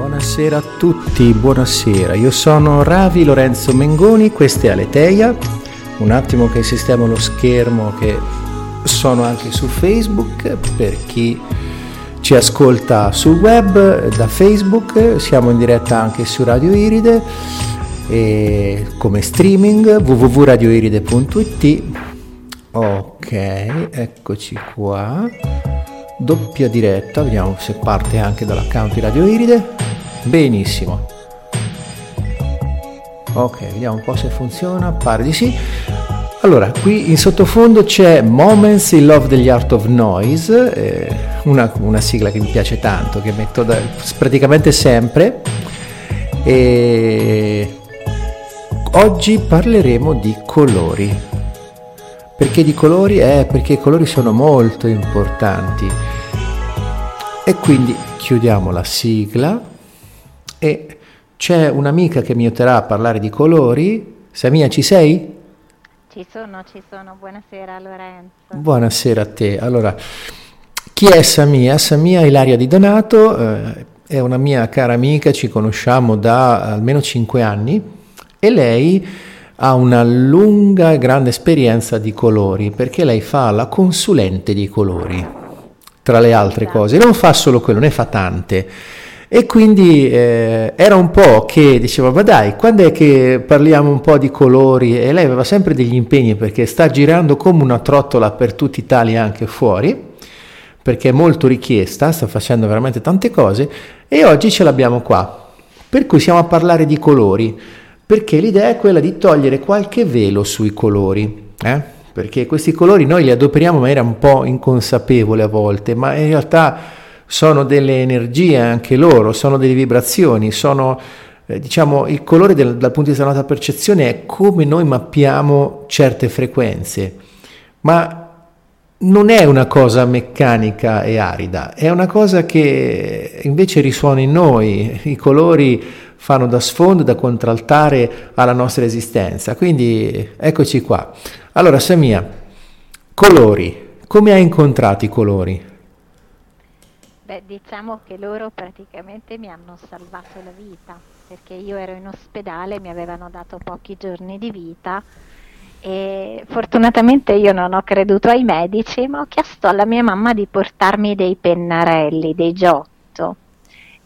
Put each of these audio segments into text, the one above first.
Buonasera a tutti, buonasera. Io sono Ravi Lorenzo Mengoni, questa è Aleteia. Un attimo che sistemo lo schermo che sono anche su Facebook per chi ci ascolta sul web da Facebook, siamo in diretta anche su Radio Iride come streaming www.radioiride.it. Ok, eccoci qua. Doppia diretta, vediamo se parte anche dall'account di Radio Iride. Benissimo. Ok, vediamo un po' se funziona. Pare di sì. Allora, qui in sottofondo c'è Moments in Love degli Art of Noise, eh, una, una, sigla che mi piace tanto, che metto da, praticamente sempre. E oggi parleremo di colori. Perché di colori? Eh, perché i colori sono molto importanti. E quindi chiudiamo la sigla e c'è un'amica che mi aiuterà a parlare di colori. Samia, ci sei? Ci sono, ci sono. Buonasera Lorenzo. Buonasera a te. Allora, chi è Samia? Samia Ilaria Di Donato, eh, è una mia cara amica, ci conosciamo da almeno 5 anni e lei ha una lunga e grande esperienza di colori perché lei fa la consulente di colori, tra le altre esatto. cose. Non fa solo quello, ne fa tante. E quindi eh, era un po' che diceva, ma dai, quando è che parliamo un po' di colori? E lei aveva sempre degli impegni perché sta girando come una trottola per tutta Italia anche fuori, perché è molto richiesta, sta facendo veramente tante cose e oggi ce l'abbiamo qua. Per cui siamo a parlare di colori, perché l'idea è quella di togliere qualche velo sui colori. Eh? Perché questi colori noi li adoperiamo in maniera un po' inconsapevole a volte, ma in realtà sono delle energie anche loro, sono delle vibrazioni, sono eh, diciamo il colore del, dal punto di vista della nostra percezione è come noi mappiamo certe frequenze, ma non è una cosa meccanica e arida, è una cosa che invece risuona in noi, i colori fanno da sfondo, da contraltare alla nostra esistenza, quindi eccoci qua. Allora Samia, colori, come hai incontrato i colori? Beh, diciamo che loro praticamente mi hanno salvato la vita, perché io ero in ospedale, mi avevano dato pochi giorni di vita e fortunatamente io non ho creduto ai medici, ma ho chiesto alla mia mamma di portarmi dei pennarelli, dei giotto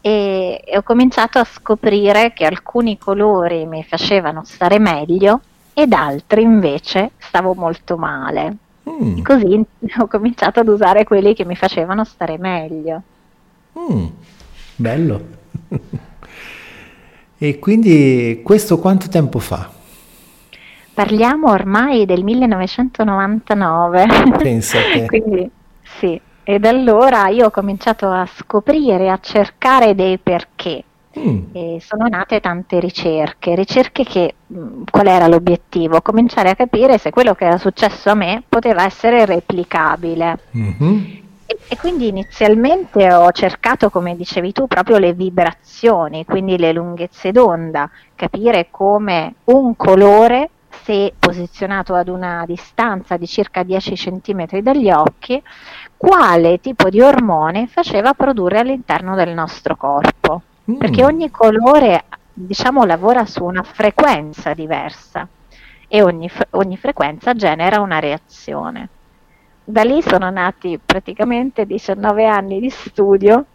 e, ho cominciato a scoprire che alcuni colori mi facevano stare meglio ed altri invece stavo molto male. Mm. Così ho cominciato ad usare quelli che mi facevano stare meglio. Mm, bello. e quindi questo quanto tempo fa? Parliamo ormai del 1999. Pensate. quindi sì, e da allora io ho cominciato a scoprire, a cercare dei perché. Mm. E sono nate tante ricerche, ricerche che mm, qual era l'obiettivo? Cominciare a capire se quello che era successo a me poteva essere replicabile. Mm-hmm. E, e, quindi inizialmente ho cercato, come dicevi tu, proprio le vibrazioni, quindi le lunghezze d'onda, capire come un colore, se posizionato ad una distanza di circa 10 cm dagli occhi, quale tipo di ormone faceva produrre all'interno del nostro corpo. Mm. Perché ogni colore, diciamo, lavora su una frequenza diversa e ogni, ogni frequenza genera una reazione. Da lì sono nati praticamente 19 anni di studio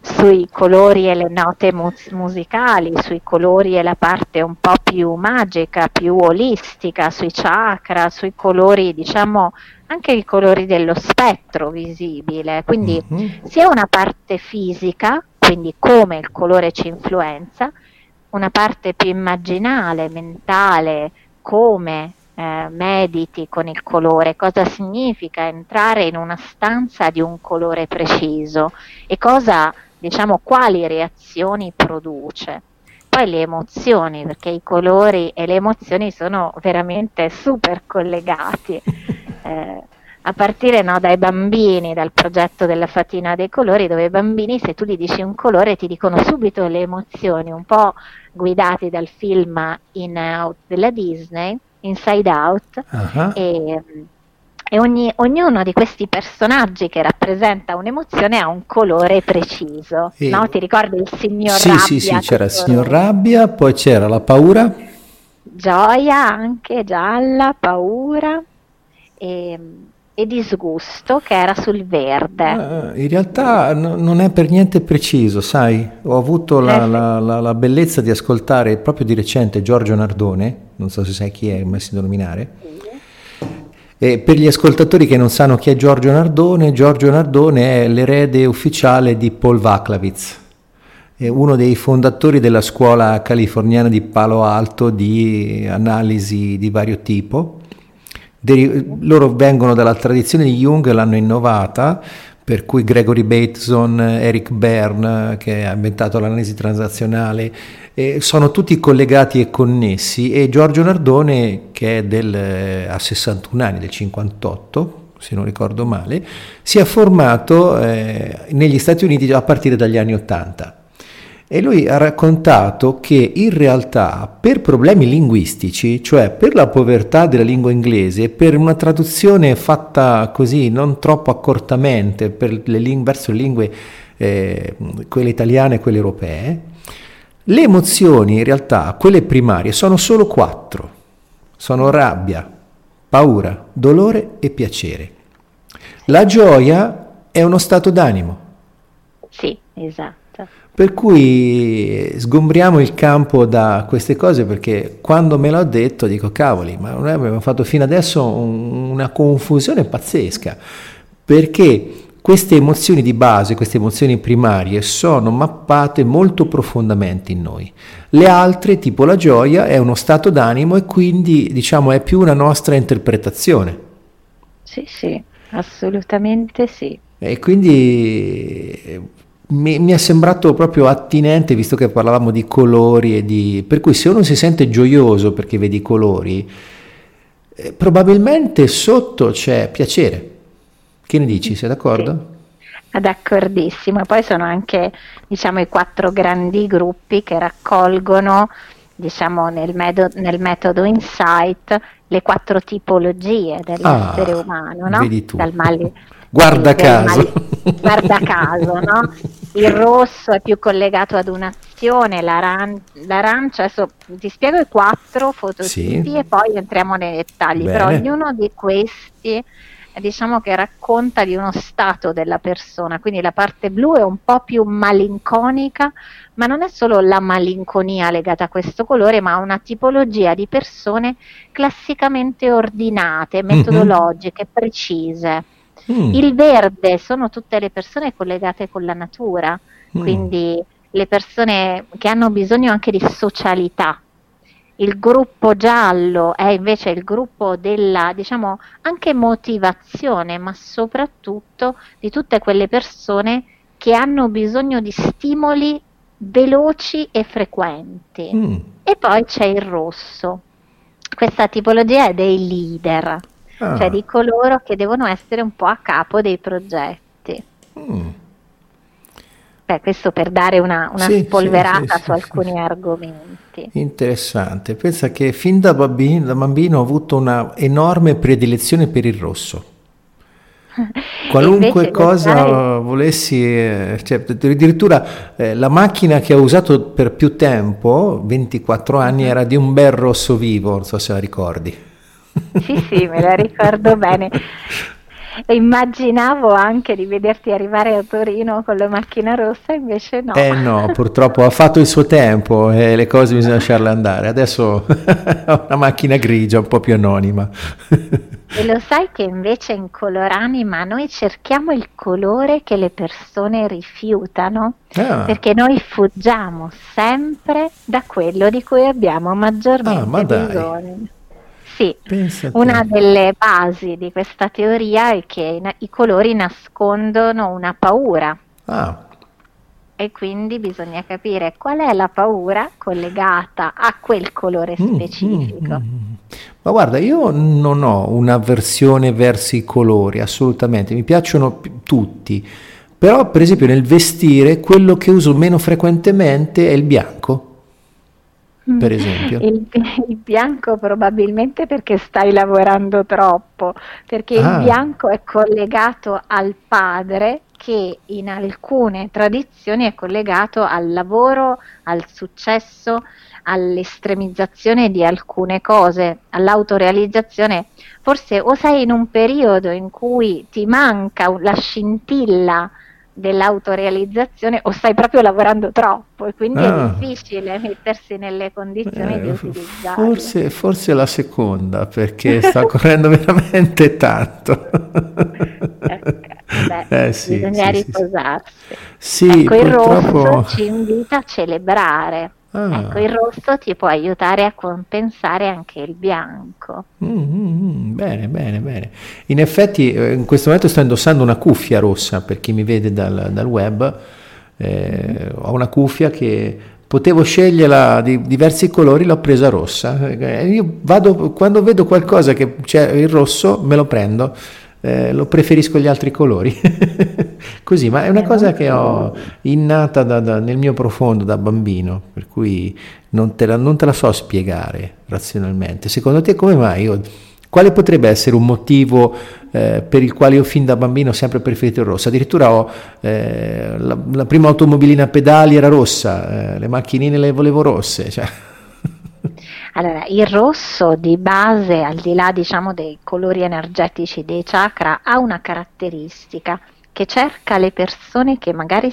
sui colori e le note mus- musicali, sui colori e la parte un po' più magica, più olistica, sui chakra, sui colori, diciamo, anche i colori dello spettro visibile, quindi mm-hmm. sia una parte fisica, quindi come il colore ci influenza, una parte più immaginale, mentale, come eh, mediti con il colore, cosa significa entrare in una stanza di un colore preciso e cosa, diciamo, quali reazioni produce. Poi le emozioni, perché i colori e le emozioni sono veramente super collegati. Eh, a partire no, dai bambini, dal progetto della fatina dei colori, dove i bambini se tu gli dici un colore ti dicono subito le emozioni, un po' guidati dal film In Out della Disney, Inside Out uh-huh. e, e ogni, ognuno di questi personaggi che rappresenta un'emozione ha un colore preciso. E... No? Ti ricordi il signor sì, Rabbia? Sì, sì, c'era il signor Rabbia, poi c'era la paura. Gioia anche, gialla, paura. E, e disgusto che era sul verde. Uh, in realtà no, non è per niente preciso, sai, ho avuto la, eh, la, la, la, bellezza di ascoltare proprio di recente Giorgio Nardone, non so se sai chi è, mai sentito nominare. E per gli ascoltatori che non sanno chi è Giorgio Nardone, Giorgio Nardone è l'erede ufficiale di Paul Vaclavitz, è uno dei fondatori della scuola californiana di Palo Alto di analisi di vario tipo. Deri- loro vengono dalla tradizione di Jung, l'hanno innovata, per cui Gregory Bateson, Eric Berne, che ha inventato l'analisi transazionale, eh, sono tutti collegati e connessi e Giorgio Nardone, che del, eh, ha 61 anni, del 58, se non ricordo male, si è formato eh, negli Stati Uniti a partire dagli anni 80 e lui ha raccontato che in realtà per problemi linguistici, cioè per la povertà della lingua inglese, per una traduzione fatta così non troppo accortamente le lingue, verso le lingue eh, quelle italiane e quelle europee, le emozioni in realtà, quelle primarie, sono solo quattro. Sono rabbia, paura, dolore e piacere. La gioia è uno stato d'animo. Sì, esatto. Per cui sgombriamo il campo da queste cose perché quando me l'ho detto dico cavoli, ma noi abbiamo fatto fino adesso un, una confusione pazzesca perché queste emozioni di base, queste emozioni primarie sono mappate molto profondamente in noi. Le altre, tipo la gioia, è uno stato d'animo e quindi diciamo è più una nostra interpretazione. Sì, sì, assolutamente sì. E quindi mi, mi, è sembrato proprio attinente, visto che parlavamo di colori e di... Per cui se uno si sente gioioso perché vede i colori, eh, probabilmente sotto c'è piacere. Che ne dici? Sei d'accordo? Sì. D'accordissimo. Poi sono anche, diciamo, i quattro grandi gruppi che raccolgono, diciamo, nel, metodo, nel metodo Insight le quattro tipologie dell'essere ah, umano, no? Dal male, Guarda caso. Guarda caso, no? Il rosso è più collegato ad un'azione, l'aran- l'arancia, adesso ti spiego i quattro fototipi sì. e poi entriamo nei dettagli, Bene. però ognuno di questi diciamo che racconta di uno stato della persona, quindi la parte blu è un po' più malinconica, ma non è solo la malinconia legata a questo colore, ma a una tipologia di persone classicamente ordinate, mhm. metodologiche, mm-hmm. precise. Mm. Il verde sono tutte le persone collegate con la natura, mm. quindi le persone che hanno bisogno anche di socialità. Il gruppo giallo è invece il gruppo della, diciamo, anche motivazione, ma soprattutto di tutte quelle persone che hanno bisogno di stimoli veloci e frequenti. Mm. E poi c'è il rosso. Questa tipologia è dei leader ah. cioè di coloro che devono essere un po' a capo dei progetti. Mm. Beh, questo per dare una, una sì, spolverata sì, sì, su alcuni argomenti. Interessante, pensa che fin da bambino, da bambino ho avuto una enorme predilezione per il rosso. Qualunque cosa fare... volessi, eh, cioè, addirittura eh, la macchina che ho usato per più tempo, 24 anni, mm-hmm. era di un bel rosso vivo, non so se la ricordi. Sì, sì, me la ricordo bene. E immaginavo anche di vederti arrivare a Torino con la macchina rossa, invece no. Eh no, purtroppo ha fatto il suo tempo e le cose bisogna lasciarle andare. Adesso ho una macchina grigia, un po' più anonima. E lo sai che invece in Coloranima noi cerchiamo il colore che le persone rifiutano? Ah. Perché noi fuggiamo sempre da quello di cui abbiamo maggiormente ah, bisogno. Sì, una delle basi di questa teoria è che i colori nascondono una paura. Ah. E quindi bisogna capire qual è la paura collegata a quel colore mm, specifico. Mm, mm, mm, Ma guarda, io non ho un'avversione verso i colori, assolutamente, mi piacciono tutti. Però, per esempio, nel vestire quello che uso meno frequentemente è il bianco. Per esempio? Il, il, bianco probabilmente perché stai lavorando troppo, perché ah. il bianco è collegato al padre che in alcune tradizioni è collegato al lavoro, al successo, all'estremizzazione di alcune cose, all'autorealizzazione. Forse o sei in un periodo in cui ti manca la scintilla dell'autorealizzazione o stai proprio lavorando troppo e quindi ah. è difficile mettersi nelle condizioni eh, di utilizzarlo. Forse, forse la seconda perché sta correndo veramente tanto. okay. Beh, eh, sì, bisogna sì, riposarsi. Sì, ecco, il rosso ci invita a celebrare. Ah. Ecco, il rosso ti può aiutare a compensare anche il bianco. Mm, mm, mm, bene, bene, bene. In effetti eh, in questo momento sto indossando una cuffia rossa, per chi mi vede dal, dal web, eh, ho una cuffia che potevo sceglierla di diversi colori, l'ho presa rossa. Eh, io vado, quando vedo qualcosa che c'è il rosso, me lo prendo eh, lo preferisco gli altri colori. Così, ma è una cosa che ho innata da, da, nel mio profondo da bambino, per cui non te, la, non te la so spiegare razionalmente. Secondo te come mai? Io, quale potrebbe essere un motivo eh, per il quale io fin da bambino ho sempre preferito il rosso? Addirittura ho, eh, la, la, prima automobilina a pedali era rossa, eh, le macchinine le volevo rosse. Cioè. Allora, il rosso di base, al di là diciamo dei colori energetici dei chakra, ha una caratteristica che cerca le persone che magari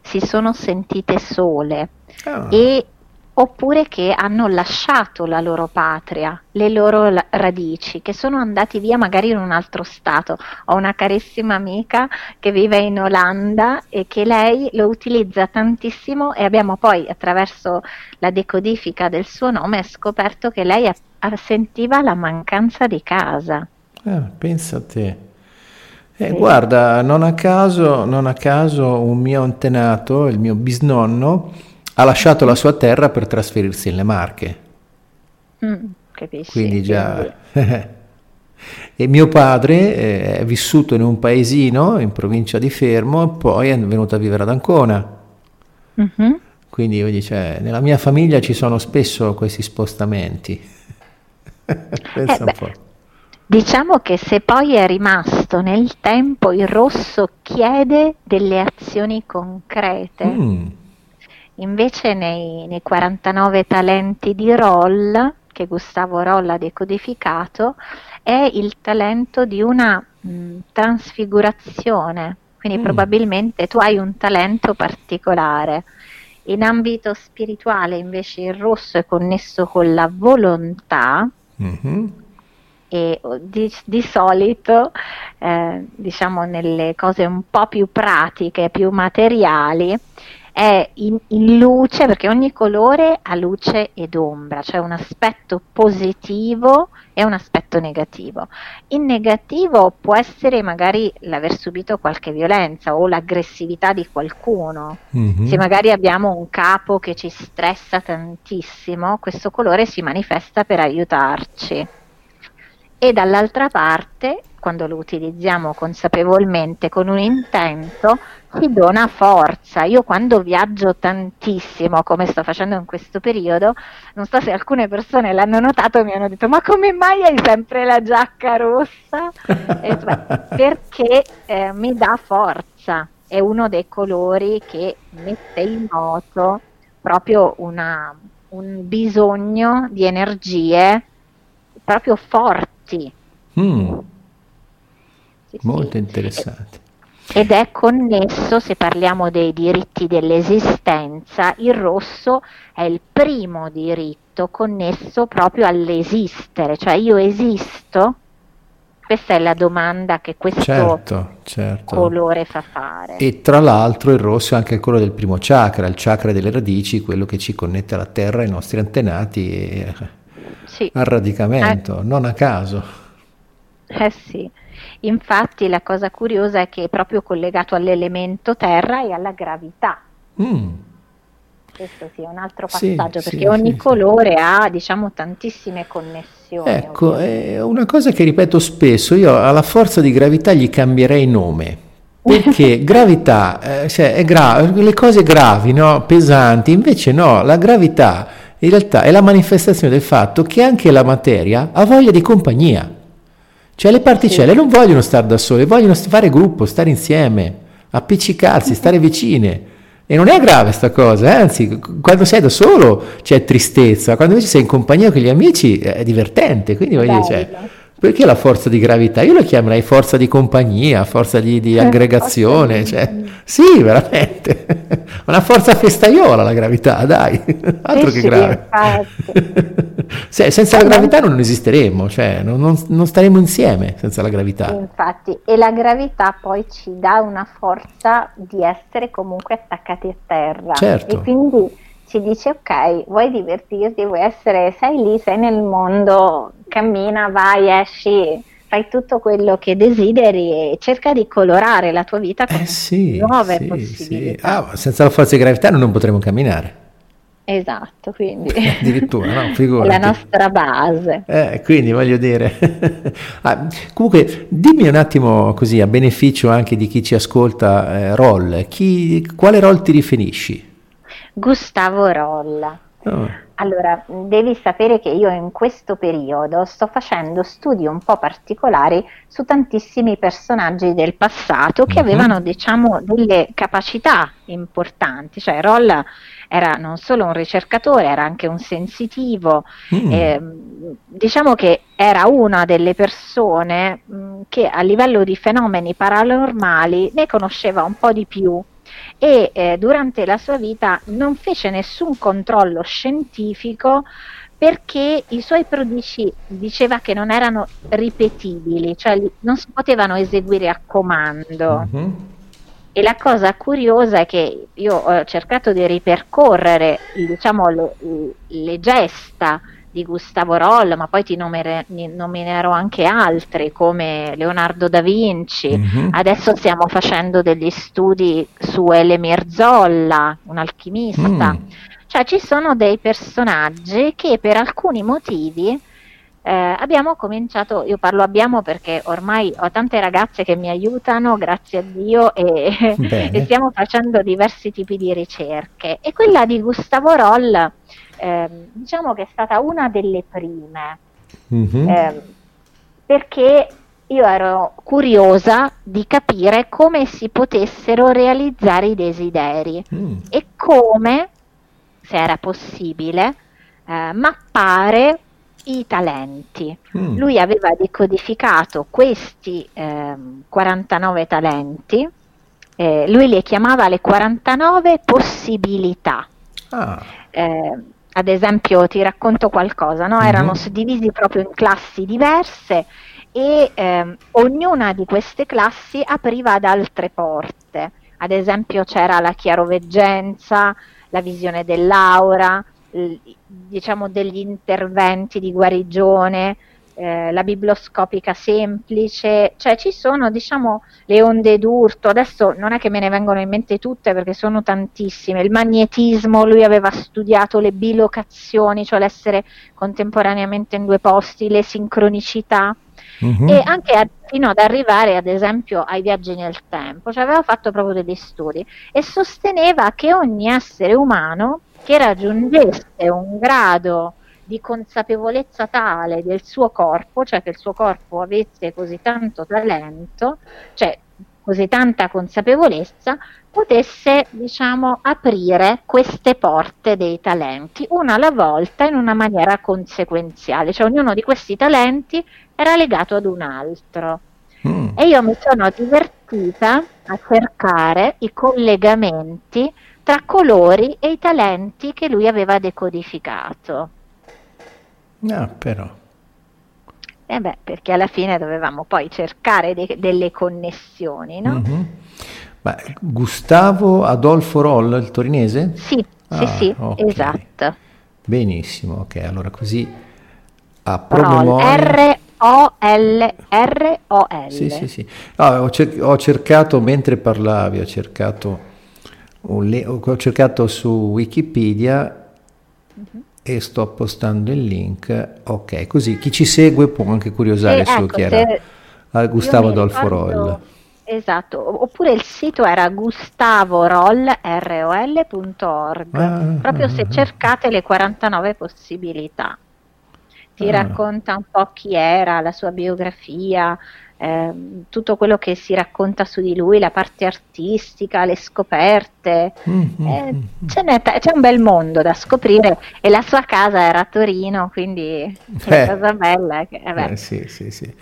si sono sentite sole oh. e oppure che hanno lasciato la loro patria, le loro la- radici, che sono andati via magari in un altro stato. Ho una carissima amica che vive in Olanda e che lei lo utilizza tantissimo e abbiamo poi attraverso la decodifica del suo nome scoperto che lei a- a- sentiva la mancanza di casa. Ah, pensa a te. Eh, sì. Guarda, non a, caso, non a caso un mio antenato, il mio bisnonno, ha lasciato la sua terra per trasferirsi nelle Marche. Mm, capisci. Quindi già... e mio padre eh, è vissuto in un paesino in provincia di Fermo e poi è venuto a vivere ad Ancona. Mm-hmm. Quindi dice, nella mia famiglia ci sono spesso questi spostamenti. Pensa eh un po'. Diciamo che se poi è rimasto nel tempo, il rosso chiede delle azioni concrete. Mm Invece nei, nei 49 talenti di Roll, che Gustavo Roll ha decodificato, è il talento di una mh, trasfigurazione. Quindi mm. probabilmente tu hai un talento particolare. In ambito spirituale invece il rosso è connesso con la volontà mm-hmm. e di, di solito eh, diciamo nelle cose un po' più pratiche, più materiali, è in, in, luce perché ogni colore ha luce ed ombra, cioè un aspetto positivo e un aspetto negativo. In negativo può essere magari l'aver subito qualche violenza o l'aggressività di qualcuno. Mm-hmm. Se magari abbiamo un capo che ci stressa tantissimo, questo colore si manifesta per aiutarci. E dall'altra parte quando lo utilizziamo consapevolmente con un intento, ci dona forza. Io quando viaggio tantissimo, come sto facendo in questo periodo, non so se alcune persone l'hanno notato e mi hanno detto ma come mai hai sempre la giacca rossa? Detto, perché eh, mi dà forza, è uno dei colori che mette in moto proprio una, un bisogno di energie proprio forti. Mm Molto interessante. Ed è connesso, se parliamo dei diritti dell'esistenza, il rosso è il primo diritto connesso proprio all'esistere, cioè io esisto? Questa è la domanda che questo certo, certo. colore fa fare. E tra l'altro il rosso è anche quello del primo chakra, il chakra delle radici, quello che ci connette alla terra, ai nostri antenati e sì. al radicamento, eh. non a caso. Eh sì. Infatti la cosa curiosa è che è proprio collegato all'elemento terra e alla gravità. Mm. Questo sì, è un altro passaggio sì, perché sì, ogni colore ha diciamo tantissime connessioni. Ecco, è una cosa che ripeto spesso, io alla forza di gravità gli cambierei nome. Perché gravità, eh, cioè gra- le cose gravi, no? pesanti, invece no, la gravità in realtà è la manifestazione del fatto che anche la materia ha voglia di compagnia. Cioè le particelle sì. non vogliono stare da sole, vogliono fare gruppo, stare insieme, appiccicarsi, stare vicine. E non è grave sta cosa, eh? anzi, quando sei da solo c'è tristezza, quando invece sei in compagnia con gli amici è divertente, quindi voglio dire, cioè, perché la forza di gravità? Io la chiamerei forza di compagnia, forza di, di aggregazione, cioè, sì, veramente, una forza festaiola la gravità, dai, altro sì, che grave. Sì, senza la gravità non esisteremo, cioè non, non, non, staremo insieme senza la gravità. Infatti, e la gravità poi ci dà una forza di essere comunque attaccati a terra. Certo. E quindi ci dice ok, vuoi divertirti, vuoi essere, sei lì, sei nel mondo, cammina, vai, esci, fai tutto quello che desideri e cerca di colorare la tua vita con eh sì, nuove sì, possibilità. Sì. Ah, senza la forza di gravità non potremo camminare. Esatto, quindi addirittura, no? Figurati. la nostra base. Eh, quindi voglio dire, ah, comunque dimmi un attimo così a beneficio anche di chi ci ascolta, eh, Roll, chi, quale rol ti riferisci? Gustavo Rolla. Oh. Allora, devi sapere che io in questo periodo sto facendo studi un po' particolari su tantissimi personaggi del passato che uh-huh. avevano, diciamo, delle capacità importanti. Cioè, Rolla era non solo un ricercatore, era anche un sensitivo. Mm. Eh, diciamo che era una delle persone mh, che a livello di fenomeni paranormali ne conosceva un po' di più e eh, durante la sua vita non fece nessun controllo scientifico perché i suoi prodigi diceva che non erano ripetibili, cioè non si potevano eseguire a comando. Mm-hmm. E la cosa curiosa è che io ho cercato di ripercorrere diciamo, le, le gesta di Gustavo Roll, ma poi ti nomere, nominerò anche altri come Leonardo da Vinci. Mm-hmm. Adesso stiamo facendo degli studi su Elemir Zolla, un alchimista. Mm. Cioè ci sono dei personaggi che per alcuni motivi eh, abbiamo cominciato, io parlo abbiamo perché ormai ho tante ragazze che mi aiutano, grazie a Dio, e, e stiamo facendo diversi tipi di ricerche. E quella di Gustavo Roll eh, diciamo che è stata una delle prime, mm-hmm. eh, perché io ero curiosa di capire come si potessero realizzare i desideri mm. e come, se era possibile, eh, mappare i talenti. Mm. Lui aveva decodificato questi eh, 49 talenti, eh, lui le chiamava le 49 possibilità. Ah. Eh, ad esempio ti racconto qualcosa, no? erano mm-hmm. suddivisi proprio in classi diverse e ehm, ognuna di queste classi apriva ad altre porte. Ad esempio c'era la chiaroveggenza, la visione dell'aura, l- diciamo degli interventi di guarigione, eh, la biblioscopica semplice, cioè ci sono diciamo le onde d'urto, adesso non è che me ne vengono in mente tutte perché sono tantissime, il magnetismo, lui aveva studiato le bilocazioni, cioè l'essere contemporaneamente in due posti, le sincronicità. Mm-hmm. e anche a, fino ad arrivare ad esempio ai viaggi nel tempo, cioè aveva fatto proprio degli studi e sosteneva che ogni essere umano che raggiungesse un grado di consapevolezza tale del suo corpo, cioè che il suo corpo avesse così tanto talento, cioè così tanta consapevolezza, potesse, diciamo, aprire queste porte dei talenti, una alla volta in una maniera conseguenziale, cioè ognuno di questi talenti era legato ad un altro. Mm. E io mi sono divertita a cercare i collegamenti tra colori e i talenti che lui aveva decodificato. Ah, però. Eh beh, perché alla fine dovevamo poi cercare de- delle connessioni, no? Mm-hmm. Ma Gustavo Adolfo Roll, il torinese? Sì, ah, sì, sì, okay. esatto. Benissimo, ok, allora così a promemoria... R-O-L, R-O-L. Sì, sì, sì. No, ho, cer- ho, cercato, mentre parlavi, ho cercato, le- ho cercato su Wikipedia mm-hmm e sto postando il link. Ok, così chi ci segue può anche curiosare su ecco, chi era Gustavo Adolfo Roll. Esatto, oppure il sito era gustavorol.org, ah, proprio se ah, ah. cercate le 49 possibilità. Ti ah. racconta un po' chi era, la sua biografia, eh, tutto quello che si racconta su di lui, la parte artistica, le scoperte. Mm-hmm. Eh, t- c'è un bel mondo da scoprire e la sua casa era a Torino, quindi è una cosa bella. Che, eh, eh, sì, sì, sì.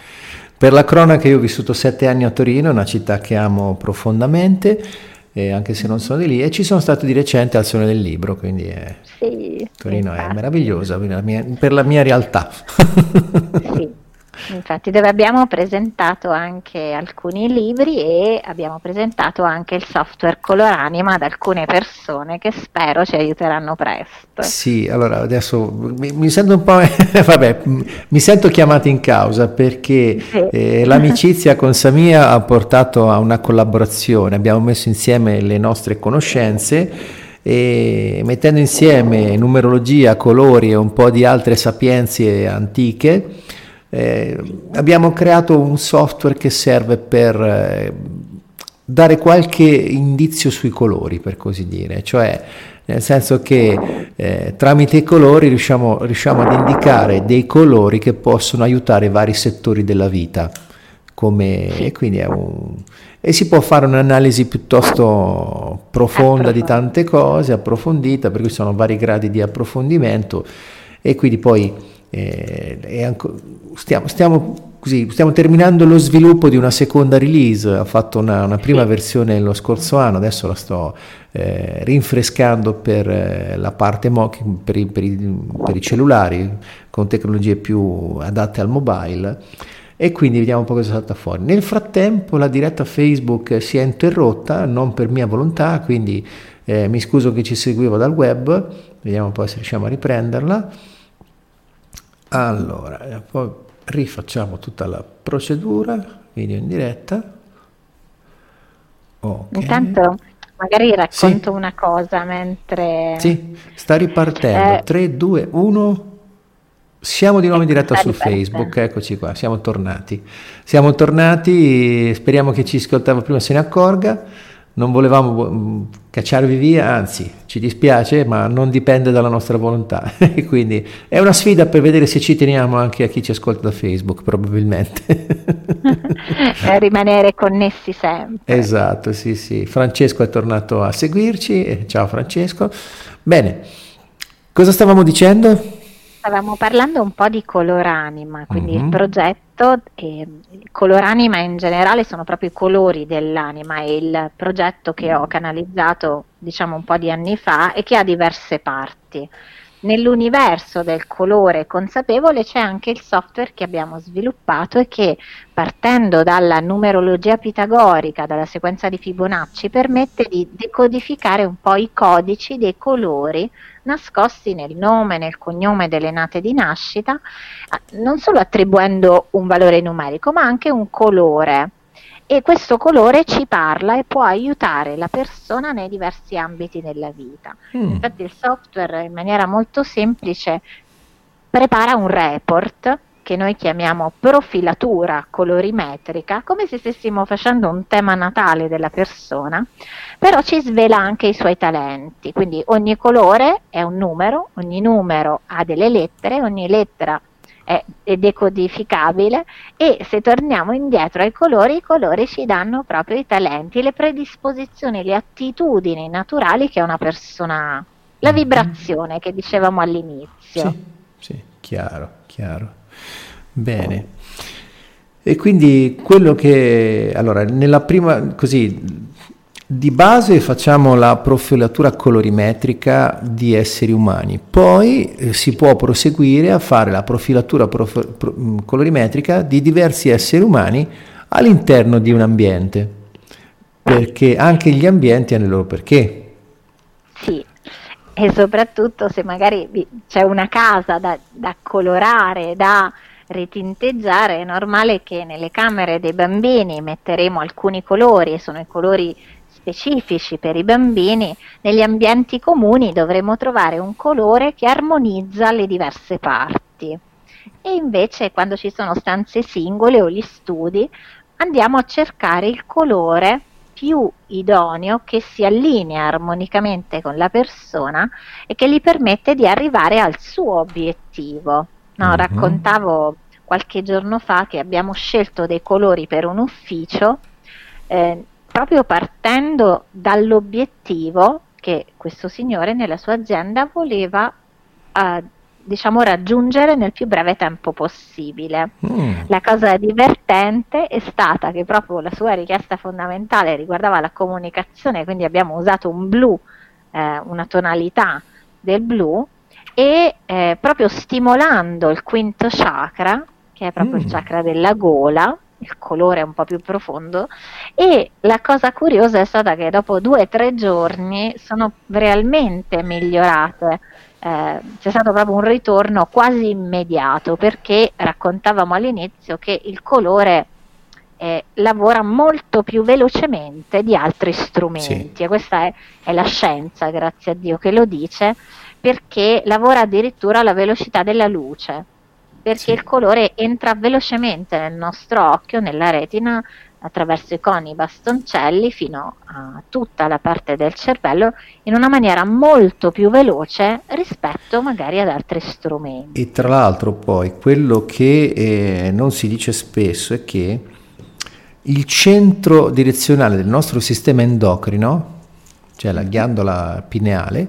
Per la cronaca io ho vissuto sette anni a Torino, una città che amo profondamente, eh, anche se non sono di lì, e ci sono stato di recente al Sole del Libro, quindi è, sì, Torino infatti. è meravigliosa per la mia, per la mia realtà. Sì. Infatti dove abbiamo presentato anche alcuni libri e abbiamo presentato anche il software Coloranima ad alcune persone che spero ci aiuteranno presto. Sì, allora adesso mi, mi sento un po', vabbè, mi sento chiamato in causa perché sì. eh, l'amicizia con Samia ha portato a una collaborazione, abbiamo messo insieme le nostre conoscenze e mettendo insieme numerologia, colori e un po' di altre sapienze antiche eh, abbiamo creato un software che serve per eh, dare qualche indizio sui colori, per così dire, cioè nel senso che eh, tramite i colori riusciamo, riusciamo, ad indicare dei colori che possono aiutare vari settori della vita. Come, e, quindi un, e si può fare un'analisi piuttosto profonda di tante cose, approfondita, per cui sono vari gradi di approfondimento e quindi poi eh, stiamo, stiamo, così, stiamo, terminando lo sviluppo di una seconda release, ho fatto una, una prima versione lo scorso anno, adesso la sto eh, rinfrescando per eh, la parte mo- per, i, per, i, per i cellulari con tecnologie più adatte al mobile e quindi vediamo un po' cosa salta fuori. Nel frattempo la diretta Facebook si è interrotta, non per mia volontà, quindi eh, mi scuso che ci seguivo dal web, vediamo un po' se riusciamo a riprenderla. Allora, poi rifacciamo tutta la procedura, video in diretta. Okay. Intanto magari racconto sì. una cosa mentre... Sì, sta ripartendo. Eh, 3, 2, 1... Siamo di nuovo in diretta su Facebook, eccoci qua, siamo tornati. Siamo tornati, speriamo che ci ascoltava prima se ne accorga non volevamo mm, cacciarvi via, anzi ci dispiace, ma non dipende dalla nostra volontà. Quindi è una sfida per vedere se ci teniamo anche a chi ci ascolta da Facebook, probabilmente. rimanere connessi sempre. Esatto, sì, sì. Francesco è tornato a seguirci. Ciao Francesco. Bene, cosa stavamo dicendo? Stavamo parlando un po' di Coloranima, quindi mm-hmm. il progetto, eh, Coloranima in generale sono proprio i colori dell'anima e il progetto che ho canalizzato diciamo un po' di anni fa e che ha diverse parti. Nell'universo del colore consapevole c'è anche il software che abbiamo sviluppato e che partendo dalla numerologia pitagorica, dalla sequenza di Fibonacci, permette di decodificare un po' i codici dei colori nascosti nel nome, nel cognome delle nate di nascita, non solo attribuendo un valore numerico, ma anche un colore. E questo colore ci parla e può aiutare la persona nei diversi ambiti della vita. Mm. Infatti il software in maniera molto semplice prepara un report che noi chiamiamo profilatura colorimetrica, come se stessimo facendo un tema natale della persona, però ci svela anche i suoi talenti. Quindi ogni colore è un numero, ogni numero ha delle lettere, ogni lettera è, è decodificabile e se torniamo indietro ai colori, i colori ci danno proprio i talenti, le predisposizioni, le attitudini naturali che una persona ha, la mm-hmm. vibrazione che dicevamo all'inizio. Sì, sì, chiaro, chiaro. Bene. E quindi quello che, allora, nella prima, così, di base facciamo la profilatura colorimetrica di esseri umani, poi eh, si può proseguire a fare la profilatura prof, pro, mm, colorimetrica di diversi esseri umani all'interno di un ambiente, perché anche gli ambienti hanno il loro perché. Sì, e soprattutto se magari c'è una casa da, da colorare, da ritinteggiare, è normale che nelle camere dei bambini metteremo alcuni colori, e sono i colori specifici per i bambini, negli ambienti comuni dovremo trovare un colore che armonizza le diverse parti. E invece quando ci sono stanze singole o gli studi, andiamo a cercare il colore più idoneo che si allinea armonicamente con la persona e che gli permette di arrivare al suo obiettivo. No, uh-huh. Raccontavo qualche giorno fa che abbiamo scelto dei colori per un ufficio eh, proprio partendo dall'obiettivo che questo signore nella sua azienda voleva eh, diciamo, raggiungere nel più breve tempo possibile. Mm. La cosa divertente è stata che proprio la sua richiesta fondamentale riguardava la comunicazione, quindi abbiamo usato un blu, eh, una tonalità del blu e eh, proprio stimolando il quinto chakra, che è proprio mm. il chakra della gola, il colore un po' più profondo e la cosa curiosa è stata che dopo due o tre giorni sono realmente migliorate eh, c'è stato proprio un ritorno quasi immediato perché raccontavamo all'inizio che il colore eh, lavora molto più velocemente di altri strumenti sì. e questa è, è, la scienza, grazie a Dio che lo dice, perché lavora addirittura alla velocità della luce, perché sì. il colore entra velocemente nel nostro occhio, nella retina, attraverso i coni bastoncelli fino a tutta la parte del cervello in una maniera molto più veloce rispetto magari ad altri strumenti. E tra l'altro poi quello che eh, non si dice spesso è che il centro direzionale del nostro sistema endocrino, cioè la ghiandola pineale,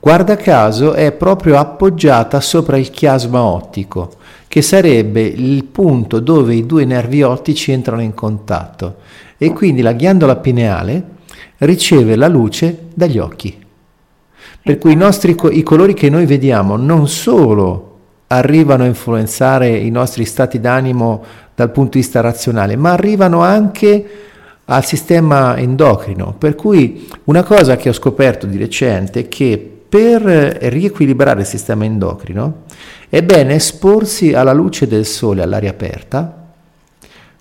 guarda caso è proprio appoggiata sopra il chiasma ottico che sarebbe il punto dove i due nervi ottici entrano in contatto e quindi la ghiandola pineale riceve la luce dagli occhi. Per cui i, nostri, i colori che noi vediamo non solo arrivano a influenzare i nostri stati d'animo dal punto di vista razionale, ma arrivano anche al sistema endocrino. Per cui una cosa che ho scoperto di recente è che per riequilibrare il sistema endocrino è bene esporsi alla luce del sole all'aria aperta,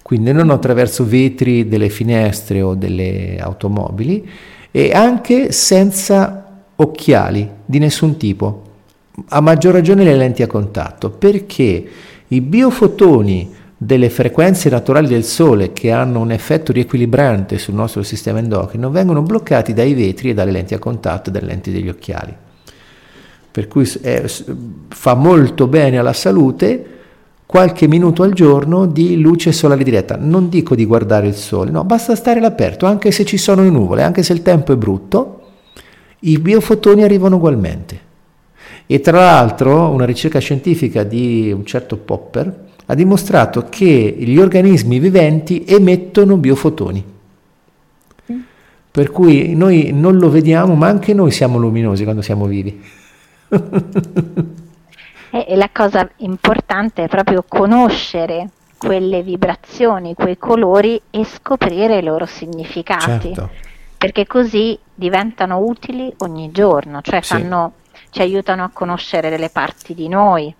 quindi non attraverso vetri delle finestre o delle automobili e anche senza occhiali di nessun tipo, a maggior ragione le lenti a contatto, perché i biofotoni delle frequenze naturali del Sole che hanno un effetto riequilibrante sul nostro sistema endocrino vengono bloccati dai vetri e dalle lenti a contatto e dalle lenti degli occhiali per cui è, fa molto bene alla salute qualche minuto al giorno di luce solare diretta. Non dico di guardare il sole, no, basta stare all'aperto, anche se ci sono le nuvole, anche se il tempo è brutto, i biofotoni arrivano ugualmente. E tra l'altro una ricerca scientifica di un certo Popper ha dimostrato che gli organismi viventi emettono biofotoni. Per cui noi non lo vediamo, ma anche noi siamo luminosi quando siamo vivi. e la cosa importante è proprio conoscere quelle vibrazioni, quei colori e scoprire i loro significati. Certo. Perché così diventano utili ogni giorno, cioè fanno, sì. ci aiutano a conoscere delle parti di noi,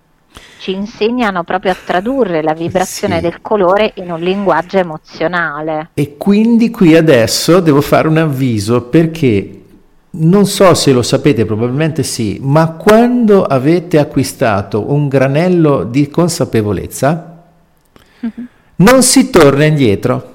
ci insegnano proprio a tradurre la vibrazione sì. del colore in un linguaggio emozionale. E quindi qui adesso devo fare un avviso perché non so se lo sapete, probabilmente sì, ma quando avete acquistato un granello di consapevolezza, mm-hmm. non si torna indietro.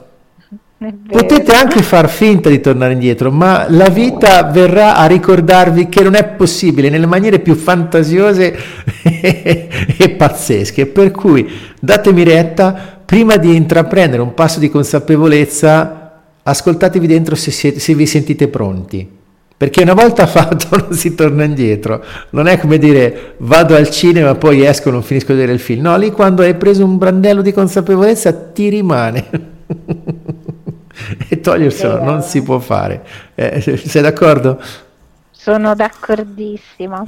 Potete anche far finta di tornare indietro, ma la vita verrà a ricordarvi che non è possibile nelle maniere più fantasiose e pazzesche. Per cui datemi retta, prima di intraprendere un passo di consapevolezza, ascoltatevi dentro se, siete, se vi sentite pronti. Perché una volta fatto non si torna indietro, non è come dire vado al cinema poi esco non finisco di vedere il film, no, lì quando hai preso un brandello di consapevolezza ti rimane. E toglierselo non si può fare, eh, sei d'accordo? Sono d'accordissimo,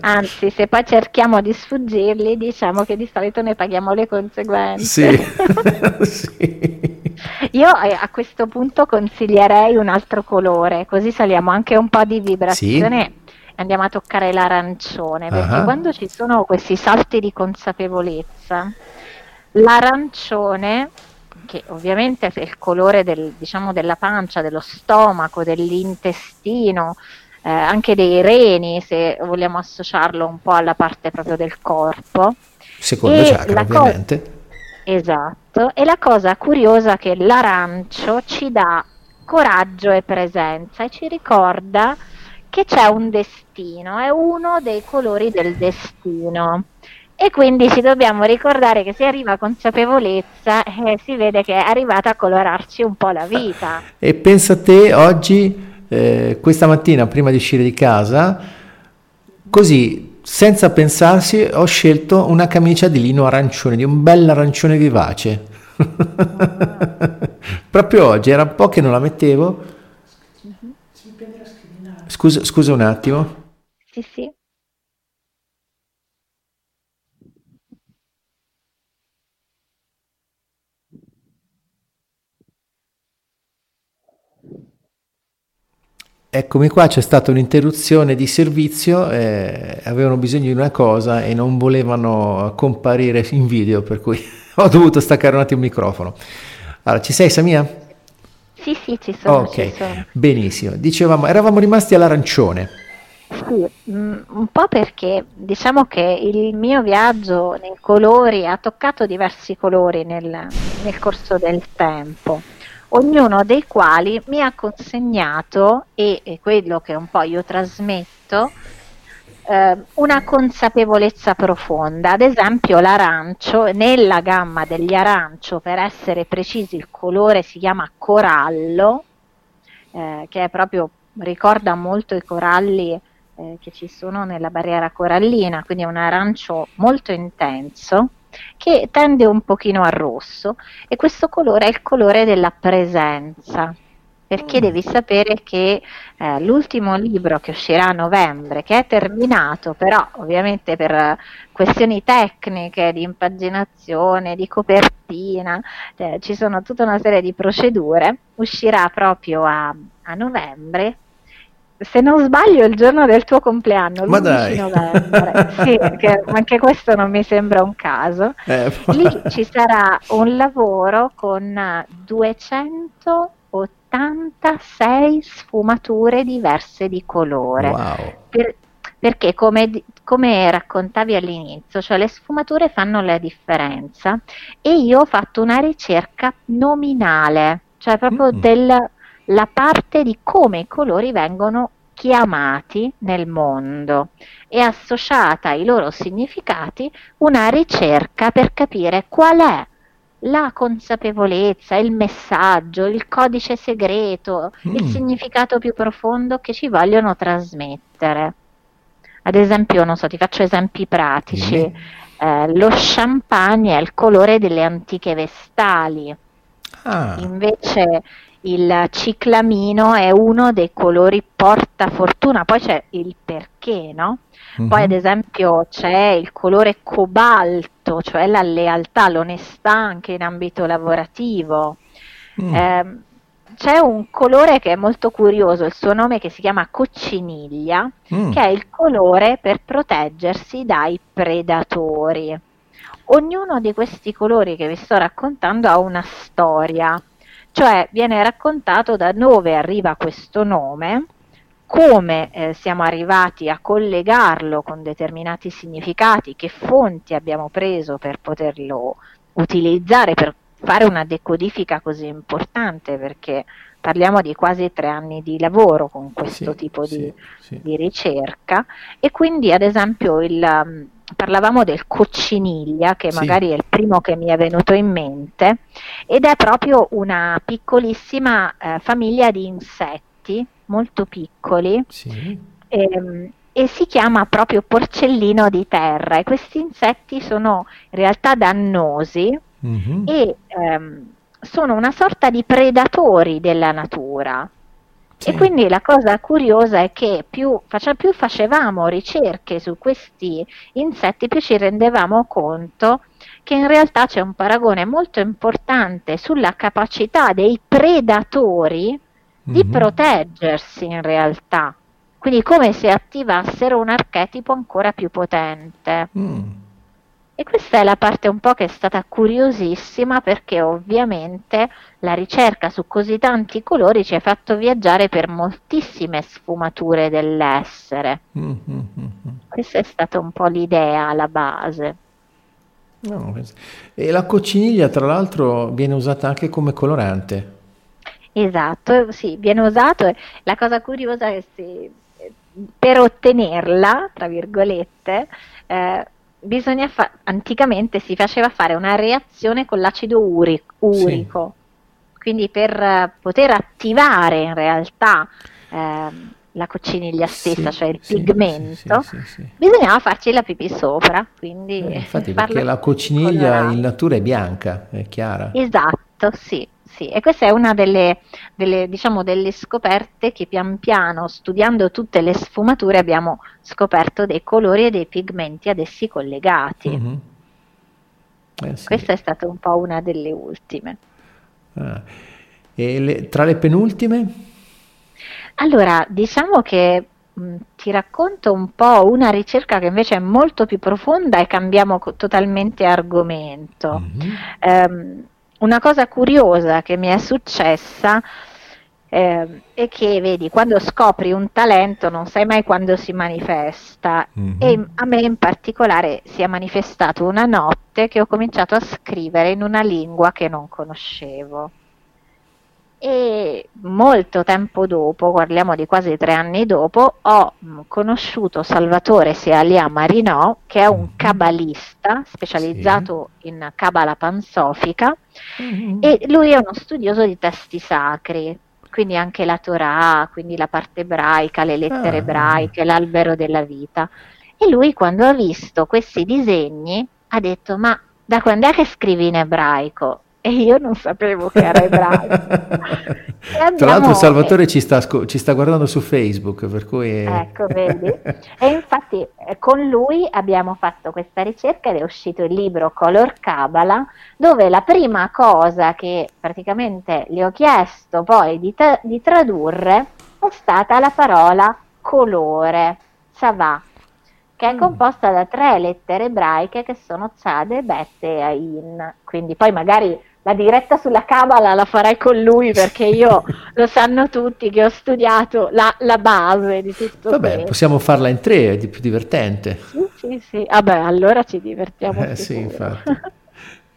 anzi se poi cerchiamo di sfuggirli diciamo che di solito ne paghiamo le conseguenze. Sì, sì. Io eh, a questo punto consiglierei un altro colore, così saliamo anche un po' di vibrazione. Sì andiamo a toccare l'arancione, perché uh-huh. quando ci sono questi salti di consapevolezza, l'arancione, che ovviamente è il colore del, diciamo, della pancia, dello stomaco, dell'intestino, eh, anche dei reni, se vogliamo associarlo un po' alla parte proprio del corpo. Secondo chakra, ovviamente. Co- Esatto, e la cosa curiosa è che l'arancio ci dà coraggio e presenza e ci ricorda che c'è un destino, è uno dei colori del destino. E quindi ci dobbiamo ricordare che se arriva consapevolezza eh, si vede che è arrivata a colorarci un po' la vita. E pensa a te oggi, eh, questa mattina prima di uscire di casa, così senza pensarsi ho scelto una camicia di lino arancione, di un bel arancione vivace. Proprio oggi, era un po' che non la mettevo. Scusa, scusa un attimo. Sì, sì. Eccomi qua, c'è stata un'interruzione di servizio, eh, avevano bisogno di una cosa e non volevano comparire in video, per cui ho dovuto staccare un attimo il microfono. Allora, ci sei Samia? Sì, sì, ci sono. Ok, ci sono. benissimo. Dicevamo, eravamo rimasti all'arancione. Sì, mm, un po' perché diciamo che il mio viaggio nei colori ha toccato diversi colori nel, nel corso del tempo ognuno dei quali mi ha consegnato, e, e quello che un po' io trasmetto, eh, una consapevolezza profonda. Ad esempio l'arancio, nella gamma degli arancio, per essere precisi, il colore si chiama corallo, eh, che è proprio, ricorda molto i coralli eh, che ci sono nella barriera corallina, quindi è un arancio molto intenso che tende un pochino al rosso e questo colore è il colore della presenza perché mm. devi sapere che eh, l'ultimo libro che uscirà a novembre, che è terminato, però ovviamente per questioni tecniche di impaginazione, di copertina, eh, ci sono tutta una serie di procedure, uscirà proprio a, a novembre se non sbaglio, il giorno del tuo compleanno, l'11 novembre. sì, perché anche questo non mi sembra un caso. Eh, Lì ci sarà un lavoro con 286 sfumature diverse di colore. Wow. Per, perché come, come, raccontavi all'inizio, cioè le sfumature fanno la differenza e io ho fatto una ricerca nominale, cioè proprio mm. del la parte di come i colori vengono chiamati nel mondo e associata ai loro significati una ricerca per capire qual è la consapevolezza, il messaggio, il codice segreto, mm. il significato più profondo che ci vogliono trasmettere. Ad esempio, non so, ti faccio esempi pratici. Mm. Eh, lo champagne è il colore delle antiche vestali. Ah. Invece il ciclamino è uno dei colori porta fortuna, poi c'è il perché, no? Uh-huh. Poi ad esempio c'è il colore cobalto, cioè la lealtà, l'onestà anche in ambito lavorativo. Mm. Eh, c'è un colore che è molto curioso, il suo nome che si chiama cocciniglia, mm. che è il colore per proteggersi dai predatori. Ognuno di questi colori che vi sto raccontando ha una storia cioè viene raccontato da dove arriva questo nome, come eh, siamo arrivati a collegarlo con determinati significati, che fonti abbiamo preso per poterlo utilizzare, per fare una decodifica così importante, perché parliamo di quasi tre anni di lavoro con questo sì, tipo sì, di, sì. di, ricerca e quindi ad esempio il, um, parlavamo del cocciniglia che magari è il primo che mi è venuto in mente ed è proprio una piccolissima eh, famiglia di insetti molto piccoli ehm, e si chiama proprio porcellino di terra e questi insetti sono in realtà dannosi mm-hmm. e ehm, sono una sorta di predatori della natura. Sì. E quindi la cosa curiosa è che più, face, più, facevamo ricerche su questi insetti, più ci rendevamo conto che in realtà c'è un paragone molto importante sulla capacità dei predatori mm-hmm. di mhm. proteggersi in realtà. Quindi come se attivassero un archetipo ancora più potente. Mm. E questa è la parte un po' che è stata curiosissima perché ovviamente la ricerca su così tanti colori ci ha fatto viaggiare per moltissime sfumature dell'essere. Mm-hmm. Questa è stata un po' l'idea alla base. No, e la cocciniglia, tra l'altro, viene usata anche come colorante. Esatto, sì, viene usato. La cosa curiosa è che per ottenerla, tra virgolette, eh, bisogna fa- anticamente si faceva fare una reazione con l'acido uri- urico. Sì. Quindi per uh, poter attivare in realtà eh, la cocciniglia stessa, sì, cioè il sì, pigmento, bisognava farci la pipì sopra. Quindi eh, infatti perché la cocciniglia colorante. in natura è bianca, è chiara. Esatto, sì sì, e questa è una delle, delle, diciamo, delle scoperte che pian piano, studiando tutte le sfumature, abbiamo scoperto dei colori e dei pigmenti ad essi collegati. Mm-hmm. Eh, sì. Questa è stata un po' una delle ultime. Ah. E le, tra le penultime? Allora, diciamo che mh, ti racconto un po' una ricerca che invece è molto più profonda e cambiamo co- totalmente argomento. Mm-hmm. Um, una cosa curiosa che mi è successa eh, è che, vedi, quando scopri un talento non sai mai quando si manifesta mm-hmm. e a me in particolare si è manifestato una notte che ho cominciato a scrivere in una lingua che non conoscevo e molto tempo dopo, parliamo di quasi tre anni dopo, ho mm, conosciuto Salvatore Sealia Marinò, che è un mhm. cabalista specializzato sì. in cabala pansofica mm-hmm. e lui è uno studioso di testi sacri, quindi anche la Torah, quindi la parte ebraica, le lettere ah. ebraiche, l'albero della vita. E lui quando ha visto questi disegni ha detto ma da quando è che scrivi in ebraico? e io non sapevo che era ebraico. Tra l'altro Salvatore ci sta, ci sta, guardando su Facebook, per cui... Ecco, vedi? E infatti eh, con lui abbiamo fatto questa ricerca ed è uscito il libro Color Kabbalah, dove la prima cosa che praticamente gli ho chiesto poi di, ta- di tradurre è stata la parola colore, savà, che è mm. composta da tre lettere ebraiche che sono Tzade, Bet e Ain. Quindi poi magari la diretta sulla Kabbalah la farai con lui perché io lo sanno tutti che ho studiato la, la base di tutto Vabbè, questo. possiamo farla in tre, è di più divertente. Sì, sì, sì. Vabbè, allora ci divertiamo. Eh, sì, infatti.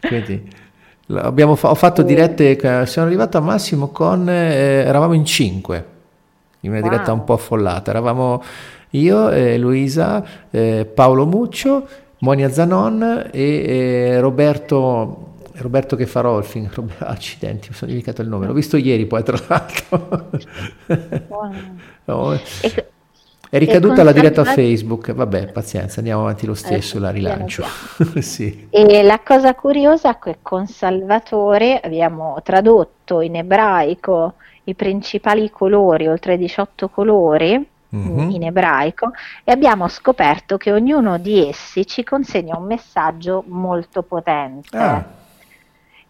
Quindi, abbiamo fa- ho fatto dirette, sono arrivato a massimo con, eh, eravamo in cinque, in una wow. diretta un po' affollata, eravamo io, eh, Luisa, eh, Paolo Muccio, Monia Zanon e eh, Roberto Roberto che fa Rolfing, accidenti, mi sono dimenticato il nome, l'ho visto ieri poi tra l'altro. no, è ricaduta la diretta a Facebook, vabbè pazienza, andiamo avanti lo stesso, eh, la rilancio. sì. E la cosa curiosa è che con Salvatore abbiamo tradotto in ebraico i principali colori, oltre 18 colori, mm-hmm. in ebraico e abbiamo scoperto che ognuno di essi ci consegna un messaggio molto potente. Ah.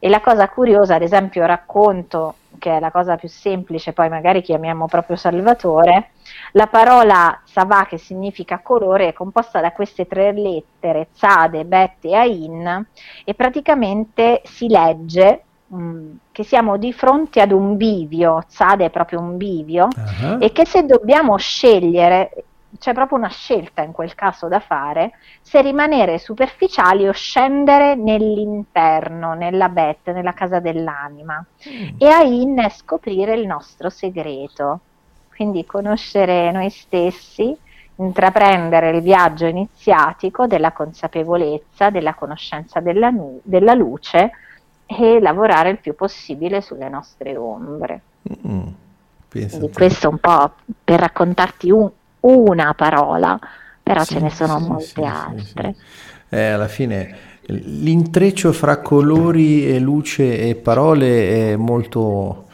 E la cosa curiosa, ad esempio, racconto, che è la cosa più semplice, poi magari chiamiamo proprio Salvatore, la parola Savà, che significa colore, è composta da queste tre lettere, Zade, Bet e Ain, e praticamente si legge mm, che siamo di fronte ad un bivio, Zade è proprio un bivio, uh-huh. e che se dobbiamo scegliere c'è proprio una scelta in quel caso da fare, se rimanere superficiali o scendere nell'interno, nella bet, nella casa dell'anima. Mm. E Ain è scoprire il nostro segreto, quindi conoscere noi stessi, intraprendere il viaggio iniziatico della consapevolezza, della conoscenza della, nu- della luce e lavorare il più possibile sulle nostre ombre. Mm. Quindi questo un po' per raccontarti un, una parola, però sì, ce ne sono sì, molte sì, altre. Eh, alla fine l'intreccio fra colori e luce e parole è molto,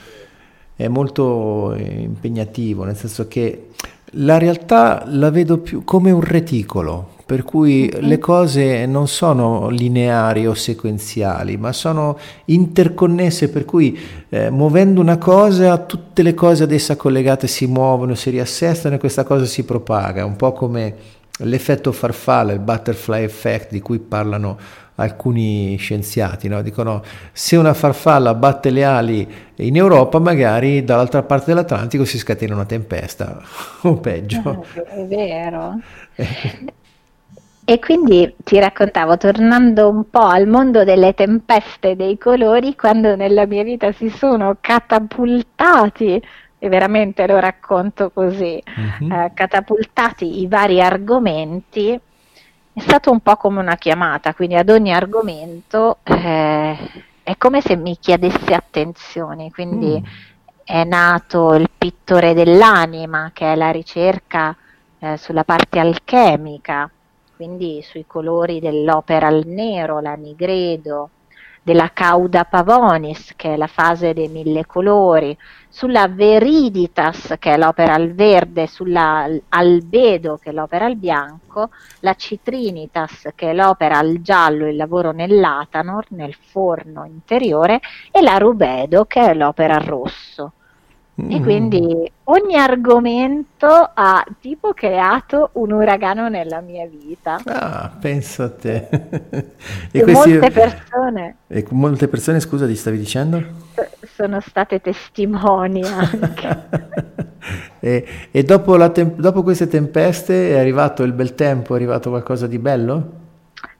è molto impegnativo, nel senso che la realtà la vedo più come un reticolo, per cui le cose non sono lineari o sequenziali, ma sono interconnesse, per cui eh, muovendo una cosa tutte le cose ad essa collegate si muovono, si riassestano e questa cosa si propaga, un po' come l'effetto farfalla, il butterfly effect di cui parlano alcuni scienziati, no? dicono se una farfalla batte le ali in Europa magari dall'altra parte dell'Atlantico si scatena una tempesta o peggio. È vero. E quindi ti raccontavo, tornando un po' al mondo delle tempeste dei colori, quando nella mia vita si sono catapultati, e veramente lo racconto così, mm-hmm. eh, catapultati i vari argomenti, è stato un po' come una chiamata, quindi ad ogni argomento eh, è come se mi chiedesse attenzione, quindi mm. è nato il pittore dell'anima, che è la ricerca eh, sulla parte alchemica, quindi sui colori dell'opera al nero, la nigredo, della cauda pavonis, che è la fase dei mille colori, sulla veriditas, che è l'opera al verde, sulla albedo, che è l'opera al bianco, la citrinitas, che è l'opera al giallo, il lavoro nell'atanor, nel forno interiore, e la rubedo, che è l'opera al rosso. E mm. quindi ogni argomento ha tipo creato un uragano nella mia vita. Ah, pensa a te. e, e questi... molte persone. E molte persone, scusa, ti stavi dicendo? Sono state testimoni anche. e, e dopo, tem- dopo queste tempeste è arrivato il bel tempo, è arrivato qualcosa di bello?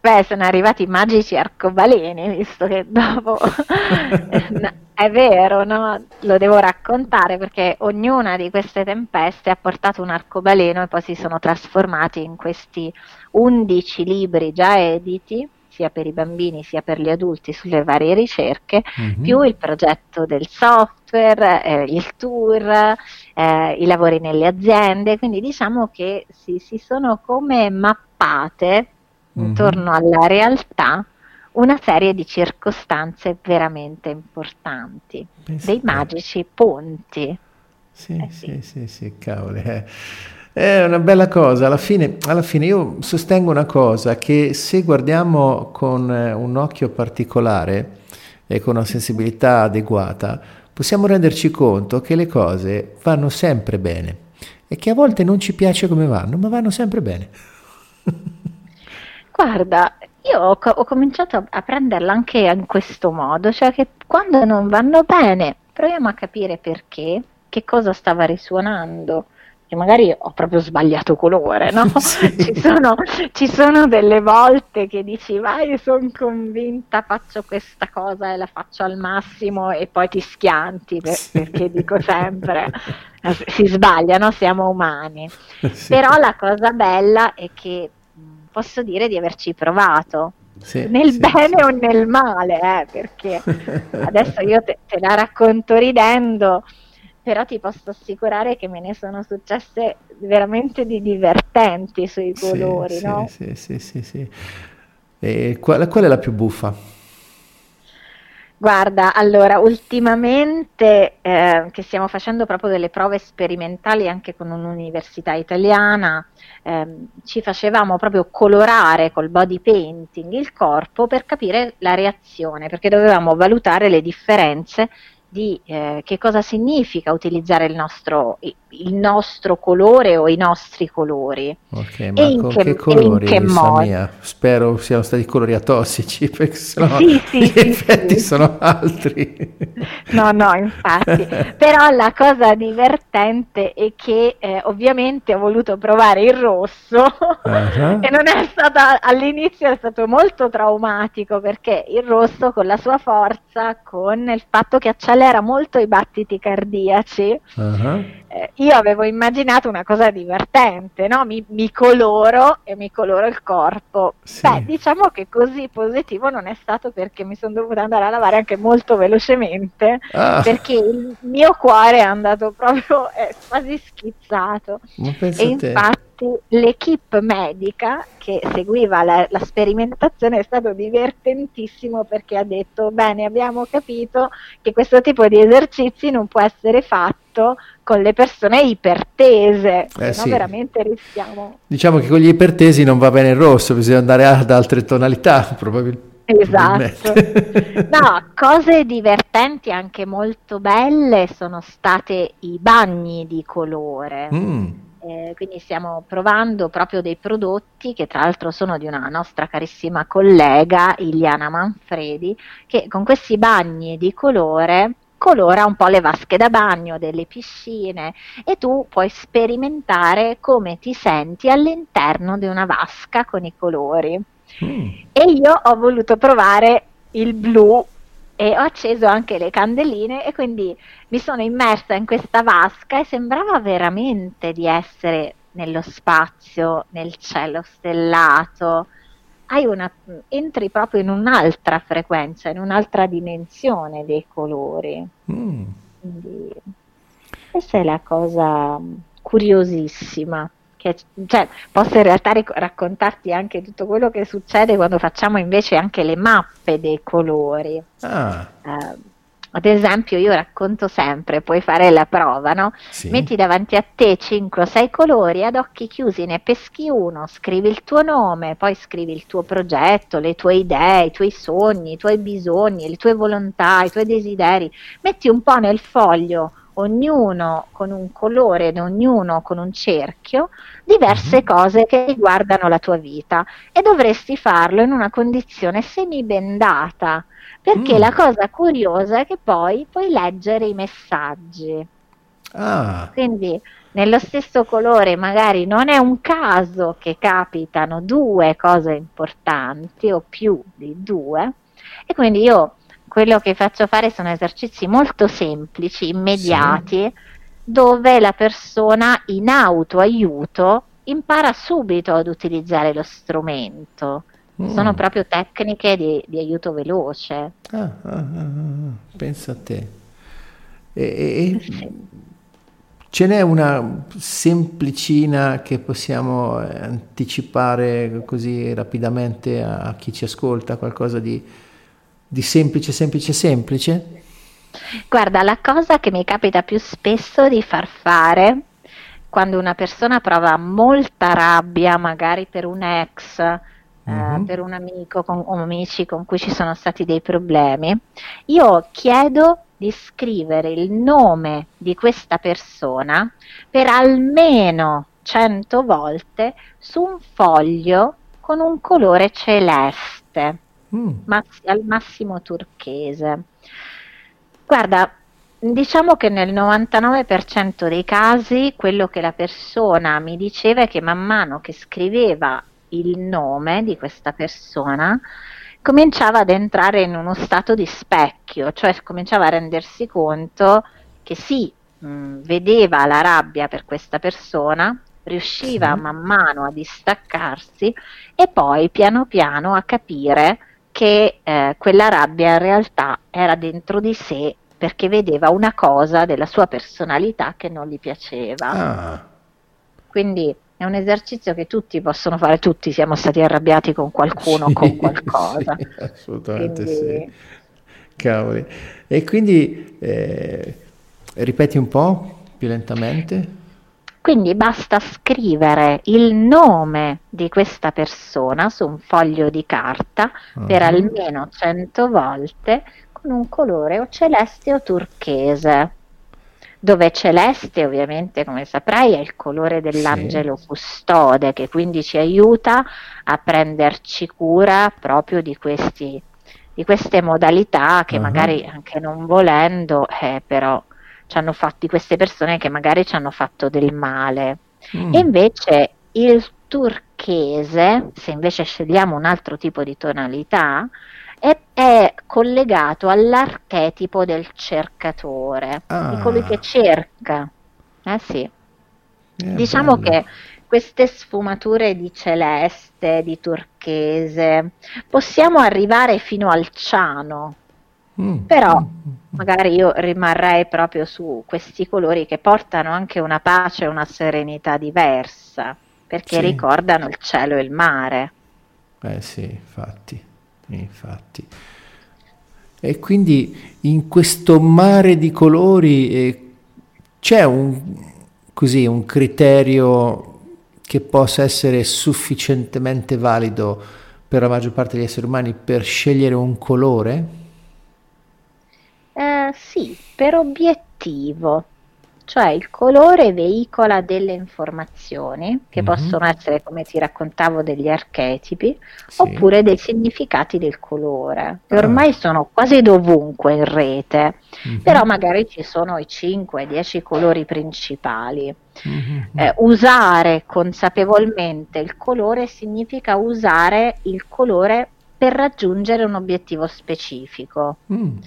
Beh, sono arrivati i magici arcobaleni, visto che dopo è vero, no? Lo devo raccontare perché ognuna di queste tempeste ha portato un arcobaleno e poi si sono trasformati in questi undici libri già editi sia per i bambini sia per gli adulti sulle varie ricerche, mm-hmm. più il progetto del software, eh, il tour, eh, i lavori nelle aziende, quindi diciamo che si, si sono come mappate intorno alla realtà una serie di circostanze veramente importanti, Penso dei magici ponti. Sì, eh sì, sì, sì, sì, cavoli. Eh. È una bella cosa, alla fine, alla fine, io sostengo una cosa, che se guardiamo con eh, un occhio particolare e con una sensibilità adeguata, possiamo renderci conto che le cose vanno sempre bene e che a volte non ci piace come vanno, ma vanno sempre bene. Guarda, io ho, ho cominciato a prenderla anche in questo modo, cioè che quando non vanno bene proviamo a capire perché, che cosa stava risuonando che magari ho proprio sbagliato colore, no? Sì. Ci, sono, ci, sono, delle volte che dici vai, sono convinta, faccio questa cosa e la faccio al massimo e poi ti schianti per, sì. perché dico sempre si sbaglia, no? Siamo umani. Sì. Però la cosa bella è che posso dire di averci provato. Sì, nel sì, bene sì. o nel male, eh, perché adesso io te, te, la racconto ridendo, però ti posso assicurare che me ne sono successe veramente di divertenti sui colori, no? Sì, sì, sì, sì. E qual, qual è la più buffa? Guarda, allora, ultimamente eh, che stiamo facendo proprio delle prove sperimentali anche con un'università italiana, eh, ci facevamo proprio colorare col body painting il corpo per capire la reazione, perché dovevamo valutare le differenze di eh, che cosa significa utilizzare il nostro, il nostro, colore o i nostri colori. Ok, ma e con che, che colori, che mia? Spero siano stati colori atossici, perché sennò sì, sì, gli sì, effetti sono altri. No, no, infatti. Però la cosa divertente è che eh, ovviamente ho voluto provare il rosso uh-huh. e non è stata, all'inizio è stato molto traumatico perché il rosso con la sua forza, con il fatto che accelera accelera molto i battiti cardiaci. Uh-huh. Eh, io avevo immaginato una cosa divertente, no? mi, mi, coloro e mi coloro il corpo. Sì. Beh, diciamo che così positivo non è stato perché mi sono dovuta andare a lavare anche molto velocemente, ah. perché il mio cuore è andato proprio è quasi schizzato. E infatti l'equipe medica che seguiva la, la, sperimentazione è stato divertentissimo perché ha detto bene abbiamo capito che questo tipo di esercizi non può essere fatto con le persone ipertese, eh sì. veramente rischiamo. Diciamo che con gli ipertesi non va bene il rosso, bisogna andare ad altre tonalità probabilmente. Esatto. no, cose divertenti anche molto belle sono state i bagni di colore. Mm eh, quindi stiamo provando proprio dei prodotti che tra l'altro sono di una nostra carissima collega Iliana Manfredi, che con questi bagni di colore colora un po' le vasche da bagno delle piscine e tu puoi sperimentare come ti senti all'interno di una vasca con i colori. Mm. E io ho voluto provare il blu e ho acceso anche le candeline e quindi mi sono immersa in questa vasca e sembrava veramente di essere nello spazio, nel cielo stellato. Una, entri proprio in un'altra frequenza, in un'altra dimensione dei colori. Mm. Quindi, questa è la cosa curiosissima che, cioè, posso in realtà ric- raccontarti anche tutto quello che succede quando facciamo invece anche le mappe dei colori. Ah. Uh, ad esempio, io racconto sempre, puoi fare la prova, no? Sì. Metti davanti a te 5 o 6 colori, ad occhi chiusi ne peschi uno, scrivi il tuo nome, poi scrivi il tuo progetto, le tue idee, i tuoi sogni, i tuoi bisogni, le tue volontà, i tuoi desideri. Metti un po' nel foglio ognuno con un colore ed ognuno con un cerchio, diverse mm-hmm. cose che riguardano la tua vita e dovresti farlo in una condizione semi-bendata, perché mm. la cosa curiosa è che poi puoi leggere i messaggi. Ah. Quindi nello stesso colore magari non è un caso che capitano due cose importanti o più di due e quindi io quello che faccio fare sono esercizi molto semplici, immediati, sì. dove la persona in autoaiuto impara subito ad utilizzare lo strumento. Mm. Sono proprio tecniche di, di aiuto veloce. Ah, ah, ah, ah pensa a te. E, e, sì. Ce n'è una semplicina che possiamo anticipare così rapidamente a chi ci ascolta, qualcosa di di semplice, semplice, semplice? Guarda, la cosa che mi capita più spesso di far fare quando una persona prova molta rabbia, magari per un ex, mm-hmm. eh, per un amico con, o amici con cui ci sono stati dei problemi, io chiedo di scrivere il nome di questa persona per almeno 100 volte su un foglio con un colore celeste mm. massi- al massimo turchese. Guarda, diciamo che nel 99% dei casi quello che la persona mi diceva è che man mano che scriveva il nome di questa persona, cominciava ad entrare in uno stato di specchio, cioè cominciava a rendersi conto che sì, mh, vedeva la rabbia per questa persona, riusciva sì. man mano a distaccarsi e poi piano piano a capire che eh, quella rabbia in realtà era dentro di sé perché vedeva una cosa della sua personalità che non gli piaceva. Ah. Quindi è un esercizio che tutti possono fare, tutti siamo stati arrabbiati con qualcuno, sì, con qualcosa. Sì, assolutamente quindi... sì. Cavoli. E quindi eh, ripeti un po' più lentamente. Quindi basta scrivere il nome di questa persona su un foglio di carta uh-huh. per almeno 100 volte con un colore o celeste o turchese. Dove celeste ovviamente come saprai è il colore dell'angelo sì. custode che quindi ci aiuta a prenderci cura proprio di questi di queste modalità che uh-huh. magari anche non volendo eh, però ci hanno fatti queste persone che magari ci hanno fatto del male. Mm. E invece il turchese, se invece scegliamo un altro tipo di tonalità, è, è collegato all'archetipo del cercatore, ah. di colui che cerca. Eh sì. È diciamo bello. che queste sfumature di celeste, di turchese, possiamo arrivare fino al ciano, Mm. Però mm, magari io rimarrei proprio su questi colori che portano anche una pace e una serenità diversa, perché sì. ricordano il cielo e il mare. Eh sì, infatti, infatti. E quindi in questo mare di colori eh, c'è un, così, un criterio che possa essere sufficientemente valido per la maggior parte degli esseri umani per scegliere un colore? Sì, per obiettivo. cioè il colore veicola delle informazioni che mm-hmm. possono essere, come ti raccontavo, degli archetipi sì. oppure dei significati del colore, che ah. ormai sono quasi dovunque in rete, mm-hmm. però magari ci sono i 5-10 colori principali. Mm-hmm. Eh, usare consapevolmente il colore significa usare il colore per raggiungere un obiettivo specifico. Mm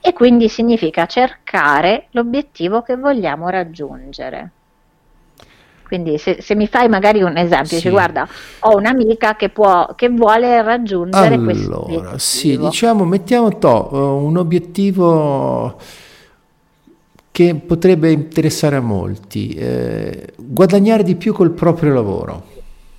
e quindi significa cercare l'obiettivo che vogliamo raggiungere. Quindi se, se mi fai magari un esempio, sì. dici guarda, ho un'amica che, può, che vuole raggiungere allora, questo obiettivo. Sì, diciamo, mettiamo to, un obiettivo che potrebbe interessare a molti, eh, guadagnare di più col proprio lavoro.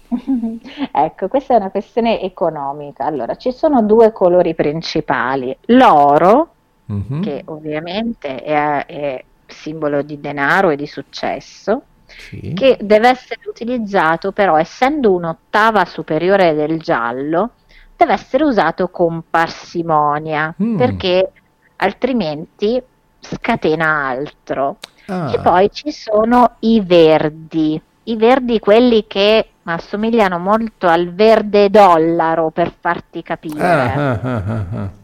ecco, questa è una questione economica. Allora, ci sono due colori principali, l'oro mm-hmm. che ovviamente è, è, simbolo di denaro e di successo, sì. che deve essere utilizzato però essendo un'ottava superiore del giallo, deve essere usato con parsimonia, mm. perché altrimenti scatena altro. Ah. E poi ci sono i verdi, i verdi quelli che assomigliano molto al verde dollaro per farti capire. Ah, ah, ah, ah, ah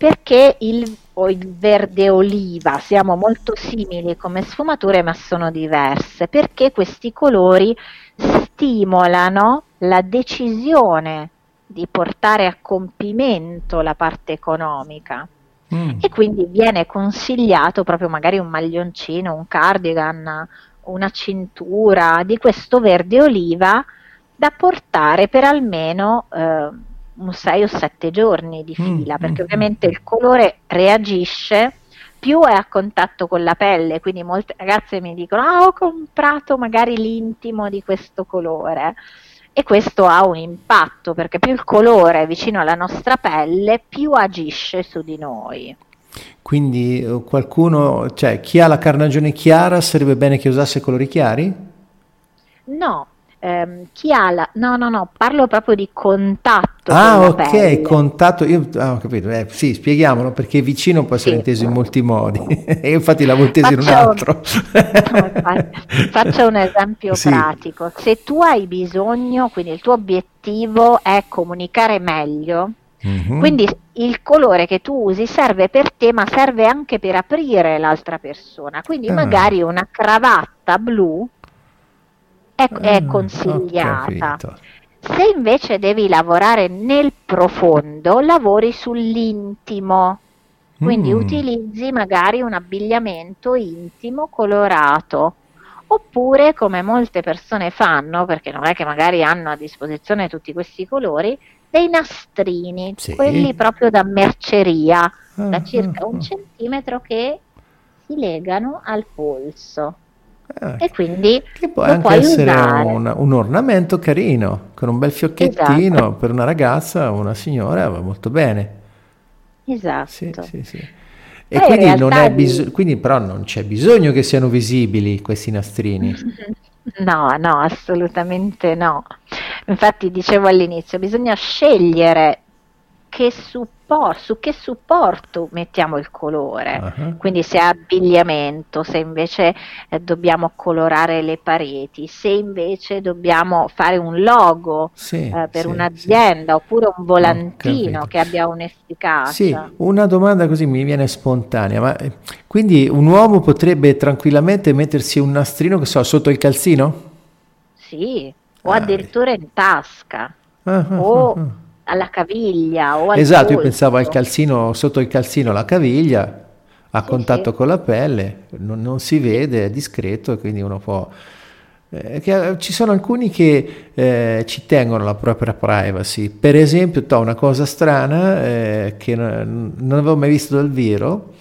perché il, il verde oliva siamo molto simili come sfumature ma sono diverse, perché questi colori stimolano la decisione di portare a compimento la parte economica. Mm. E quindi viene consigliato proprio magari un maglioncino, un cardigan, una cintura di questo verde oliva da portare per almeno eh, un 6 o 7 giorni di mm, fila, mm, perché mm, ovviamente il colore reagisce più è a contatto con la pelle, quindi molte ragazze mi dicono ah ho comprato magari l'intimo di questo colore e questo ha un impatto perché più il colore è vicino alla nostra pelle più agisce su di noi. Quindi eh, qualcuno, cioè chi ha la carnagione chiara sarebbe bene che usasse colori chiari? No, ehm, chi ha la... No, no, no, parlo proprio di contatto. Ah, ok, pelle. contatto. Io ah, ho capito. Eh, sì, spieghiamolo perché vicino può essere sì. inteso in molti modi. e infatti l'avevo inteso in un altro. faccio un esempio sì. pratico. Se tu hai bisogno, quindi il tuo obiettivo è comunicare meglio, Mm-hmm. Quindi il colore che tu usi serve per te, ma serve anche per aprire l'altra persona. Quindi ah. magari una cravatta blu è, è mm, consigliata. Se invece devi lavorare nel profondo, lavori sull'intimo. Quindi mm. utilizzi magari un abbigliamento intimo colorato. Oppure, come molte persone fanno, perché non è che magari hanno a disposizione tutti questi colori, dei nastrini, sì. quelli proprio da merceria, ah, da circa ah, un ah. centimetro che si legano al polso. Ah, e quindi che può anche essere un, un, ornamento carino, con un bel fiocchettino esatto. per una ragazza o una signora va molto bene. Esatto. Sì, sì, sì. E Beh, quindi, non è bis- quindi però non c'è bisogno che siano visibili questi nastrini. No, no, assolutamente no. Infatti dicevo all'inizio, bisogna scegliere che support, su che supporto mettiamo il colore, uh-huh. quindi se è abbigliamento, se invece eh, dobbiamo colorare le pareti, se invece dobbiamo fare un logo sì, eh, per sì, un'azienda sì. oppure un volantino che abbia un'efficacia. Sì, una domanda così mi viene spontanea, ma eh, quindi un uomo potrebbe tranquillamente mettersi un nastrino che so sotto il calzino? Sì, o ah, addirittura in tasca. Uh-huh, o uh-huh alla caviglia o al Esatto, polso. io pensavo al calzino, sotto il calzino la caviglia, a sì, contatto sì. con la pelle, non, non, si vede, è discreto quindi uno può... Eh, che, eh, ci sono alcuni che eh, ci tengono alla propria privacy, per esempio, to, una cosa strana eh, che non, non, avevo mai visto dal vero,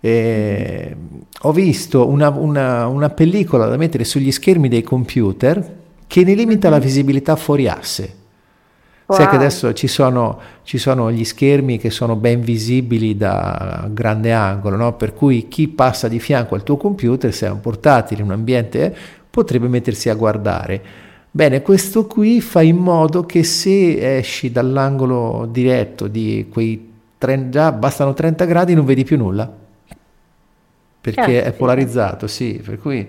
eh, ho visto una, una, una pellicola da mettere sugli schermi dei computer che ne limita la mm-hmm. visibilità fuori asse. Wow. Sai che adesso ci sono, ci sono, gli schermi che sono ben visibili da grande angolo, no? per cui chi passa di fianco al tuo computer, se è un portatile, in un ambiente, potrebbe mettersi a guardare. Bene, questo qui fa in modo che se esci dall'angolo diretto di quei 30, già bastano 30 gradi non vedi più nulla. perché è polarizzato, sì, per cui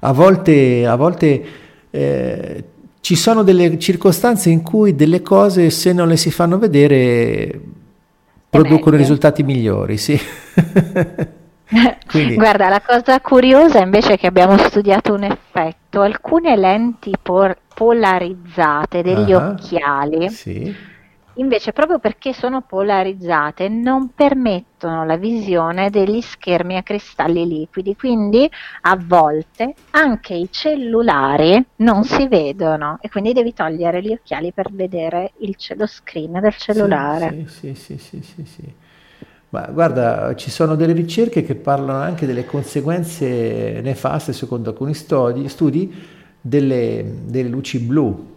a volte, a volte eh, ci sono delle circostanze in cui delle cose, se non le si fanno vedere, producono risultati migliori, sì. Quindi... Guarda, la cosa curiosa invece è che abbiamo studiato un effetto. Alcune lenti por- polarizzate degli uh-huh. occhiali sì invece proprio perché sono polarizzate non permettono la visione degli schermi a cristalli liquidi, quindi a volte anche i cellulari non si vedono. E quindi devi togliere gli occhiali per vedere il, lo screen del cellulare. Sì, sì, sì, sì, sì, Ma guarda, ci sono delle ricerche che parlano anche delle conseguenze nefaste, secondo alcuni studi, studi delle, delle luci blu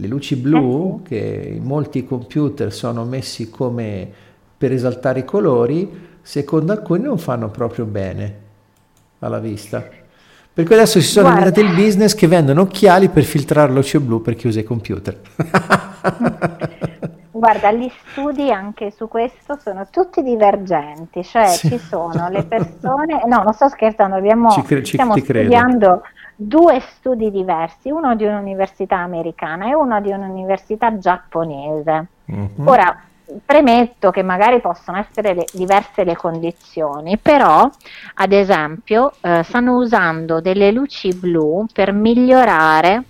le luci blu, eh che in molti computer sono messi come per esaltare i colori, secondo alcuni non fanno proprio bene alla vista. Per cui adesso si sono inventati il business che vendono occhiali per filtrare luce blu per chi usa i computer. Guarda, gli studi anche su questo sono tutti divergenti, cioè sì. ci sono le persone, no, non sto scherzando, abbiamo, ci cre- ci, stiamo studiando due studi diversi, uno di un'università americana e uno di un'università giapponese. Mm-hmm. Ora, premetto che magari possono essere le, diverse le condizioni, però ad esempio eh, stanno usando delle luci blu per migliorare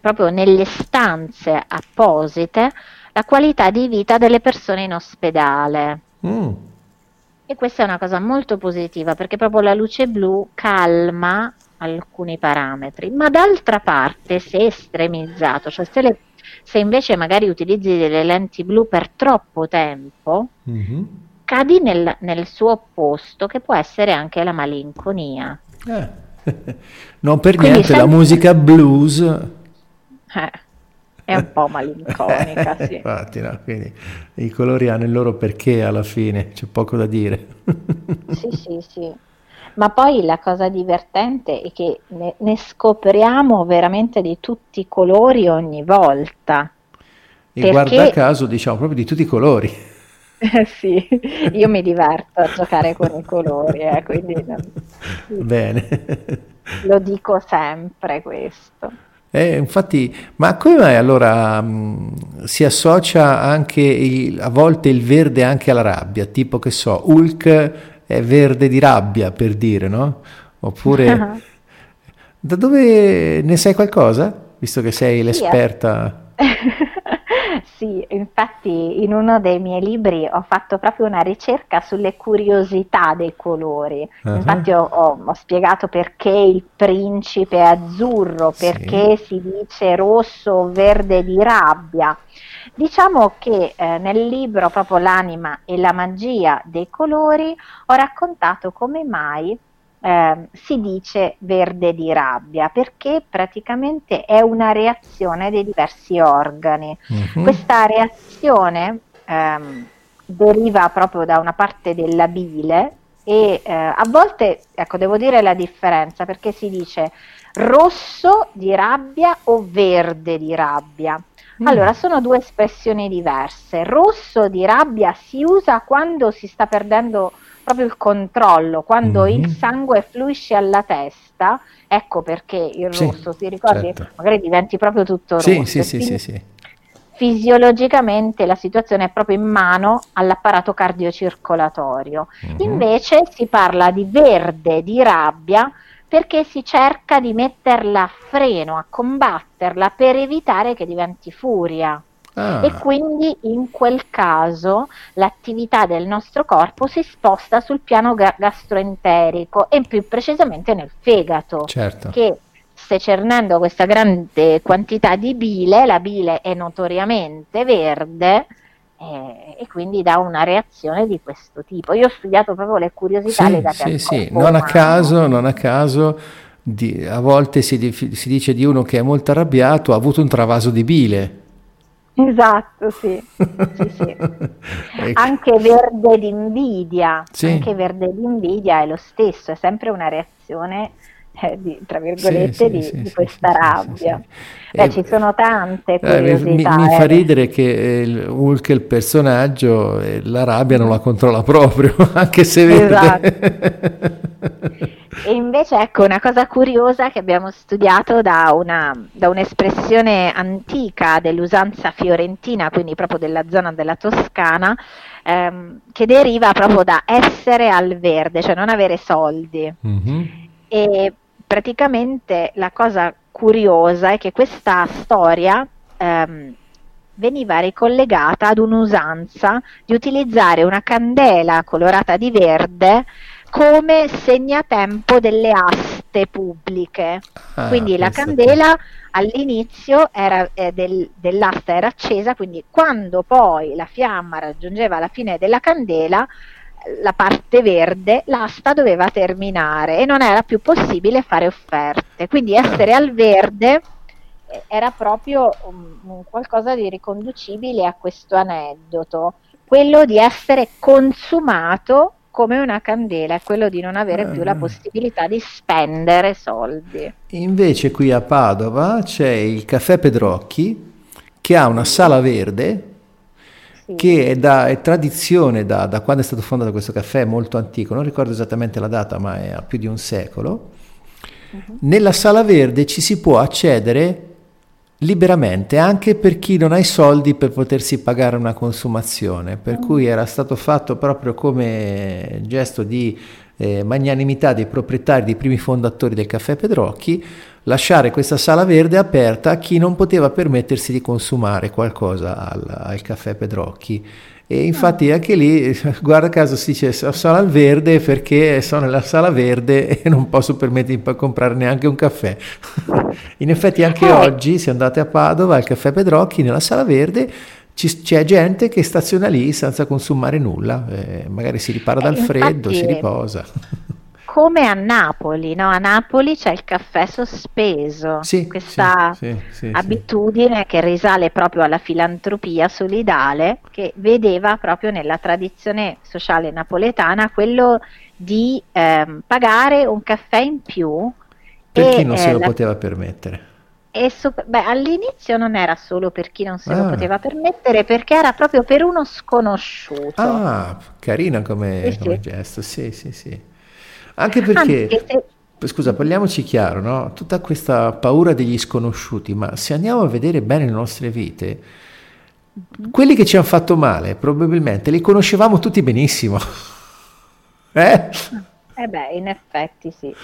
proprio nelle stanze apposite la qualità di vita delle persone in ospedale. Mm. E questa è una cosa molto positiva perché proprio la luce blu calma alcuni parametri, ma d'altra parte se estremizzato, cioè se, le, se invece magari utilizzi delle lenti blu per troppo tempo, mm-hmm. cadi nel, nel, suo opposto che può essere anche la malinconia. Eh. non per Quindi niente sempre... la musica blues... Eh è un po' malinconica, sì. Infatti, no? Quindi i colori hanno il loro perché alla fine, c'è poco da dire. sì, sì, sì. Ma poi la cosa divertente è che ne, ne scopriamo veramente di tutti i colori ogni volta. E perché... guarda caso, diciamo proprio di tutti i colori. Eh sì, io mi diverto a giocare con i colori, eh, quindi Bene. lo dico sempre questo. Eh, infatti, ma come mai allora mh, si associa anche il, a volte il verde anche alla rabbia? Tipo che so, Hulk è verde di rabbia per dire, no? Oppure da dove ne sai qualcosa? Visto che sei l'esperta. Sì, infatti in uno dei miei libri ho fatto proprio una ricerca sulle curiosità dei colori. Uh-huh. Infatti ho, ho, ho, spiegato perché il principe è azzurro, perché sì. si dice rosso o verde di rabbia. Diciamo che eh, nel libro proprio L'anima e la magia dei colori ho raccontato come mai eh, si dice verde di rabbia perché praticamente è una reazione dei diversi organi. Uh-huh. Questa reazione ehm, deriva proprio da una parte della bile e eh, a volte, ecco, devo dire la differenza perché si dice rosso di rabbia o verde di rabbia. Mm. Allora, sono due espressioni diverse. Rosso di rabbia si usa quando si sta perdendo proprio il controllo, quando mm-hmm. il sangue fluisce alla testa, ecco perché il rosso, sì, si ricordi, certo. magari diventi proprio tutto rosso. Sì, sì, sì, sì, sì. Fisiologicamente la situazione è proprio in mano all'apparato cardiocircolatorio. Mm-hmm. Invece si parla di verde, di rabbia, perché si cerca di metterla a freno, a combatterla per evitare che diventi furia. Ah. E quindi in quel caso l'attività del nostro corpo si sposta sul piano ga- gastroenterico e più precisamente nel fegato, certo. che stai cernendo questa grande quantità di bile, la bile è notoriamente verde eh, e quindi dà una reazione di questo tipo. Io ho studiato proprio le curiosità sì, legate sì, sì. Non a caso, non a caso di, a volte si, si, dice di uno che è molto arrabbiato, ha avuto un travaso di bile. Esatto, sì. sì, sì. Ecco. Anche verde d'invidia, sì. anche verde d'invidia è lo stesso, è sempre una reazione eh, di, tra virgolette, sì, di, sì, di, questa rabbia. Beh, eh, ci sono tante curiosità. Eh, mi, mi, fa ridere che eh, Hulk, il personaggio, eh, la rabbia non la controlla proprio, anche se vede. Esatto. E invece ecco una cosa curiosa che abbiamo studiato da, una, da un'espressione antica dell'usanza fiorentina, quindi proprio della zona della Toscana, ehm, che deriva proprio da essere al verde, cioè non avere soldi. Mm-hmm. E praticamente la cosa curiosa è che questa storia ehm, veniva ricollegata ad un'usanza di utilizzare una candela colorata di verde come segnatempo delle aste pubbliche. Ah, quindi la candela all'inizio era, eh, del, dell'asta era accesa, quindi quando poi la fiamma raggiungeva la fine della candela, la parte verde, l'asta doveva terminare e non era più possibile fare offerte. Quindi essere al verde eh, era proprio un, un qualcosa di riconducibile a questo aneddoto, quello di essere consumato come una candela, è quello di non avere più la ah. possibilità di spendere soldi. Invece qui a Padova c'è il caffè Pedrocchi che ha una sala verde sì. che è, da, è tradizione da, da, quando è stato fondato questo caffè, è molto antico, non ricordo esattamente la data ma è a più di un secolo. Uh-huh. Nella sala verde ci si può accedere liberamente anche per chi non ha i soldi per potersi pagare una consumazione, per mm. cui era stato fatto proprio come gesto di eh, magnanimità dei proprietari, dei primi fondatori del caffè Pedrocchi, lasciare questa sala verde aperta a chi non poteva permettersi di consumare qualcosa al, al caffè Pedrocchi e infatti anche lì, guarda caso, si dice sala al verde perché sono nella sala verde e non posso permettermi di comprare neanche un caffè. In effetti anche eh. oggi, se andate a Padova, al caffè Pedrocchi, nella sala verde, c'è gente che staziona lì senza consumare nulla, eh, magari si ripara dal eh, freddo, si riposa come a Napoli, no? a Napoli c'è il caffè sospeso, sì, questa sì, sì, abitudine che risale proprio alla filantropia solidale che vedeva proprio nella tradizione sociale napoletana quello di ehm, pagare un caffè in più. Per e, chi non eh, se lo la... poteva permettere. So, beh, all'inizio non era solo per chi non se ah. lo poteva permettere, perché era proprio per uno sconosciuto. Ah, carina come, come gesto, sì, sì, sì. Anche perché, Anche se... scusa, parliamoci chiaro, no? Tutta questa paura degli sconosciuti, ma se andiamo a vedere bene le nostre vite, quelli che ci hanno fatto male probabilmente li conoscevamo tutti benissimo. eh? Eh beh, in effetti sì.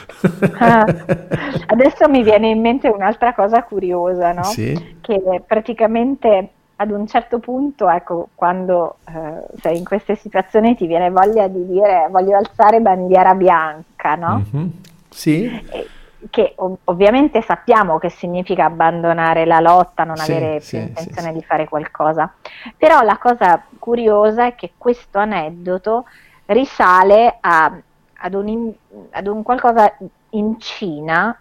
adesso mi viene in mente un'altra cosa curiosa, no? Sì. Che praticamente ad un certo punto, ecco, quando eh, sei in queste situazioni ti viene voglia di dire voglio alzare bandiera bianca, no? Mm-hmm. Sì. E, che ov- ovviamente sappiamo che significa abbandonare la lotta, non sì, avere più sì, intenzione sì, di fare qualcosa. Però la cosa curiosa è che questo aneddoto risale a, ad, un, ad un qualcosa in Cina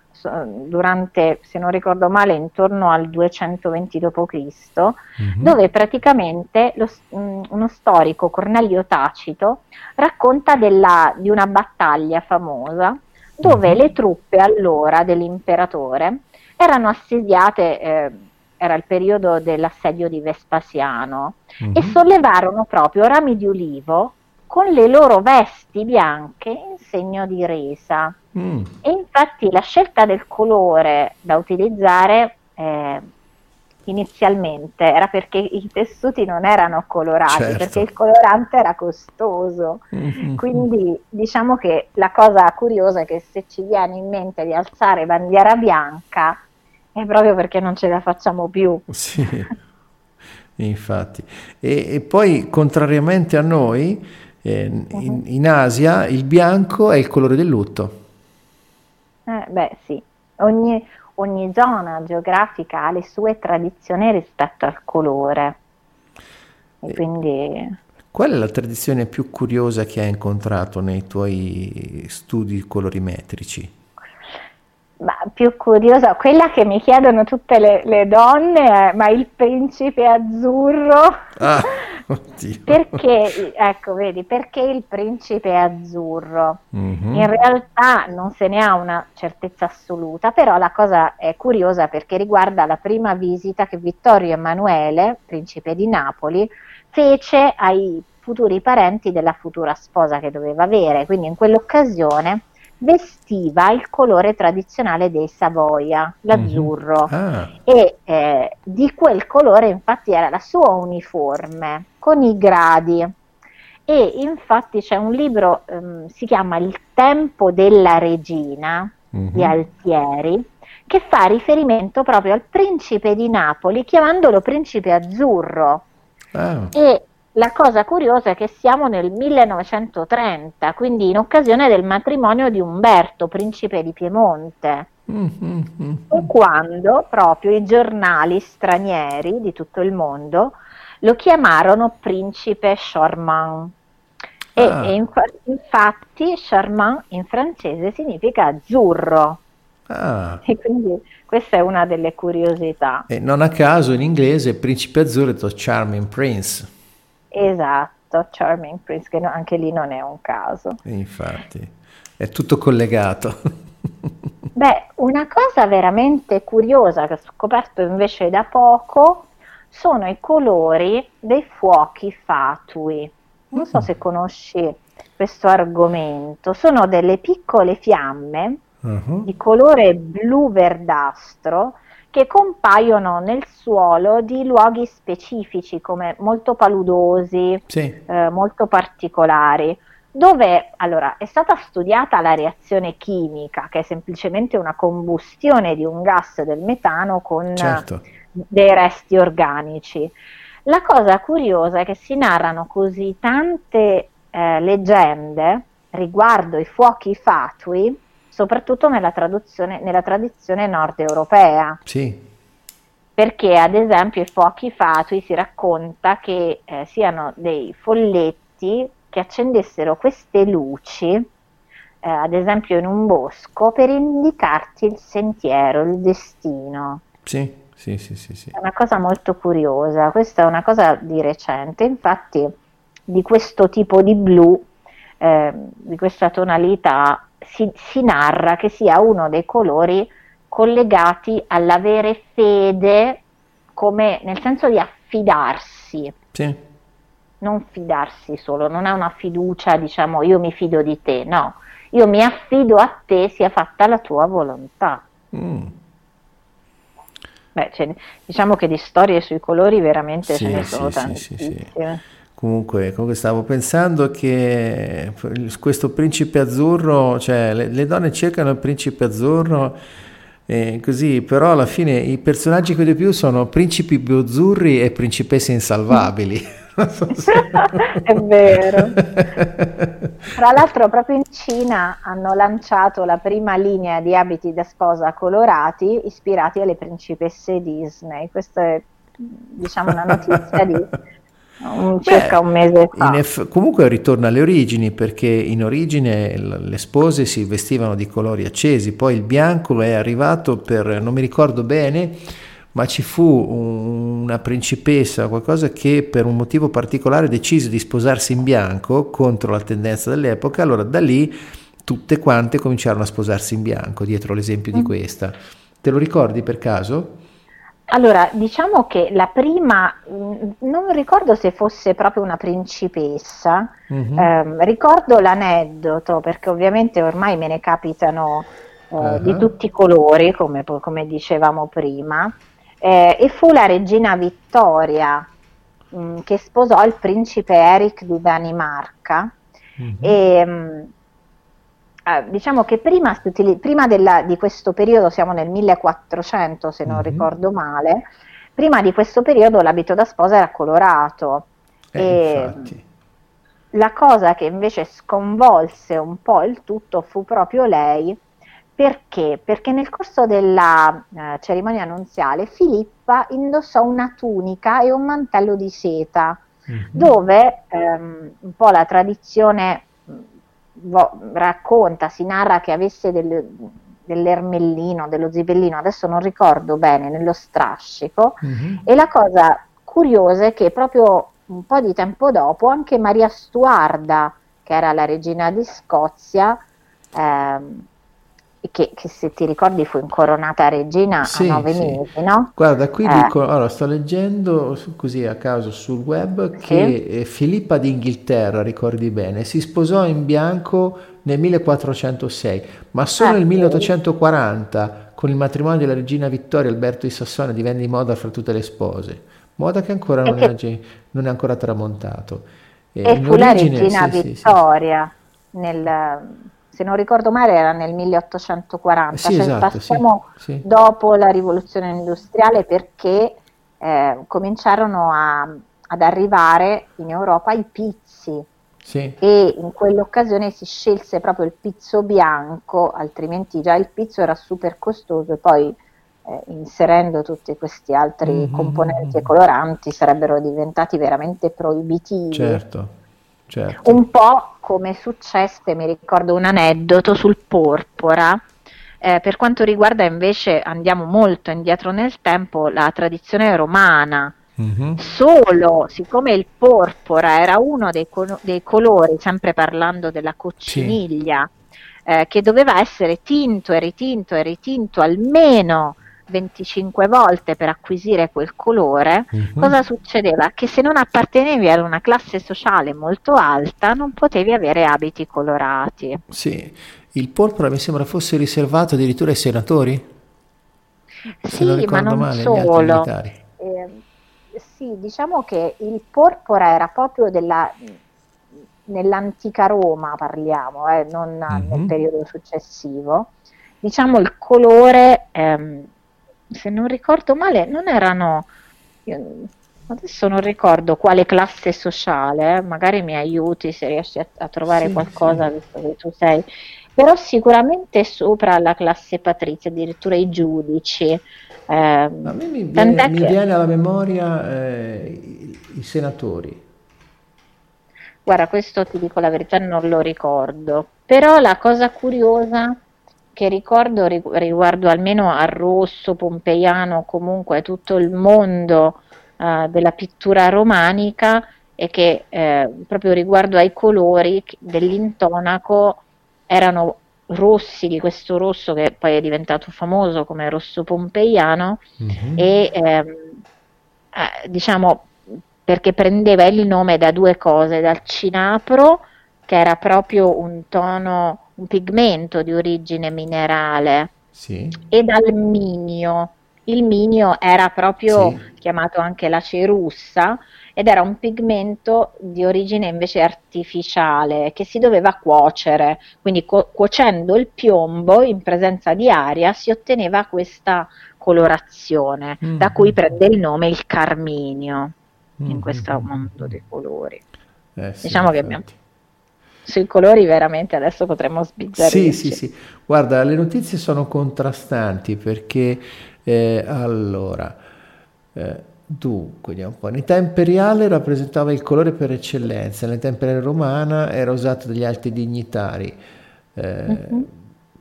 durante, se non ricordo male, intorno al 220 d.C., mm-hmm. dove praticamente lo, uno storico, Cornelio Tacito, racconta della, di una battaglia famosa dove mm-hmm. le truppe allora dell'imperatore erano assediate, eh, era il periodo dell'assedio di Vespasiano, mm-hmm. e sollevarono proprio rami di ulivo con le loro vesti bianche in segno di resa. Mm. E infatti la scelta del colore da utilizzare eh, inizialmente era perché i tessuti non erano colorati, certo. perché il colorante era costoso. Mm-hmm. Quindi diciamo che la cosa curiosa è che se ci viene in mente di alzare bandiera bianca è proprio perché non ce la facciamo più. Sì, infatti. E, e poi, contrariamente a noi, eh, in, in Asia il bianco è il colore del lutto. Eh, beh sì, ogni, ogni zona geografica ha le sue tradizioni rispetto al colore. E quindi... Qual è la tradizione più curiosa che hai incontrato nei tuoi studi colorimetrici? Ma più curiosa, quella che mi chiedono tutte le, le donne è ma il principe azzurro? Ah. Perché, ecco, vedi, perché il principe azzurro? Mm-hmm. In realtà non se ne ha una certezza assoluta, però la cosa è curiosa perché riguarda la prima visita che Vittorio Emanuele, principe di Napoli, fece ai futuri parenti della futura sposa che doveva avere. Quindi in quell'occasione vestiva il colore tradizionale dei Savoia, l'azzurro, mm-hmm. ah. e eh, di quel colore infatti era la sua uniforme con i gradi. E infatti c'è un libro, um, si chiama Il tempo della regina mm-hmm. di Altieri, che fa riferimento proprio al principe di Napoli, chiamandolo principe azzurro. Ah. E la cosa curiosa è che siamo nel 1930, quindi in occasione del matrimonio di Umberto, principe di Piemonte. Mm-hmm. quando proprio i giornali stranieri di tutto il mondo lo chiamarono principe Charmant. E, ah. e inf- infatti Charmant in francese significa azzurro. Ah. E quindi questa è una delle curiosità. E non a caso in inglese principe azzurro è detto Charming Prince. Esatto, Charming Prince, che anche lì non è un caso. Infatti, è tutto collegato. Beh, una cosa veramente curiosa che ho scoperto invece da poco sono i colori dei fuochi fatui. Non so mm. se conosci questo argomento. Sono delle piccole fiamme uh-huh. di colore blu verdastro che compaiono nel suolo di luoghi specifici come molto paludosi, sì. eh, molto particolari, dove allora è stata studiata la reazione chimica, che è semplicemente una combustione di un gas del metano con certo. dei resti organici. La cosa curiosa è che si narrano così tante eh, leggende riguardo i fuochi fatui soprattutto nella, nella tradizione nord europea. Sì. Perché ad esempio i fuochi fatui si racconta che eh, siano dei folletti che accendessero queste luci, eh, ad esempio in un bosco, per indicarti il sentiero, il destino. Sì, sì, sì, sì, sì. È una cosa molto curiosa, questa è una cosa di recente, infatti di questo tipo di blu, eh, di questa tonalità, si, si narra che sia uno dei colori collegati all'avere fede come nel senso di affidarsi. Sì. Non fidarsi solo, non è una fiducia, diciamo, io mi fido di te, no, io mi affido a te, sia fatta la tua volontà. Mm. Beh, cioè, diciamo che di storie sui colori veramente sì, ce ne sono sì, tantissime. Sì, Comunque, comunque, stavo pensando che questo principe azzurro, cioè le, le donne cercano il principe azzurro, eh, così, però alla fine i personaggi che vedo più sono principi più azzurri e principesse insalvabili. È vero. Tra l'altro proprio in Cina hanno lanciato la prima linea di abiti da sposa colorati ispirati alle principesse Disney. Questa è diciamo una notizia di circa Beh, un mese fa. Eff- comunque ritorna alle origini perché in origine le spose si vestivano di colori accesi, poi il bianco è arrivato per, non mi ricordo bene, ma ci fu una principessa, qualcosa che per un motivo particolare decise di sposarsi in bianco contro la tendenza dell'epoca, allora da lì tutte quante cominciarono a sposarsi in bianco, dietro l'esempio mm. di questa. Te lo ricordi per caso? Allora, diciamo che la prima, mm, non ricordo se fosse proprio una principessa, mm-hmm. eh, ricordo l'aneddoto perché ovviamente ormai me ne capitano eh, uh-huh. di tutti i colori, come, come dicevamo prima, eh, e fu la regina Vittoria mh, mm, che sposò il principe Eric di Danimarca. Mm-hmm. E, mh, eh, diciamo che prima, prima della, di questo periodo, siamo nel 1400 se non mm-hmm. ricordo male, prima di questo periodo l'abito da sposa era colorato. Eh, e la cosa che invece sconvolse un po' il tutto fu proprio lei, perché? Perché nel corso della eh, cerimonia nunziale Filippa indossò una tunica e un mantello di seta, mm-hmm. dove ehm, un po' la tradizione vo- racconta, si narra che avesse del, dell'ermellino, dello zibellino, adesso non ricordo bene, nello strascico, mm-hmm. e la cosa curiosa è che proprio un po' di tempo dopo anche Maria Stuarda, che era la regina di Scozia, ehm, che, che, se ti ricordi fu incoronata regina sì, a nove sì. mesi, no? Guarda, qui eh. dico, allora sto leggendo così a caso sul web che sì. Filippa d'Inghilterra, ricordi bene, si sposò in bianco nel 1406, ma solo ah, nel 1840 con il matrimonio della regina Vittoria Alberto di Sassonia divenne di moda fra tutte le spose, moda che ancora non, che... È, non è ancora tramontato. E, e fu origine, la regina Vittoria nel se non ricordo male era nel 1840, sì, cioè esatto, passiamo sì, sì. dopo la rivoluzione industriale perché eh, cominciarono a, ad arrivare in Europa i pizzi e in quell'occasione si scelse proprio il pizzo bianco, altrimenti già il pizzo era super costoso e poi eh, inserendo tutti questi altri mm-hmm. componenti e coloranti sarebbero diventati veramente proibitivi. Certo. Certo. Un po' come successe, mi ricordo un aneddoto sul porpora. Eh, per quanto riguarda invece, andiamo molto indietro nel tempo, la tradizione romana. Mm-hmm. Solo, siccome il porpora era uno dei, co- dei colori, sempre parlando della cocciniglia, sì. eh, che doveva essere tinto e ritinto e ritinto almeno 25 volte per acquisire quel colore, uh-huh. cosa succedeva? Che se non appartenevi ad una classe sociale molto alta non potevi avere abiti colorati. Sì, il porpora mi sembra fosse riservato addirittura ai senatori? Se sì, non ma non male, solo. Eh, sì, diciamo che il porpora era proprio della, nell'antica Roma, parliamo, eh, non uh-huh. nel periodo successivo. Diciamo il colore ehm, se non ricordo male, non erano, adesso non ricordo quale classe sociale, eh, magari mi aiuti se riesci a, a trovare sì, qualcosa, sì. visto che tu sei, però sicuramente sopra la classe patrizia, addirittura i giudici. Eh, a me mi viene, mi viene alla memoria eh, i, i senatori. Guarda, questo ti dico la verità, non lo ricordo. Però la cosa curiosa che ricordo riguardo almeno al rosso pompeiano, comunque tutto il mondo uh, della pittura romanica e che eh, proprio riguardo ai colori dell'intonaco erano rossi di questo rosso che poi è diventato famoso come rosso pompeiano mm-hmm. e ehm, eh, diciamo perché prendeva il nome da due cose, dal cinapro che era proprio un tono un pigmento di origine minerale sì. e dal minio. Il minio era proprio sì. chiamato anche la cerussa ed era un pigmento di origine invece artificiale che si doveva cuocere, quindi cu- cuocendo il piombo in presenza di aria si otteneva questa colorazione, mm-hmm. da cui prende il nome il carminio mm-hmm. in questo mondo dei colori. Eh, sì, diciamo che abbiamo sui colori veramente adesso potremmo sbizzarrirci. Sì, sì, sì. Guarda, le notizie sono contrastanti perché eh, allora, eh, dunque, vediamo un po'. In età imperiale rappresentava il colore per eccellenza, nell'età imperiale romana era usato dagli alti dignitari. Eh, uh-huh.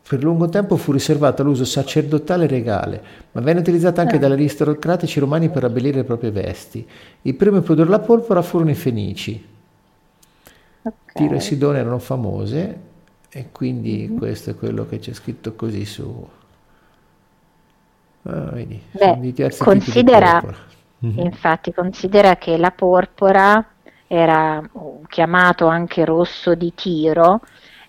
Per lungo tempo fu riservato all'uso sacerdotale e regale, ma venne utilizzato anche eh. dagli aristocratici romani per abbellire le proprie vesti. I primi a produrre la porpora furono i fenici, Tiro e Sidone erano famose e quindi mm-hmm. questo è quello che c'è scritto così su... Ah, vedi, Beh, considera, mm-hmm. infatti, considera che la porpora era chiamato anche rosso di tiro,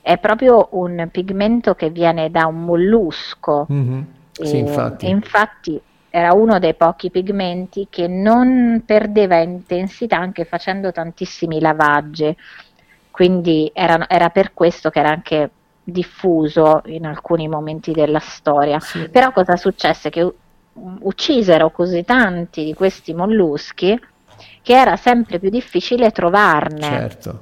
è proprio un pigmento che viene da un mollusco. Mm-hmm. Sì, infatti. infatti era uno dei pochi pigmenti che non perdeva intensità anche facendo tantissimi lavaggi quindi era, era per questo che era anche diffuso in alcuni momenti della storia. Sì. Però cosa successe? Che uccisero così tanti di questi molluschi che era sempre più difficile trovarne. Certo.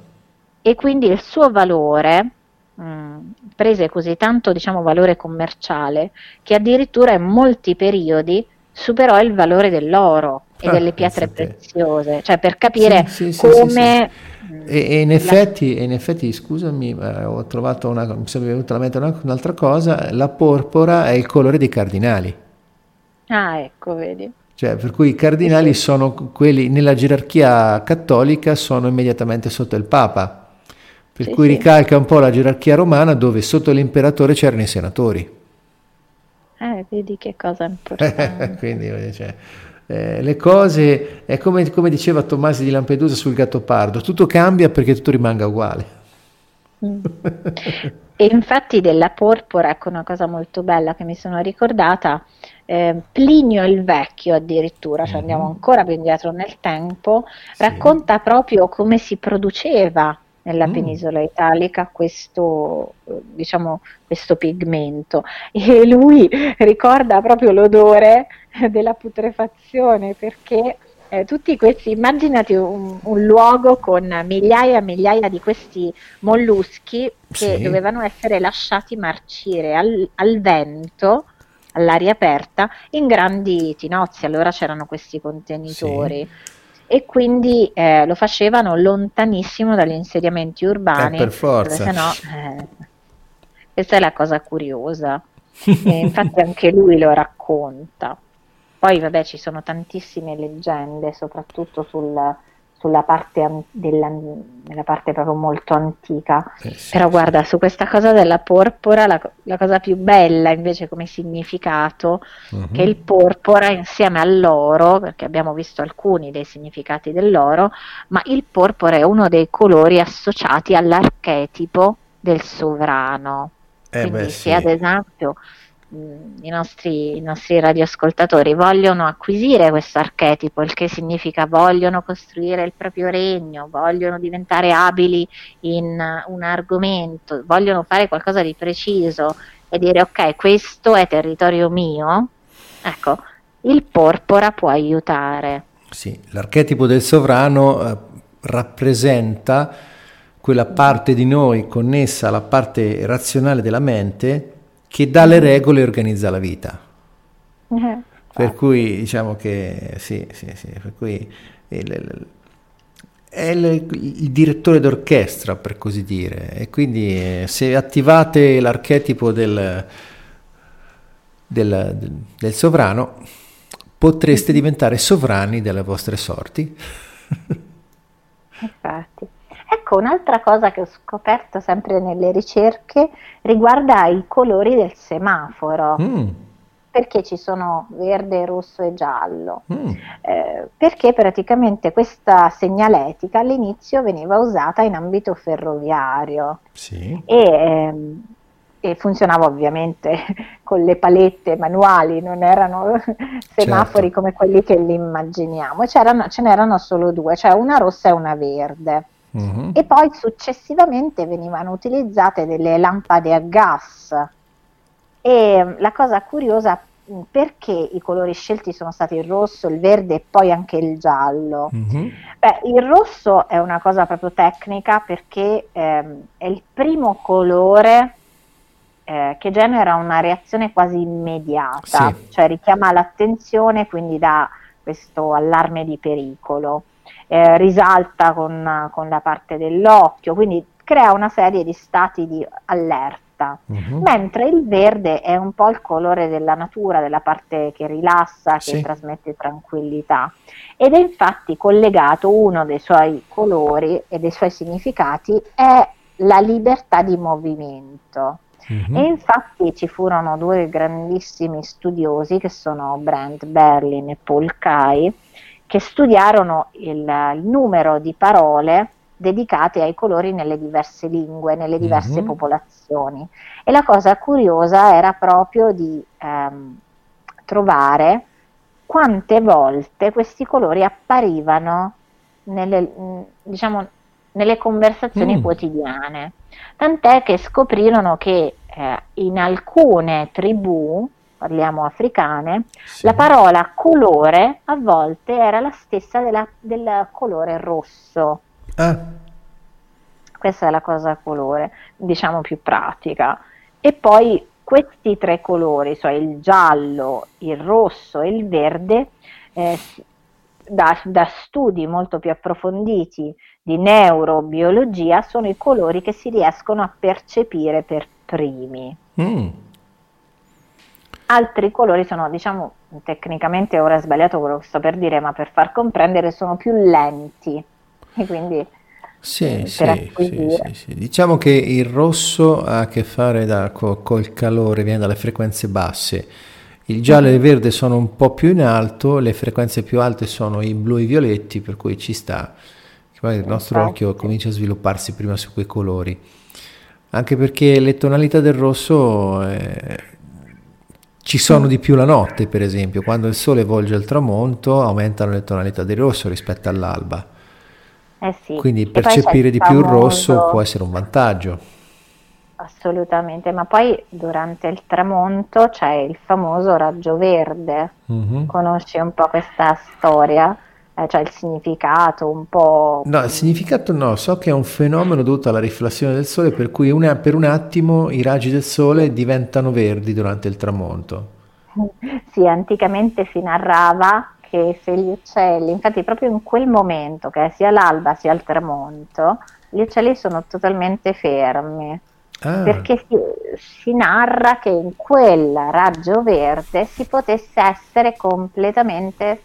E quindi il suo valore mh, prese così tanto diciamo, valore commerciale che addirittura in molti periodi superò il valore dell'oro e ah, delle pietre preziose, cioè per capire sì, sì, come... Sì, e, e, in effetti, in effetti, scusami, eh, ho trovato una, mi è venuta alla mente un'altra cosa, la porpora è il colore dei cardinali. Ah, ecco, vedi. Cioè, per cui i cardinali sono quelli nella gerarchia cattolica sono immediatamente sotto il Papa, per cui ricalca un po' la gerarchia romana dove sotto l'imperatore c'erano i senatori. Eh, vedi che cosa importante. Quindi, cioè, eh, le cose, è come, come, diceva Tommasi di Lampedusa sul gattopardo, tutto cambia perché tutto rimanga uguale. Mm. e infatti della porpora, ecco una cosa molto bella che mi sono ricordata, eh, Plinio il Vecchio addirittura, cioè andiamo mhm. ancora più indietro nel tempo, sì. racconta proprio come si produceva nella mm. penisola italica questo, diciamo, questo pigmento e lui ricorda proprio l'odore della putrefazione perché eh, tutti questi, immaginati un, un, luogo con migliaia e migliaia di questi molluschi che sì. dovevano essere lasciati marcire al, al vento all'aria aperta in grandi tinozzi, allora c'erano questi contenitori. Sì. E quindi eh, lo facevano lontanissimo dagli insediamenti urbani. Eh, per forza. No, eh, questa è la cosa curiosa. infatti anche lui lo racconta. Poi vabbè ci sono tantissime leggende, soprattutto sul, sulla parte, della, nella parte proprio molto antica. Eh sì, Però guarda, su questa cosa della porpora, la, la cosa più bella invece come significato, uh-huh. che il porpora insieme all'oro, perché abbiamo visto alcuni dei significati dell'oro, ma il porpora è uno dei colori associati all'archetipo del sovrano. Eh Quindi beh, sì. se ad esempio i nostri, i nostri radioascoltatori vogliono acquisire questo archetipo, il che significa vogliono costruire il proprio regno, vogliono diventare abili in un argomento, vogliono fare qualcosa di preciso e dire ok, questo è territorio mio, ecco, il porpora può aiutare. Sì, l'archetipo del sovrano eh, rappresenta quella parte di noi connessa alla parte razionale della mente che dà le regole e organizza la vita. Uh-huh. Per cui diciamo che sì, sì, sì, per cui il, è il, il, direttore d'orchestra per così dire e quindi eh, se attivate l'archetipo del, del, del sovrano potreste diventare sovrani delle vostre sorti. Infatti. Ecco, un'altra cosa che ho scoperto sempre nelle ricerche riguarda i colori del semaforo. Mm. Perché ci sono verde, rosso e giallo? Mm. Eh, perché praticamente questa segnaletica all'inizio veniva usata in ambito ferroviario sì. e, ehm, e funzionava ovviamente con le palette manuali, non erano semafori certo. come quelli che li immaginiamo, C'erano, ce n'erano solo due, cioè una rossa e una verde. Uh-huh. E poi successivamente venivano utilizzate delle lampade a gas. E mm, la cosa curiosa mm, perché i colori scelti sono stati il rosso, il verde e poi anche il giallo. Uh-huh. Beh, il rosso è una cosa proprio tecnica perché ehm, è il primo colore eh, che genera una reazione quasi immediata, sì. cioè richiama l'attenzione, quindi dà questo allarme di pericolo eh, risalta con, con, la parte dell'occhio, quindi crea una serie di stati di allerta. Uh-huh. Mentre il verde è un po' il colore della natura, della parte che rilassa, che sì. trasmette tranquillità. Ed è infatti collegato uno dei suoi colori e dei suoi significati è la libertà di movimento. Uh-huh. E infatti ci furono due grandissimi studiosi che sono Brent Berlin e Paul Kai, che studiarono il, il numero di parole dedicate ai colori nelle diverse lingue, nelle diverse mm-hmm. popolazioni. E la cosa curiosa era proprio di ehm, trovare quante volte questi colori apparivano nelle, diciamo, nelle conversazioni mm. quotidiane. Tant'è che scoprirono che eh, in alcune tribù parliamo africane, sì. la parola colore a volte era la stessa della, del colore rosso. Ah. Questa è la cosa colore, diciamo più pratica. E poi questi tre colori, cioè il giallo, il rosso e il verde, eh, da, da, studi molto più approfonditi di neurobiologia, sono i colori che si riescono a percepire per primi. Mm altri colori sono diciamo tecnicamente ora è sbagliato quello che sto per dire, ma per far comprendere sono più lenti e quindi sì, eh, sì, sì, sì, Diciamo che il rosso ha a che fare da, co, col calore, viene dalle frequenze basse. Il giallo e il verde sono un po' più in alto, le frequenze più alte sono i blu e i violetti, per cui ci sta. Poi il nostro occhio comincia a svilupparsi prima su quei colori. Anche perché le tonalità del rosso eh, ci sono di più la notte, per esempio. Quando il sole volge al tramonto aumentano le tonalità del rosso rispetto all'alba. Eh sì. Quindi percepire di più il rosso può essere un vantaggio. Assolutamente, ma poi durante il tramonto c'è il famoso raggio verde. Mm-hmm. Conosci un po' questa storia? Eh, cioè il significato un po'... No, il significato no, so che è un fenomeno dovuto alla riflessione del sole per cui una, per un attimo i raggi del sole diventano verdi durante il tramonto. Sì, anticamente si narrava che se gli uccelli, infatti proprio in quel momento, che sia l'alba sia il tramonto, gli uccelli sono totalmente fermi. Ah. Perché si, si, narra che in quel raggio verde si potesse essere completamente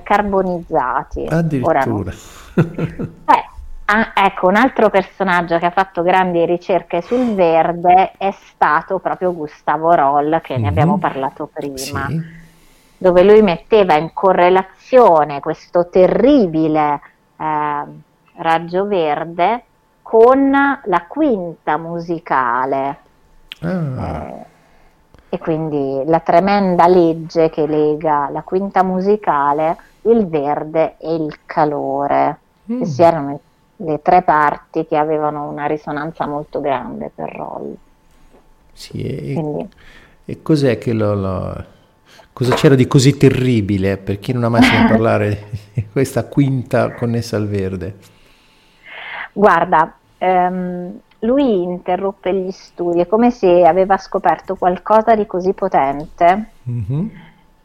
carbonizzati. Addirittura. No. eh, ah, ecco, un altro personaggio che ha fatto grandi ricerche sul verde è stato proprio Gustavo Roll, che mm-hmm. ne abbiamo mhm. parlato prima. Sì dove lui metteva in correlazione questo terribile eh, raggio verde con la quinta musicale. Ah. Eh, e quindi la tremenda legge che lega la quinta musicale, il verde e il calore, mm. che si erano le tre parti che avevano una risonanza molto grande per Roll. Sì, e, e cos'è che lo, lo Cosa c'era di così terribile per chi non ha mai sentito parlare di questa quinta connessa al verde? Guarda, ehm, lui interruppe gli studi, è come se aveva scoperto qualcosa di così potente mm-hmm.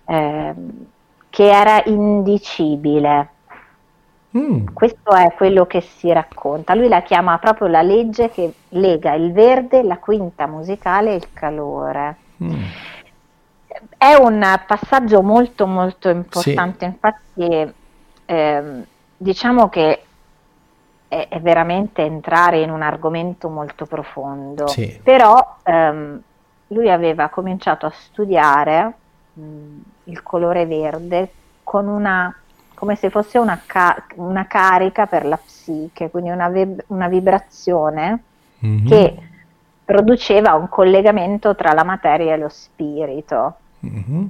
ehm, che era indicibile. Mm. Questo è quello che si racconta. Lui la chiama proprio la legge che lega il verde, la quinta musicale e il calore. Mm è un passaggio molto molto importante, sì. infatti eh, diciamo che è, è, veramente entrare in un argomento molto profondo, sì. però ehm, lui aveva cominciato a studiare mh, il colore verde con una, come se fosse una, ca- una carica per la psiche, quindi una, vib- una vibrazione mm-hmm. che produceva un collegamento tra la materia e lo spirito. Mm-hmm.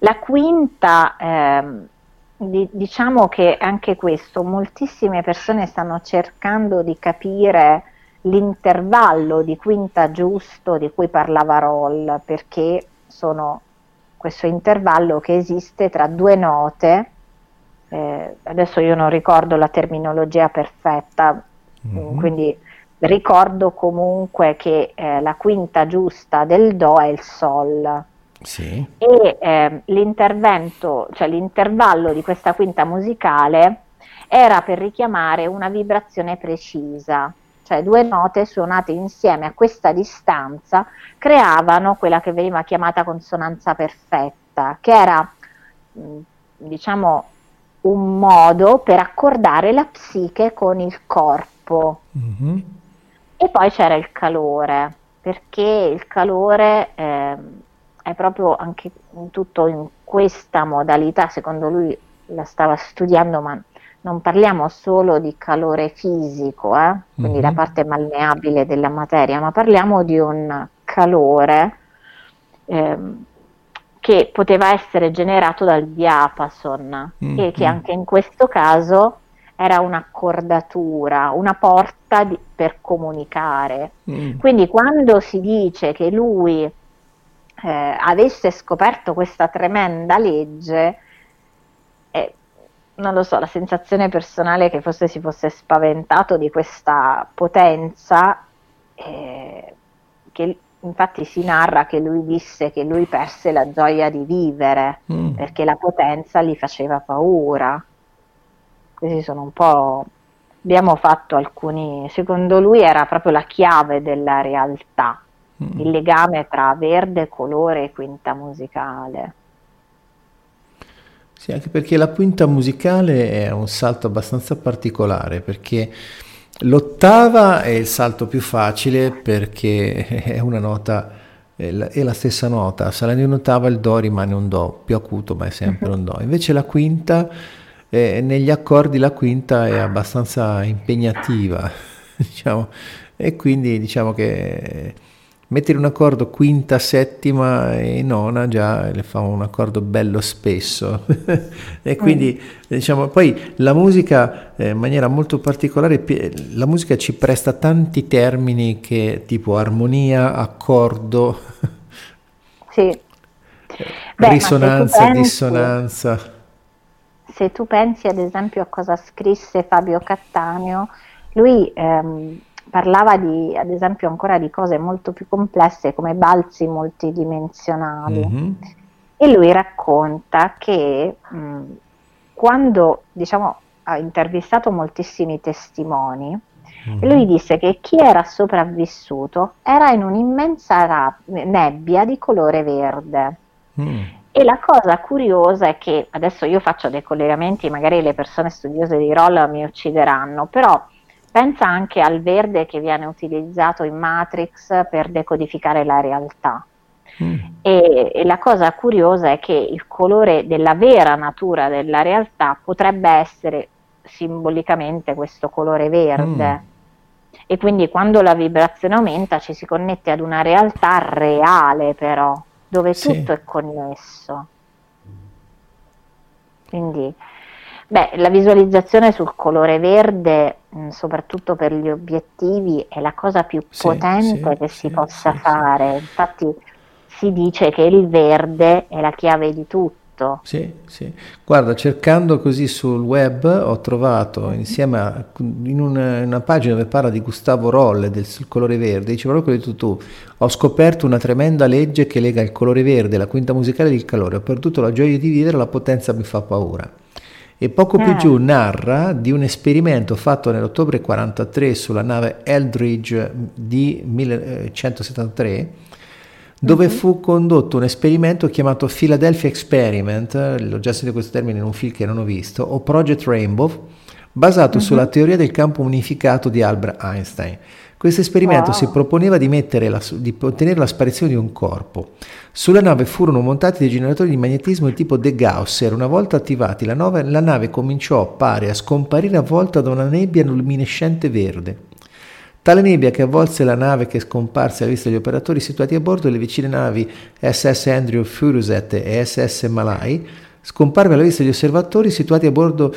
La quinta, ehm, di, diciamo che anche questo, moltissime persone stanno cercando di capire l'intervallo di quinta giusto di cui parlava Roll, perché sono questo intervallo che esiste tra due note, eh, adesso io non ricordo la terminologia perfetta, mm-hmm. quindi ricordo comunque che eh, la quinta giusta del Do è il Sol. Sì. E eh, l'intervento, cioè l'intervallo di questa quinta musicale era per richiamare una vibrazione precisa, cioè due note suonate insieme a questa distanza creavano quella che veniva chiamata consonanza perfetta, che era diciamo un modo per accordare la psiche con il corpo. Mm-hmm. E poi c'era il calore, perché il calore eh, è proprio anche tutto in questa modalità, secondo lui la stava studiando, ma non parliamo solo di calore fisico, eh? quindi mm-hmm. la parte malleabile della materia, ma parliamo di un calore ehm, che poteva essere generato dal diapason mm-hmm. e che anche in questo caso era un'accordatura, una porta di, per comunicare. Mm. Quindi quando si dice che lui eh, avesse scoperto questa tremenda legge, eh, non lo so, la sensazione personale che forse si fosse spaventato di questa potenza, eh, che infatti si narra che lui disse che lui perse la gioia di vivere, mm. perché la potenza gli faceva paura. Questi sono un po'... Abbiamo fatto alcuni, secondo lui era proprio la chiave della realtà mm. il legame tra verde, colore e quinta musicale. Sì, anche perché la quinta musicale è un salto abbastanza particolare, perché l'ottava è il salto più facile perché è una nota, è la, è la stessa nota, salendo in ottava il Do rimane un Do, più acuto ma è sempre un Do. Invece la quinta, eh, negli accordi la quinta è abbastanza impegnativa, diciamo, e quindi diciamo che mettere un accordo quinta, settima e nona già le fa un accordo bello spesso e quindi mm. diciamo poi la musica eh, in maniera molto particolare la musica ci presta tanti termini che tipo armonia, accordo sì. Beh, risonanza, pensi, dissonanza se tu pensi ad esempio a cosa scrisse Fabio Cattaneo lui ehm, parlava di, ad esempio ancora di cose molto più complesse come balzi multidimensionali mm-hmm. e lui racconta che mh, quando diciamo, ha intervistato moltissimi testimoni mm-hmm. lui disse che chi era sopravvissuto era in un'immensa ra- nebbia di colore verde mm. E la cosa curiosa è che adesso io faccio dei collegamenti, magari le persone studiose di roll mi uccideranno, però Pensa anche al verde che viene utilizzato in Matrix per decodificare la realtà. Mm. E, e, la cosa curiosa è che il colore della vera natura della realtà potrebbe essere simbolicamente questo colore verde. Mm. E quindi quando la vibrazione aumenta ci si connette ad una realtà reale però, dove sì. tutto è connesso. Quindi Beh, la visualizzazione sul colore verde, mh, mm, soprattutto per gli obiettivi, è la cosa più sì, potente sì, che sì, si possa fare. Infatti si dice che il verde è la chiave di tutto. Sì, sì. Guarda, cercando così sul web ho trovato insieme a, in una, una, pagina dove parla di Gustavo Rolle del colore verde, dice proprio quello che tu, tu, ho scoperto una tremenda legge che lega il colore verde, la quinta musicale il calore, ho perduto la gioia di vivere, la potenza mi fa paura e poco più eh. giù narra di un esperimento fatto nell'ottobre 43 sulla nave Eldridge di 1173 dove uh-huh. fu condotto un esperimento chiamato Philadelphia Experiment, l'ho già sentito questo termine in un film che non ho visto, o Project Rainbow, basato uh-huh. sulla teoria del campo unificato di Albert Einstein. Questo esperimento wow. si proponeva di, la, di, ottenere la sparizione di un corpo. Sulla nave furono montati dei generatori di magnetismo di tipo De Gausser. Una volta attivati, la, nave, la nave cominciò a pari a scomparire avvolta da una nebbia luminescente verde. Tale nebbia che avvolse la nave che scomparse alla vista degli operatori situati a bordo le vicine navi SS Andrew Furuset e SS Malay scomparve alla vista degli osservatori situati a bordo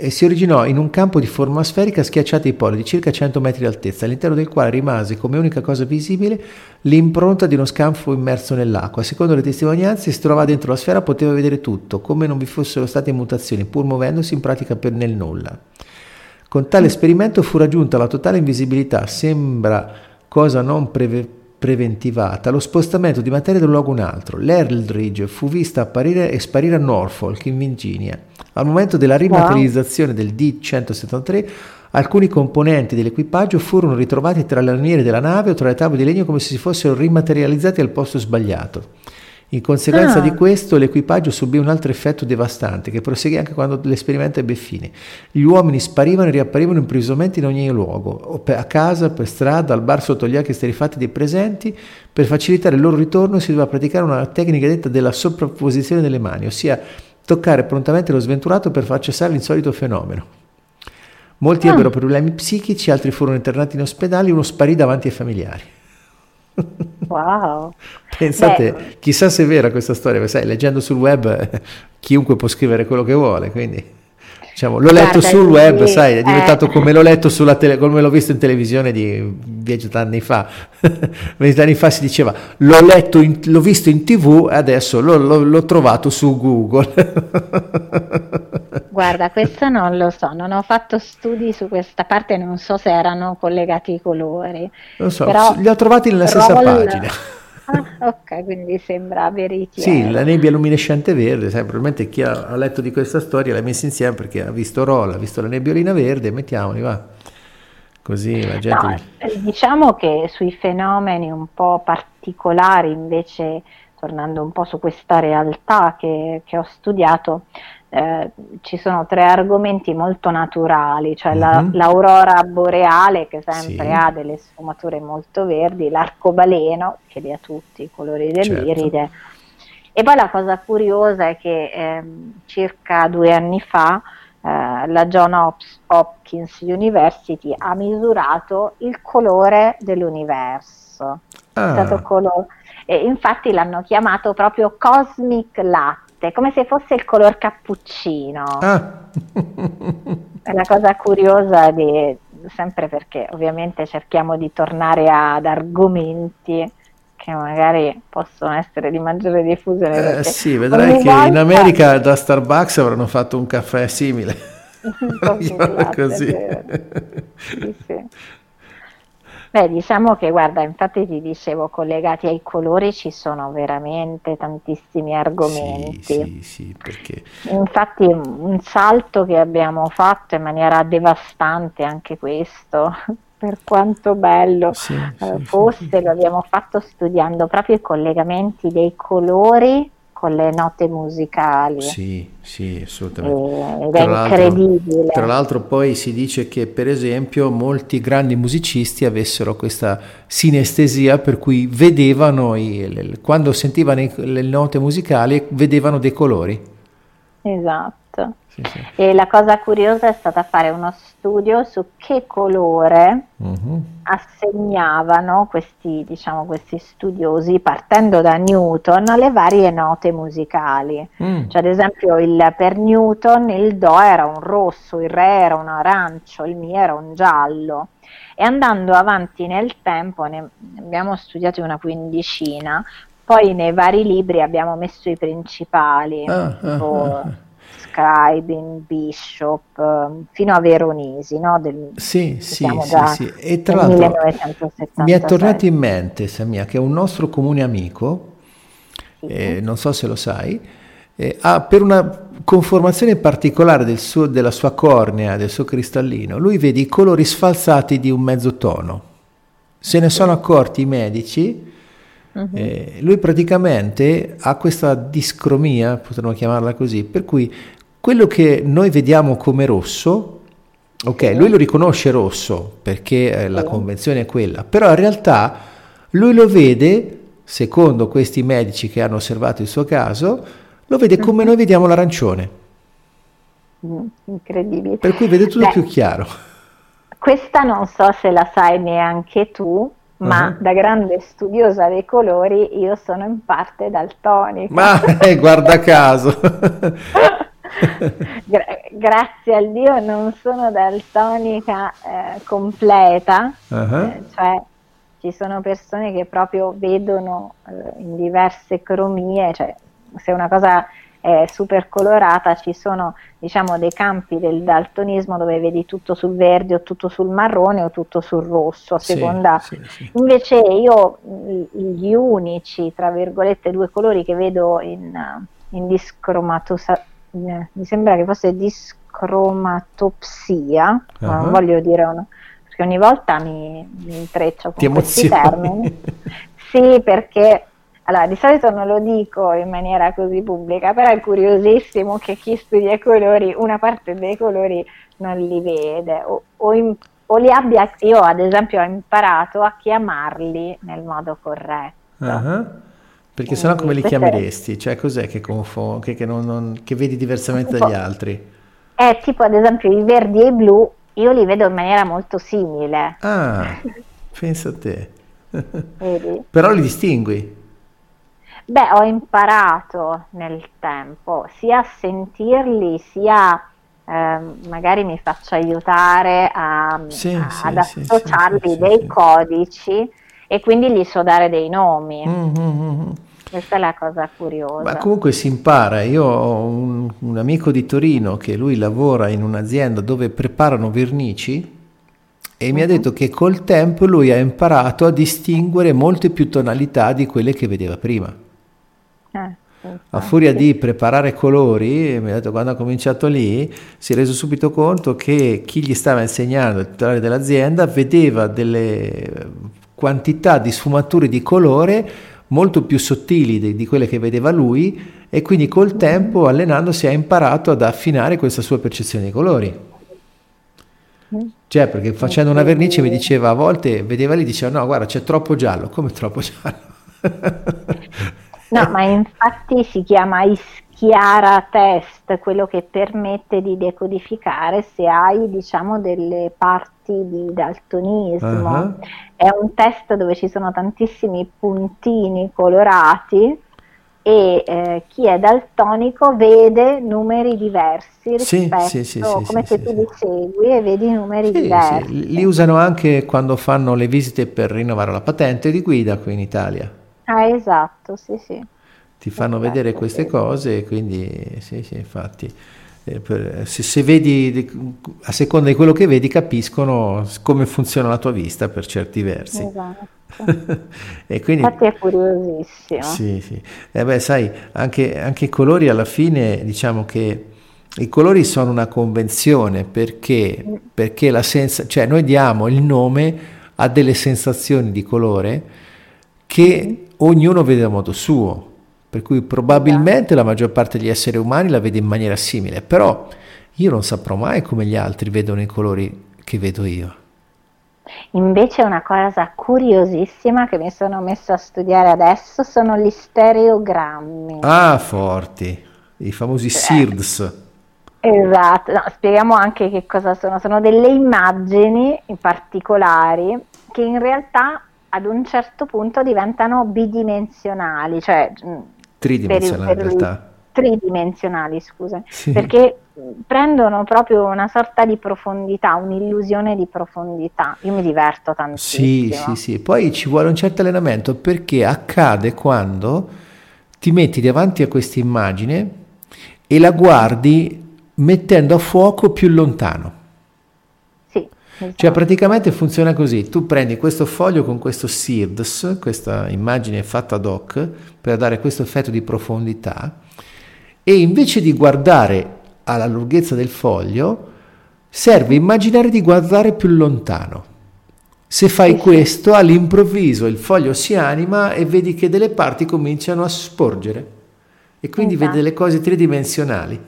e si originò in un campo di forma sferica schiacciato ai poli di circa 100 metri di altezza, all'interno del quale rimase come unica cosa visibile l'impronta di uno scanfo immerso nell'acqua. Secondo le testimonianze, si trovava dentro la sfera, poteva vedere tutto, come non vi fossero state mutazioni, pur muovendosi in pratica per nel nulla. Con tale esperimento fu raggiunta la totale invisibilità, sembra cosa non preve- preventivata, lo spostamento di materia da un luogo a un altro. L'Eldridge fu vista apparire e sparire a Norfolk, in Virginia. Al momento della rimaterializzazione del D-173, alcuni componenti dell'equipaggio furono ritrovati tra le laniere della nave o tra le tavole di legno come se si fossero rimaterializzati al posto sbagliato. In conseguenza ah. di questo l'equipaggio subì un altro effetto devastante che proseguì anche quando l'esperimento ebbe fine. Gli uomini sparivano e riapparivano improvvisamente in ogni luogo, a casa, per strada, al bar sotto gli occhi esterifatti dei presenti. Per facilitare il loro ritorno si doveva praticare una tecnica detta della sovrapposizione delle mani, ossia toccare prontamente lo sventurato per far cessare l'insolito fenomeno. Molti ah. ebbero problemi psichici, altri furono internati in ospedale, uno sparì davanti ai familiari. Wow. Pensate, Beh. chissà se è vera questa storia, sai, leggendo sul web chiunque può scrivere quello che vuole, quindi diciamo, l'ho Guarda, letto sul web, sai, è diventato eh. come l'ho letto sulla tele, come l'ho visto in televisione di dieci anni fa. Venti anni fa si diceva l'ho letto, in, l'ho visto in tv e adesso l'ho, l'ho, l'ho trovato su Google. Guarda, questo non lo so, non ho fatto studi su questa parte, non so se erano collegati i colori. Non so, Però li ho trovati nella stessa pagina. Ah, ok, quindi sembra veritiero. Sì, la nebbia luminescente verde, sai, probabilmente chi ha, ha, letto di questa storia l'ha messa insieme perché ha visto Rolla, ha visto la nebbiolina verde, mettiamoli, va. Così la gente... No, diciamo che sui fenomeni un po' particolari invece tornando un po' su questa realtà che, che ho studiato, eh, ci sono tre argomenti molto naturali, cioè mm-hmm. la, mhm. l'aurora boreale che sempre sì. ha delle sfumature molto verdi, l'arcobaleno che li ha tutti i colori dell'iride. Certo. E poi la cosa curiosa è che eh, circa due anni fa eh, la John Hopkins University ha misurato il colore dell'universo. Ah. Colo- infatti l'hanno chiamato proprio Cosmic Latte, come se fosse il color cappuccino. Ah. è la cosa curiosa di, sempre perché ovviamente cerchiamo di tornare ad argomenti che magari possono essere di maggiore diffusione. Eh, sì, vedrai che volta... in America da Starbucks avranno fatto un caffè simile. così. Sì, sì. Beh, diciamo che guarda, infatti ti dicevo, collegati ai colori ci sono veramente tantissimi argomenti. Sì, sì, sì, perché... Infatti un salto che abbiamo fatto in maniera devastante anche questo, per quanto bello sì, eh, fosse, lo abbiamo fatto studiando proprio i collegamenti dei colori con le note musicali. Sì, sì, assolutamente. È tra incredibile. Tra l'altro poi si dice che per esempio molti grandi musicisti avessero questa sinestesia per cui vedevano, i, quando sentivano le note musicali, vedevano dei colori. Esatto. Sì, sì. E la cosa curiosa è stata fare uno studio su che colore uh-huh. assegnavano questi, diciamo, questi studiosi, partendo da Newton, le varie note musicali. Mm. Cioè, ad esempio, il, per Newton il Do era un rosso, il Re era un arancio, il Mi era un giallo. E andando avanti nel tempo, ne abbiamo studiati una quindicina, poi nei vari libri abbiamo messo i principali. Ah, ah tipo, ah, ah Scribing, Bishop, ehm, fino a Veronesi, no? Del, sì, sì, sì, sì, E tra l'altro mi è tornato in mente, Samia, che un nostro comune amico, sì. eh, non so se lo sai, eh, ha per una conformazione particolare del suo, della sua cornea, del suo cristallino, lui vede i colori sfalsati di un mezzo tono. Se ne sono accorti i medici Uh-huh. Eh, lui praticamente ha questa discromia, potremmo chiamarla così, per cui quello che noi vediamo come rosso, ok, lui lo riconosce rosso perché eh, la convenzione è quella, però in realtà lui lo vede, secondo questi medici che hanno osservato il suo caso, lo vede come noi vediamo l'arancione. Mm, incredibile. Per cui vede tutto Beh, più chiaro. Questa non so se la sai neanche tu, ma uh-huh. da grande studiosa dei colori io sono in parte daltonica. Ma eh, guarda caso. Gra- grazie al Dio non sono daltonica eh, completa, uh-huh. eh, cioè ci sono persone che proprio vedono eh, in diverse cromie, cioè se una cosa è super colorata, ci sono diciamo dei campi del daltonismo dove vedi tutto sul verde o tutto sul marrone o tutto sul rosso, a seconda. Sì, sì, sì. Invece io gli unici, tra virgolette, due colori che vedo in, in discromatosa, mi sembra che fosse discromatopsia, uh-huh. non voglio dire una, perché ogni volta mi, mi intreccio con questi termini. sì, perché allora, di solito non lo dico in maniera così pubblica, però è curiosissimo che chi studia i colori, una parte dei colori non li vede o, o, in, o li abbia, io ad esempio ho imparato a chiamarli nel modo corretto. Uh-huh. Perché sennò come li chiameresti? Cioè cos'è che, confo- che, che, non, non, che vedi diversamente dagli altri? È tipo ad esempio i verdi e i blu, io li vedo in maniera molto simile. Ah, pensa a te. Però li distingui? Beh, ho imparato nel tempo sia a sentirli sia eh, magari mi faccio aiutare a, sì, a, sì, ad associarli sì, dei codici e quindi gli so dare dei nomi. Mm-hmm. Questa è la cosa curiosa. Ma comunque si impara. Io ho un, un amico di Torino che lui lavora in un'azienda dove preparano vernici e uh-huh. mi ha mm-hmm. detto che col tempo lui ha imparato a distinguere molte più tonalità di quelle che vedeva prima. Eh, a furia di preparare colori, mi ha detto quando ha cominciato lì, si è reso subito conto che chi gli stava insegnando, il titolare dell'azienda, vedeva delle quantità di sfumature di colore molto più sottili di, di quelle che vedeva lui e quindi col tempo allenandosi ha imparato ad affinare questa sua percezione dei colori. Cioè, perché facendo una vernice mi diceva a volte, vedeva lì, diceva no, guarda, c'è troppo giallo, come troppo giallo? no, ma infatti si chiama Ischiara Test, quello che permette di decodificare se hai, diciamo, delle parti di daltonismo. Uh-huh. È un test dove ci sono tantissimi puntini colorati e eh, chi è daltonico vede numeri diversi rispetto sì, sì, sì, come se tu li segui e vedi numeri diversi. Li usano anche quando fanno le visite per rinnovare la patente di guida qui in Italia. Ah, esatto, sì, sì. Ti fanno esatto, vedere queste cose e quindi sì, sì, infatti. Eh, se, se, vedi, a seconda di quello che vedi, capiscono come funziona la tua vista per certi versi. Esatto. e quindi, Infatti è curiosissimo. Sì, sì. Eh beh, sai, anche, anche, i colori alla fine, diciamo che i colori sono una convenzione perché, perché la senza, cioè noi diamo il nome a delle sensazioni di colore che ognuno vede a modo suo. Per cui probabilmente la maggior parte degli esseri umani la vede in maniera simile, però io non saprò mai come gli altri vedono i colori che vedo io. Invece una cosa curiosissima che mi sono messo a studiare adesso sono gli stereogrammi. Ah, forti, i famosi eh. SIRDS. Esatto, no, spieghiamo anche che cosa sono. Sono delle immagini particolari che in realtà ad un certo punto diventano bidimensionali, cioè tridimensionali per, per in realtà. Tridimensionali, scusa, sì. perché prendono proprio una sorta di profondità, un'illusione di profondità. Io mi diverto tantissimo. Sì, sì, sì. Poi ci vuole un certo allenamento perché accade quando ti metti davanti a questa immagine e la guardi mettendo a fuoco più lontano. Esatto. Cioè praticamente funziona così, tu prendi questo foglio con questo SIRDS, questa immagine fatta ad hoc per dare questo effetto di profondità e invece di guardare alla lunghezza del foglio, serve immaginare di guardare più lontano. Se fai questo, all'improvviso il foglio si anima e vedi che delle parti cominciano a sporgere e quindi esatto. vedi delle cose tridimensionali.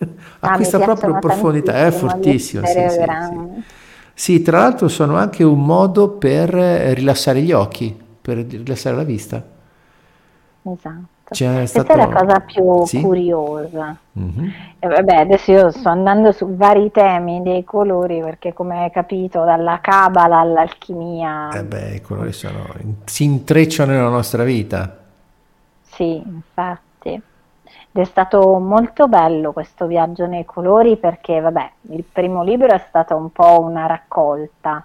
Ah, Acquista proprio profondità, è fortissimo. Sì, sì, sì. Sì, tra l'altro sono anche un modo per rilassare gli occhi, per rilassare la vista. Esatto. C'è Questa stato... è la cosa più sì? curiosa. Mm-hmm. Vabbè, adesso io sto andando su vari temi dei colori perché come hai capito dalla cabala all'alchimia... Eh beh, i colori sono... si intrecciano nella nostra vita. Sì, infatti. Ed è stato molto bello questo viaggio nei colori perché, vabbè, il primo libro è stata un po' una raccolta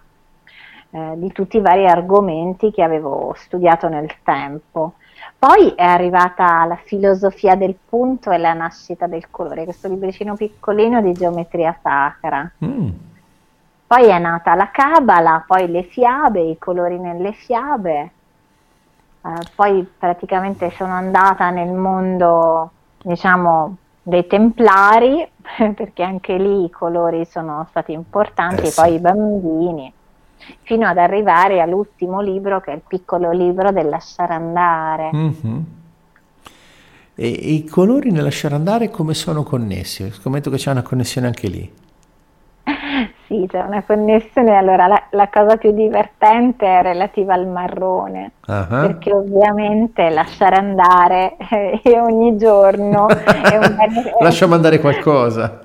eh, di tutti i vari argomenti che avevo studiato nel tempo poi è arrivata la filosofia del punto e la nascita del colore, questo libricino piccolino di geometria sacra. Mm. Poi è nata la cabala, poi le fiabe, i colori nelle fiabe. Eh, poi praticamente sono andata nel mondo, diciamo, dei templari, perché anche lì i colori sono stati importanti, eh sì. poi i bambini fino ad arrivare all'ultimo libro che è il piccolo libro del lasciare andare. Mm-hmm. E, e, i colori nel lasciare andare come sono connessi? Scommetto che c'è una connessione anche lì. sì, c'è una connessione. Allora, la, la, cosa più divertente è relativa al marrone, uh-huh. perché ovviamente lasciare andare e ogni giorno è un... Lasciamo andare qualcosa.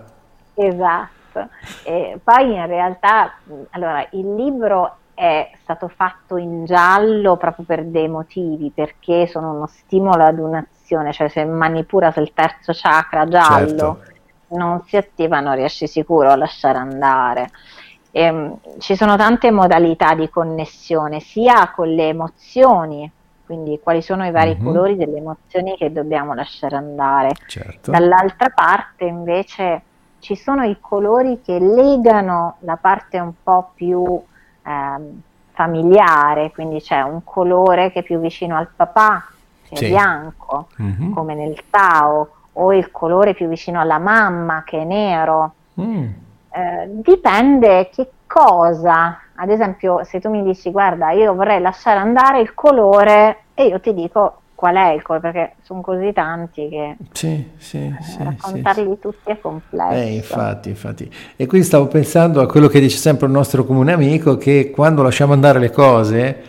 Esatto. E poi in realtà, allora, il libro è stato fatto in giallo proprio per dei motivi, perché sono uno stimolo ad un'azione, cioè se Manipura sul terzo chakra giallo certo. Non si attiva, non riesci sicuro a lasciare andare. E, um, ci sono tante modalità di connessione, sia con le emozioni, quindi quali sono i vari mm-hmm. colori delle emozioni che dobbiamo lasciare andare. Certo. Dall'altra parte invece ci sono i colori che legano la parte un po' più eh, familiare, quindi c'è un colore che è più vicino al papà, che sì. è bianco, mm-hmm. come nel Tao, o il colore più vicino alla mamma, che è nero. Mm. Eh, dipende che cosa, ad esempio se tu mi dici guarda io vorrei lasciare andare il colore e io ti dico qual è il colore, perché sono così tanti che sì, sì, eh, sì, raccontarli tutti è complesso. Eh, infatti, infatti. E qui stavo pensando a quello che dice sempre il nostro comune amico, che quando lasciamo andare le cose,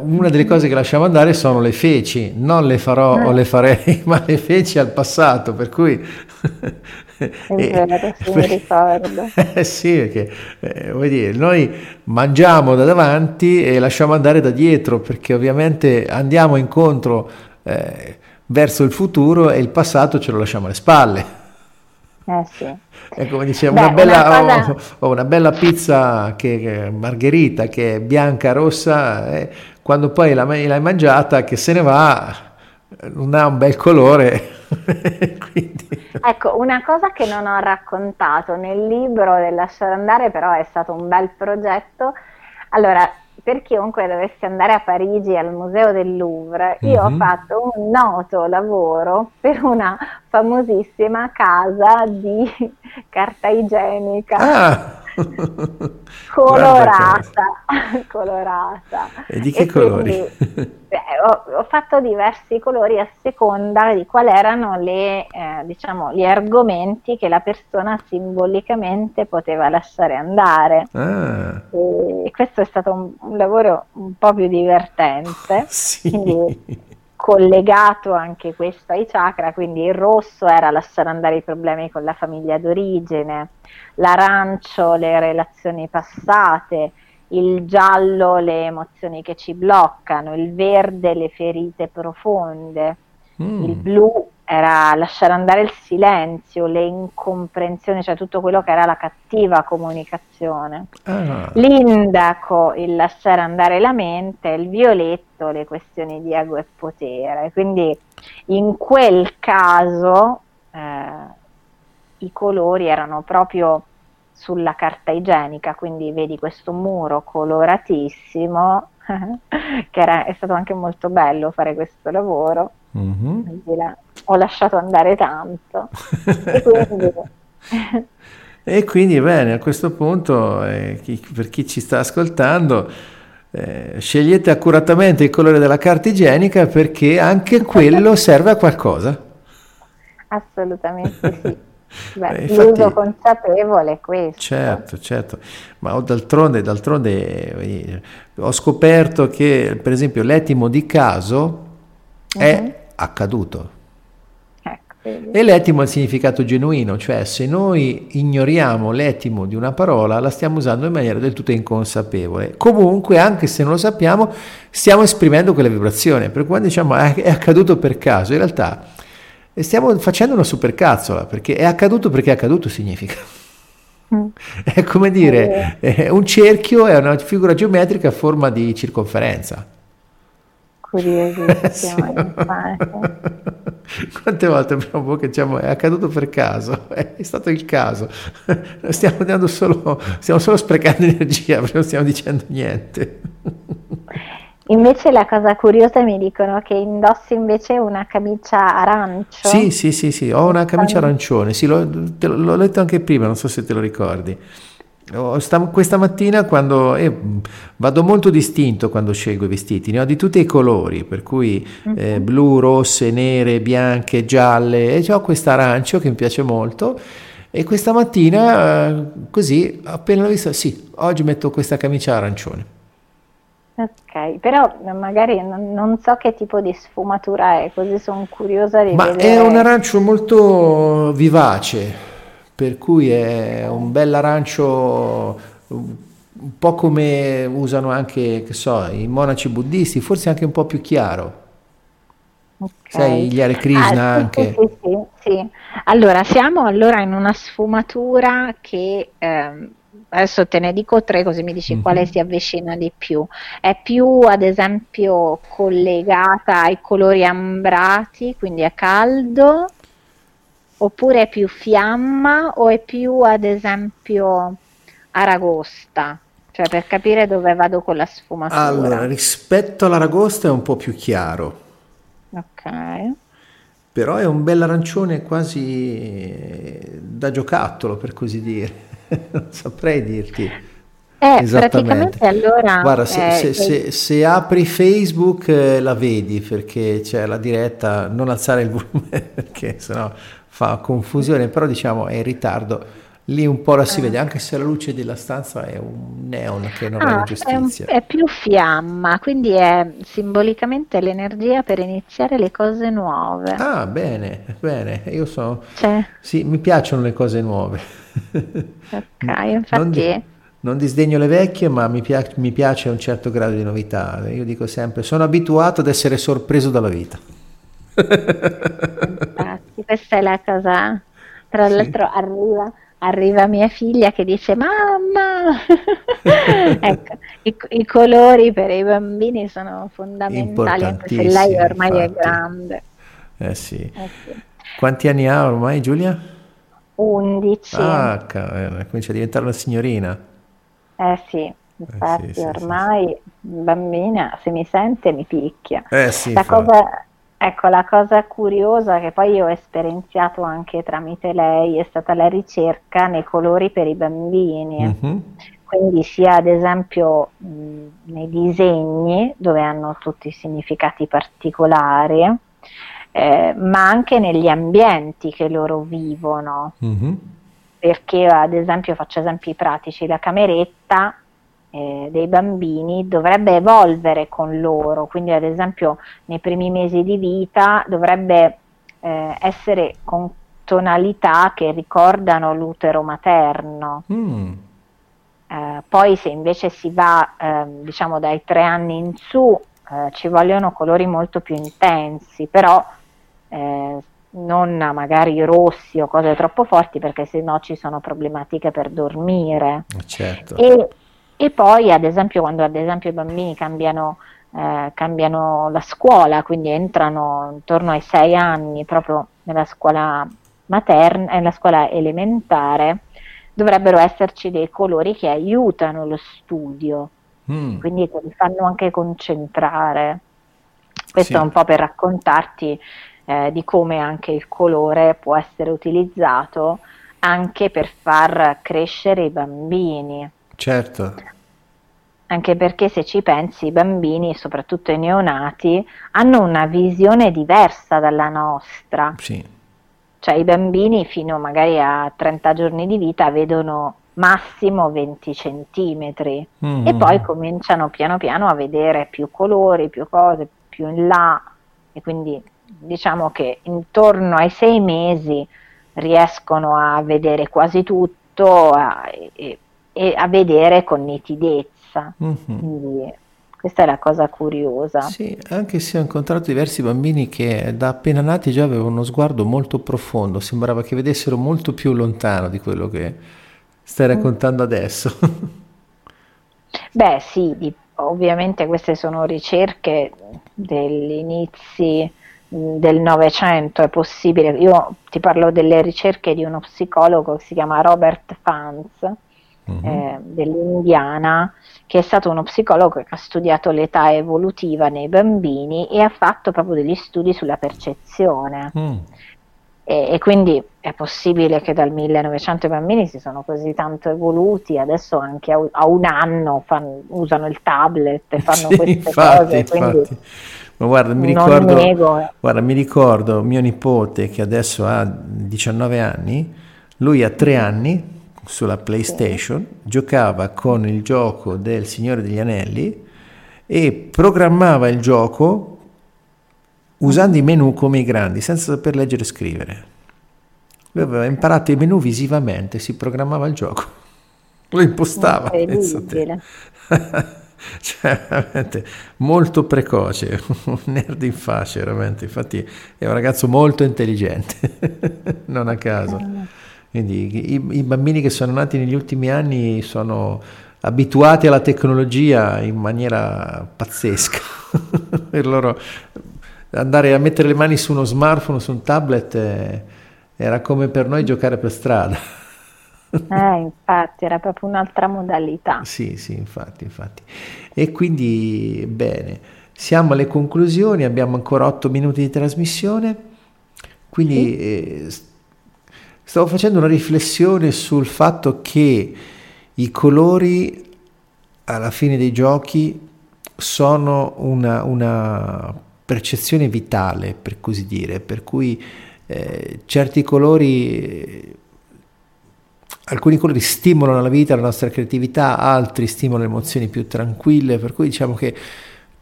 una delle cose che lasciamo andare sono le feci, non le farò o le farei, ma le feci al passato, per cui... È vero, sì, mi ricordo. Eh sì, perché eh, vuoi dire, noi mangiamo da davanti e lasciamo andare da dietro, perché ovviamente andiamo incontro eh, verso il futuro e il passato ce lo lasciamo alle spalle. Eh sì. È come dicevo, una, bella, una, cosa... oh, oh, una bella pizza che, che, margherita che è bianca, rossa, eh, quando poi l'hai mangiata che se ne va non ha un bel colore. Quindi... Ecco, una cosa che non ho raccontato nel libro del lasciare andare, però è stato un bel progetto. Allora, per chiunque dovesse andare a Parigi al Museo del Louvre, io mm-hmm. ho mhm. fatto un noto lavoro per una famosissima casa di carta igienica. Ah colorata, colorata. E di che e colori? Quindi, beh, ho, ho, fatto diversi colori a seconda di quali erano le, eh, diciamo, gli argomenti che la persona simbolicamente poteva lasciare andare. Ah. E questo è stato un, un, lavoro un po' più divertente. Sì. Quindi, collegato anche questo ai chakra, quindi il rosso era lasciare andare i problemi con la famiglia d'origine, l'arancio le relazioni passate, il giallo le emozioni che ci bloccano, il verde le ferite profonde, mm. il blu era lasciare andare il silenzio, le incomprensioni, cioè tutto quello che era la cattiva comunicazione. Ah. L'indaco, il lasciare andare la mente, il violetto, le questioni di ego e potere. Quindi in quel caso eh, i colori erano proprio sulla carta igienica, quindi vedi questo muro coloratissimo, che era, è stato anche molto bello fare questo lavoro. Mm-hmm. Ho lasciato andare tanto. e, quindi... e quindi bene, a questo punto, eh, chi, per chi ci sta ascoltando, eh, scegliete accuratamente il colore della carta igienica perché anche quello serve a qualcosa. Assolutamente sì. Beh, eh, infatti, l'uso consapevole è questo. Certo, certo, ma d'altronde, d'altronde ho scoperto che per esempio l'etimo di caso è uh-huh. accaduto. Ecco, e l'etimo è il significato genuino, cioè se noi ignoriamo l'etimo di una parola la stiamo usando in maniera del tutto inconsapevole. Comunque, anche se non lo sappiamo, stiamo esprimendo quella vibrazione. Per quando diciamo è accaduto per caso, in realtà e stiamo facendo una supercazzola, perché è accaduto perché è accaduto significa. Mm. È come dire, è un cerchio è una figura geometrica a forma di circonferenza. Curiosissimo, Quante volte abbiamo che diciamo è accaduto per caso, è stato il caso. Stiamo, solo, stiamo solo sprecando energia non stiamo dicendo niente. Invece la cosa curiosa mi dicono che indossi invece una camicia arancio. Sì, sì, sì, sì, ho una camicia arancione, sì, l'ho, te, l'ho letto anche prima, non so se te lo ricordi. Sta, questa mattina quando eh, vado molto distinto quando scelgo i vestiti, ne ho di tutti i colori, per cui eh, mhm. blu, rosse, nere, bianche, gialle e ho questo arancio che mi piace molto e questa mattina eh, così appena l'ho vista, sì, oggi metto questa camicia arancione. Ok, però magari non, non, so che tipo di sfumatura è, così sono curiosa di Ma vedere. è un arancio molto vivace, per cui è un bel arancio un po' come usano anche, che so, i monaci buddisti, forse anche un po' più chiaro. Okay. Sai, gli Hare Krishna ah, sì, anche. Sì, sì, sì, Allora, siamo allora in una sfumatura che... Eh, adesso te ne dico tre così mi dici mm-hmm. quale si avvicina di più. È più ad esempio collegata ai colori ambrati, quindi è caldo, oppure è più fiamma o è più ad esempio aragosta? Cioè per capire dove vado con la sfumatura. Allora, rispetto all'aragosta è un po' più chiaro. Ok. Però è un bel arancione quasi da giocattolo, per così dire. non saprei dirti. Eh, praticamente allora... Guarda, se, eh, se, se, se apri Facebook eh, la vedi perché c'è la diretta, non alzare il volume perché sennò fa confusione, però diciamo è in ritardo. Lì un po' la si vede, anche se la luce della stanza è un neon che non ah, è giustizia. È, è, più fiamma, quindi è simbolicamente l'energia per iniziare le cose nuove. Ah, bene, bene. Io so... Cioè. Sì, mi piacciono le cose nuove. Ok, infatti... Non, di, non disdegno le vecchie, ma mi, piace, mi piace un certo grado di novità. Io dico sempre, sono abituato ad essere sorpreso dalla vita. Infatti, questa è la cosa... Tra l'altro sì. arriva arriva mia figlia che dice mamma ecco i, i, colori per i bambini sono fondamentali anche se lei ormai infatti. è grande eh sì. eh sì. quanti anni ha ormai Giulia? 11 ah comincia a diventare una signorina. Eh sì infatti eh sì, ormai sì, bambina se mi sente mi picchia. Eh sì, la cosa Ecco, la cosa curiosa che poi io ho esperienziato anche tramite lei è stata la ricerca nei colori per i bambini. Mm-hmm. Quindi sia ad esempio mh, nei disegni dove hanno tutti i significati particolari, eh, ma anche negli ambienti che loro vivono. Mm-hmm. Perché ad esempio, faccio esempi pratici, la cameretta eh, dei bambini dovrebbe evolvere con loro, quindi ad esempio nei primi mesi di vita dovrebbe eh, essere con tonalità che ricordano l'utero materno. Mm. Eh, poi se invece si va ehm, diciamo dai tre anni in su eh, ci vogliono colori molto più intensi, però eh, non magari rossi o cose troppo forti perché sennò ci sono problematiche per dormire. Certo. E e poi, ad esempio, quando ad esempio, i bambini cambiano, eh, cambiano la scuola, quindi entrano intorno ai sei anni proprio nella scuola materna, nella scuola elementare, dovrebbero esserci dei colori che aiutano lo studio, mm. quindi che li fanno anche concentrare. Questo sì. è un po' per raccontarti eh, di come anche il colore può essere utilizzato anche per far crescere i bambini. Certo. Anche perché se ci pensi i bambini, soprattutto i neonati, hanno una visione diversa dalla nostra. Sì. Cioè i bambini fino magari a 30 giorni di vita vedono massimo 20 centimetri mm. e poi cominciano piano piano a vedere più colori, più cose, più in là e quindi diciamo che intorno ai sei mesi riescono a vedere quasi tutto a, e, e a vedere con nitidezza. Mm-hmm. Quindi questa è la cosa curiosa. Sì, anche se ho incontrato diversi bambini che da appena nati già avevano uno sguardo molto profondo, sembrava che vedessero molto più lontano di quello che stai mm. raccontando adesso. Beh sì, ovviamente queste sono ricerche degli inizi del Novecento, è possibile, io ti parlo delle ricerche di uno psicologo che si chiama Robert Fanz, uh-huh. eh, dell'Indiana, che è stato uno psicologo che ha studiato l'età evolutiva nei bambini e ha fatto proprio degli studi sulla percezione. Mm. E, e, quindi è possibile che dal 1900 i bambini si sono così tanto evoluti, adesso anche a, a un anno fanno, usano il tablet e fanno sì, queste infatti, cose. Infatti. Ma guarda mi, ricordo, nego, guarda, mi ricordo mio nipote che adesso ha 19 anni, lui ha 3 anni, sulla PlayStation, giocava con il gioco del Signore degli Anelli e programmava il gioco usando i menu come i grandi, senza saper leggere e scrivere. Lui aveva imparato i menu visivamente, si programmava il gioco, lo impostava. cioè, veramente molto precoce, un nerd in faccia, veramente. Infatti è un ragazzo molto intelligente, non a caso. Eh. Quindi i, i, bambini che sono nati negli ultimi anni sono abituati alla tecnologia in maniera pazzesca. per loro andare a mettere le mani su uno smartphone, su un tablet, eh, era come per noi giocare per strada. Eh, infatti, era proprio un'altra modalità. Sì, sì, infatti, infatti. E quindi, bene, siamo alle conclusioni, abbiamo ancora otto minuti di trasmissione, quindi sì. eh, Stavo facendo una riflessione sul fatto che i colori alla fine dei giochi sono una, una percezione vitale, per così dire, per cui eh, certi colori, alcuni colori stimolano la vita, la nostra creatività, altri stimolano emozioni più tranquille, per cui diciamo che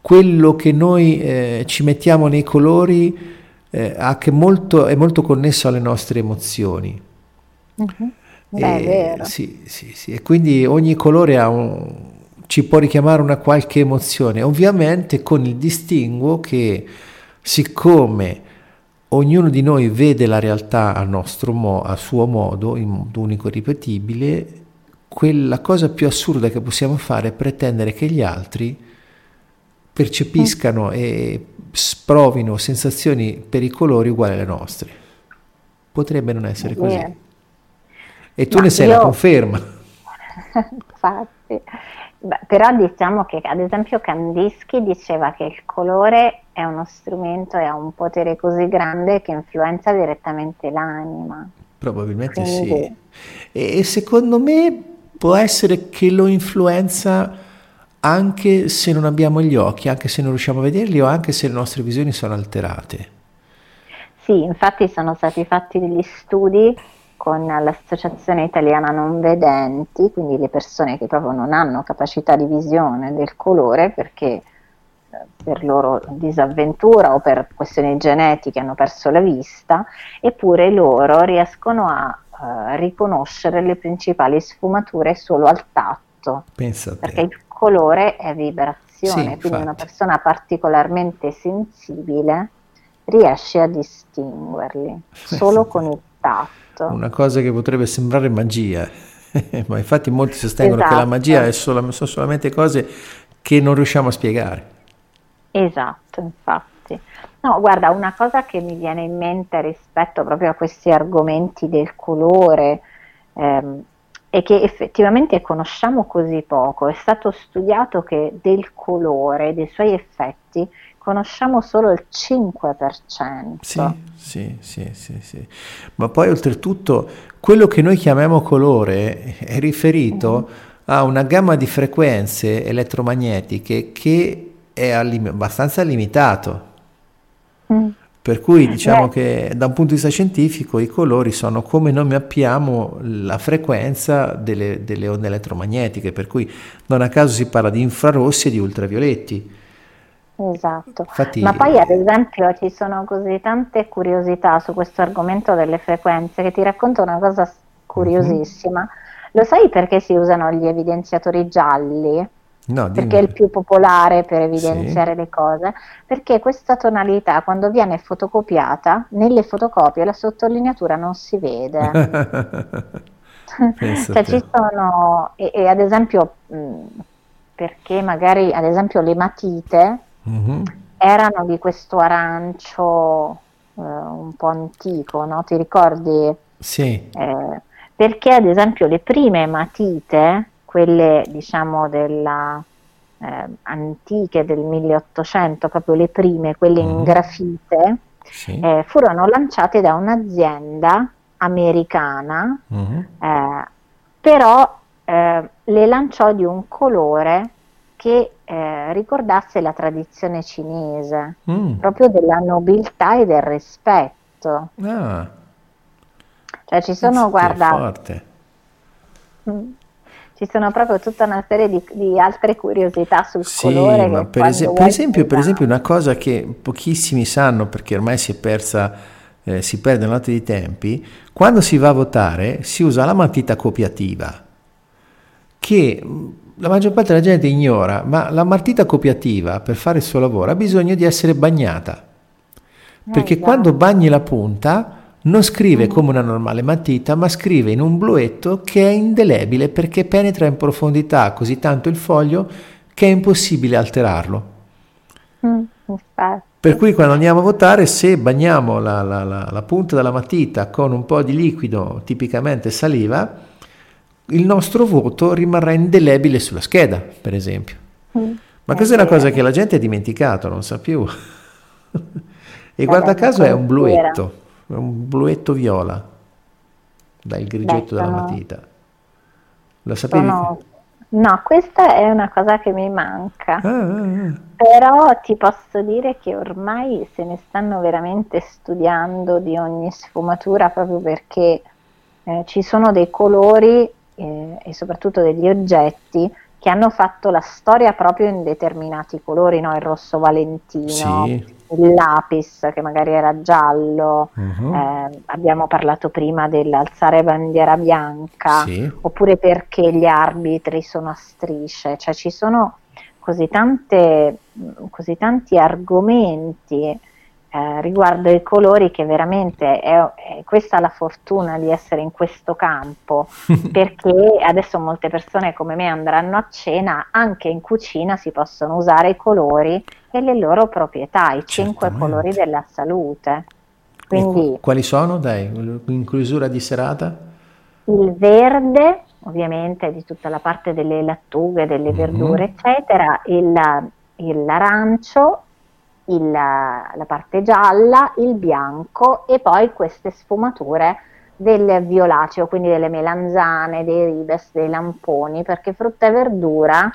quello che noi eh, ci mettiamo nei colori eh, molto, è molto connesso alle nostre emozioni. Uh-huh. Beh, e, vero. Sì, sì, sì. E quindi ogni colore un, ci può richiamare una qualche emozione, ovviamente con il distinguo che siccome ognuno di noi vede la realtà a, mo- a suo modo, in modo unico e ripetibile, quella cosa più assurda che possiamo fare è pretendere che gli altri percepiscano e sprovino sensazioni per i colori uguali alle nostre. Potrebbe non essere così. Yeah. E tu Ma ne sei io... la conferma. Infatti. Beh, però diciamo che ad esempio Kandinsky diceva che il colore è uno strumento e ha un potere così grande che influenza direttamente l'anima. Probabilmente Quindi... sì. E secondo me può essere che lo influenza anche se non abbiamo gli occhi, anche se non riusciamo a vederli o anche se le nostre visioni sono alterate. Sì, infatti sono stati fatti degli studi con l'Associazione Italiana Non Vedenti, quindi le persone che proprio non hanno capacità di visione del colore perché per loro disavventura o per questioni genetiche hanno perso la vista, eppure loro riescono a uh, riconoscere le principali sfumature solo al tatto. Pensate. Perché il colore è vibrazione, sì, quindi infatti. una persona particolarmente sensibile riesce a distinguerli solo con il tatto. Una cosa che potrebbe sembrare magia, ma infatti molti sostengono esatto. che la magia esatto. sono solamente cose che non riusciamo a spiegare. Esatto, infatti. No, guarda, una cosa che mi viene in mente rispetto proprio a questi argomenti del colore ehm, e che effettivamente conosciamo così poco. È stato studiato che del colore, dei suoi effetti, conosciamo solo il 5%. Sì, sì, sì, sì, sì. Ma poi oltretutto quello che noi chiamiamo colore è riferito mm. a una gamma di frequenze elettromagnetiche che è abbastanza limitato. Mm. Per cui diciamo che da un punto di vista scientifico i colori sono come noi mappiamo la frequenza delle, delle onde elettromagnetiche, per cui non a caso si parla di infrarossi e di ultravioletti. Esatto, Infatti, ma poi ad esempio ci sono così tante curiosità su questo argomento delle frequenze che ti racconto una cosa curiosissima. Uh-huh. Lo sai perché si usano gli evidenziatori gialli? No, perché è il più popolare per evidenziare sì. le cose, perché questa tonalità quando viene fotocopiata, nelle fotocopie la sottolineatura non si vede. cioè ci sono, e, e ad esempio, mh, perché magari ad esempio le matite mm-hmm. erano di questo arancio eh, un po' antico, no? Ti ricordi? Sì. Eh, perché ad esempio le prime matite quelle diciamo della eh, antiche del 1800, proprio le prime, quelle in mm. grafite, sì. eh, furono lanciate da un'azienda americana, mm-hmm. eh, però eh, le lanciò di un colore che eh, ricordasse la tradizione cinese, mm. proprio della nobiltà e del rispetto. Ah. Cioè ci sono, guarda... Forte. Ci sono proprio tutta una serie di, di altre curiosità sul sì, colore. Ma per, es- per, esempio, per, esempio, una cosa che pochissimi sanno perché ormai si è persa, eh, si perde notte di tempi, quando si va a votare si usa la matita copiativa, che mm, la maggior parte della gente ignora, ma la matita copiativa per fare il suo lavoro ha bisogno di essere bagnata, perché eh, quando bagni la punta non scrive come una normale matita, ma scrive in un bluetto che è indelebile perché penetra in profondità così tanto il foglio che è impossibile alterarlo. Mm, per cui quando andiamo a votare, se bagniamo la, la, la, la, punta della matita con un po' di liquido, tipicamente saliva, il nostro voto rimarrà indelebile sulla scheda, per esempio. Mm, Ma questa è una cosa che la gente ha dimenticato, non sa più. e guarda caso è un bluetto un bluetto viola dal grigetto Beh, sono, della matita. La sapevi? Sono, No, questa è una cosa che mi manca, ah, ah, ah. però ti posso dire che ormai se ne stanno veramente studiando di ogni sfumatura proprio perché eh, ci sono dei colori eh, e soprattutto degli oggetti che hanno fatto la storia proprio in determinati colori, no? il rosso valentino, sì il lapis che magari era giallo, uh-huh. eh, abbiamo parlato prima dell'alzare bandiera bianca, sì. oppure perché gli arbitri sono a strisce, cioè ci sono così, tante, così tanti argomenti eh, riguardo ai colori che veramente è, è, questa la fortuna di essere in questo campo perché adesso molte persone come me andranno a cena anche in cucina si possono usare i colori e le loro proprietà i cinque colori della salute. Quindi quali sono? Dai in chiusura di serata? Il verde ovviamente di tutta la parte delle lattughe delle mm-hmm. verdure eccetera il, il l'arancio il, la parte gialla, il bianco e poi queste sfumature del violaceo, quindi delle melanzane, dei ribes, dei lamponi, perché frutta e verdura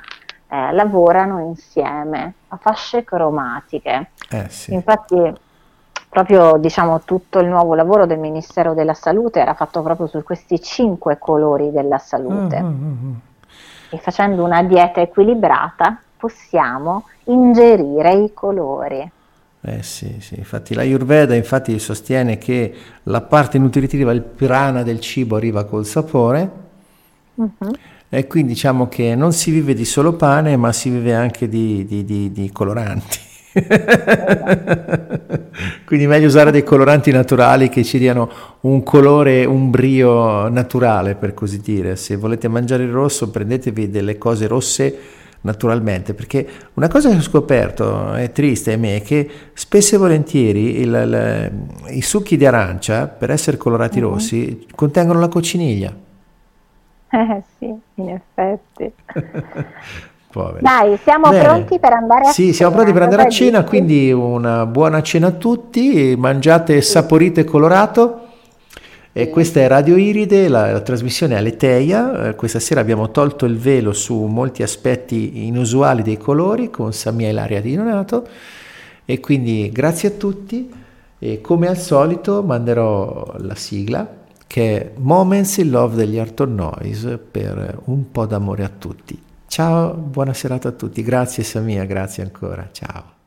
eh, lavorano insieme a fasce cromatiche. Eh, sì. Infatti proprio diciamo tutto il nuovo lavoro del Ministero della Salute era fatto proprio su questi cinque colori della salute. Mm-hmm. E facendo una dieta equilibrata possiamo ingerire i colori. Eh sì, sì, infatti la Ayurveda infatti sostiene che la parte nutritiva, il prana del cibo arriva col sapore uh-huh. e quindi diciamo che non si vive di solo pane ma si vive anche di, di, di, di coloranti. quindi meglio usare dei coloranti naturali che ci diano un colore, un brio naturale per così dire. Se volete mangiare il rosso prendetevi delle cose rosse naturalmente, perché una cosa che ho scoperto, è triste a me, è che spesso e volentieri il, il, i succhi di arancia, per essere colorati uh-huh. rossi, contengono la cocciniglia. Eh sì, in effetti. Dai, siamo Bene. pronti per andare a sì, cena. Sì, siamo pronti per andare a cena, quindi una buona cena a tutti, mangiate saporite colorato. E questa è Radio Iride, la, la trasmissione Aleteia. Eh, questa sera abbiamo tolto il velo su molti aspetti inusuali dei colori con Samia Ilaria di Donato. E quindi grazie a tutti. E come al solito manderò la sigla che è Moments in Love degli Arthur Noise per un po' d'amore a tutti. Ciao, buona serata a tutti. Grazie Samia, grazie ancora. Ciao.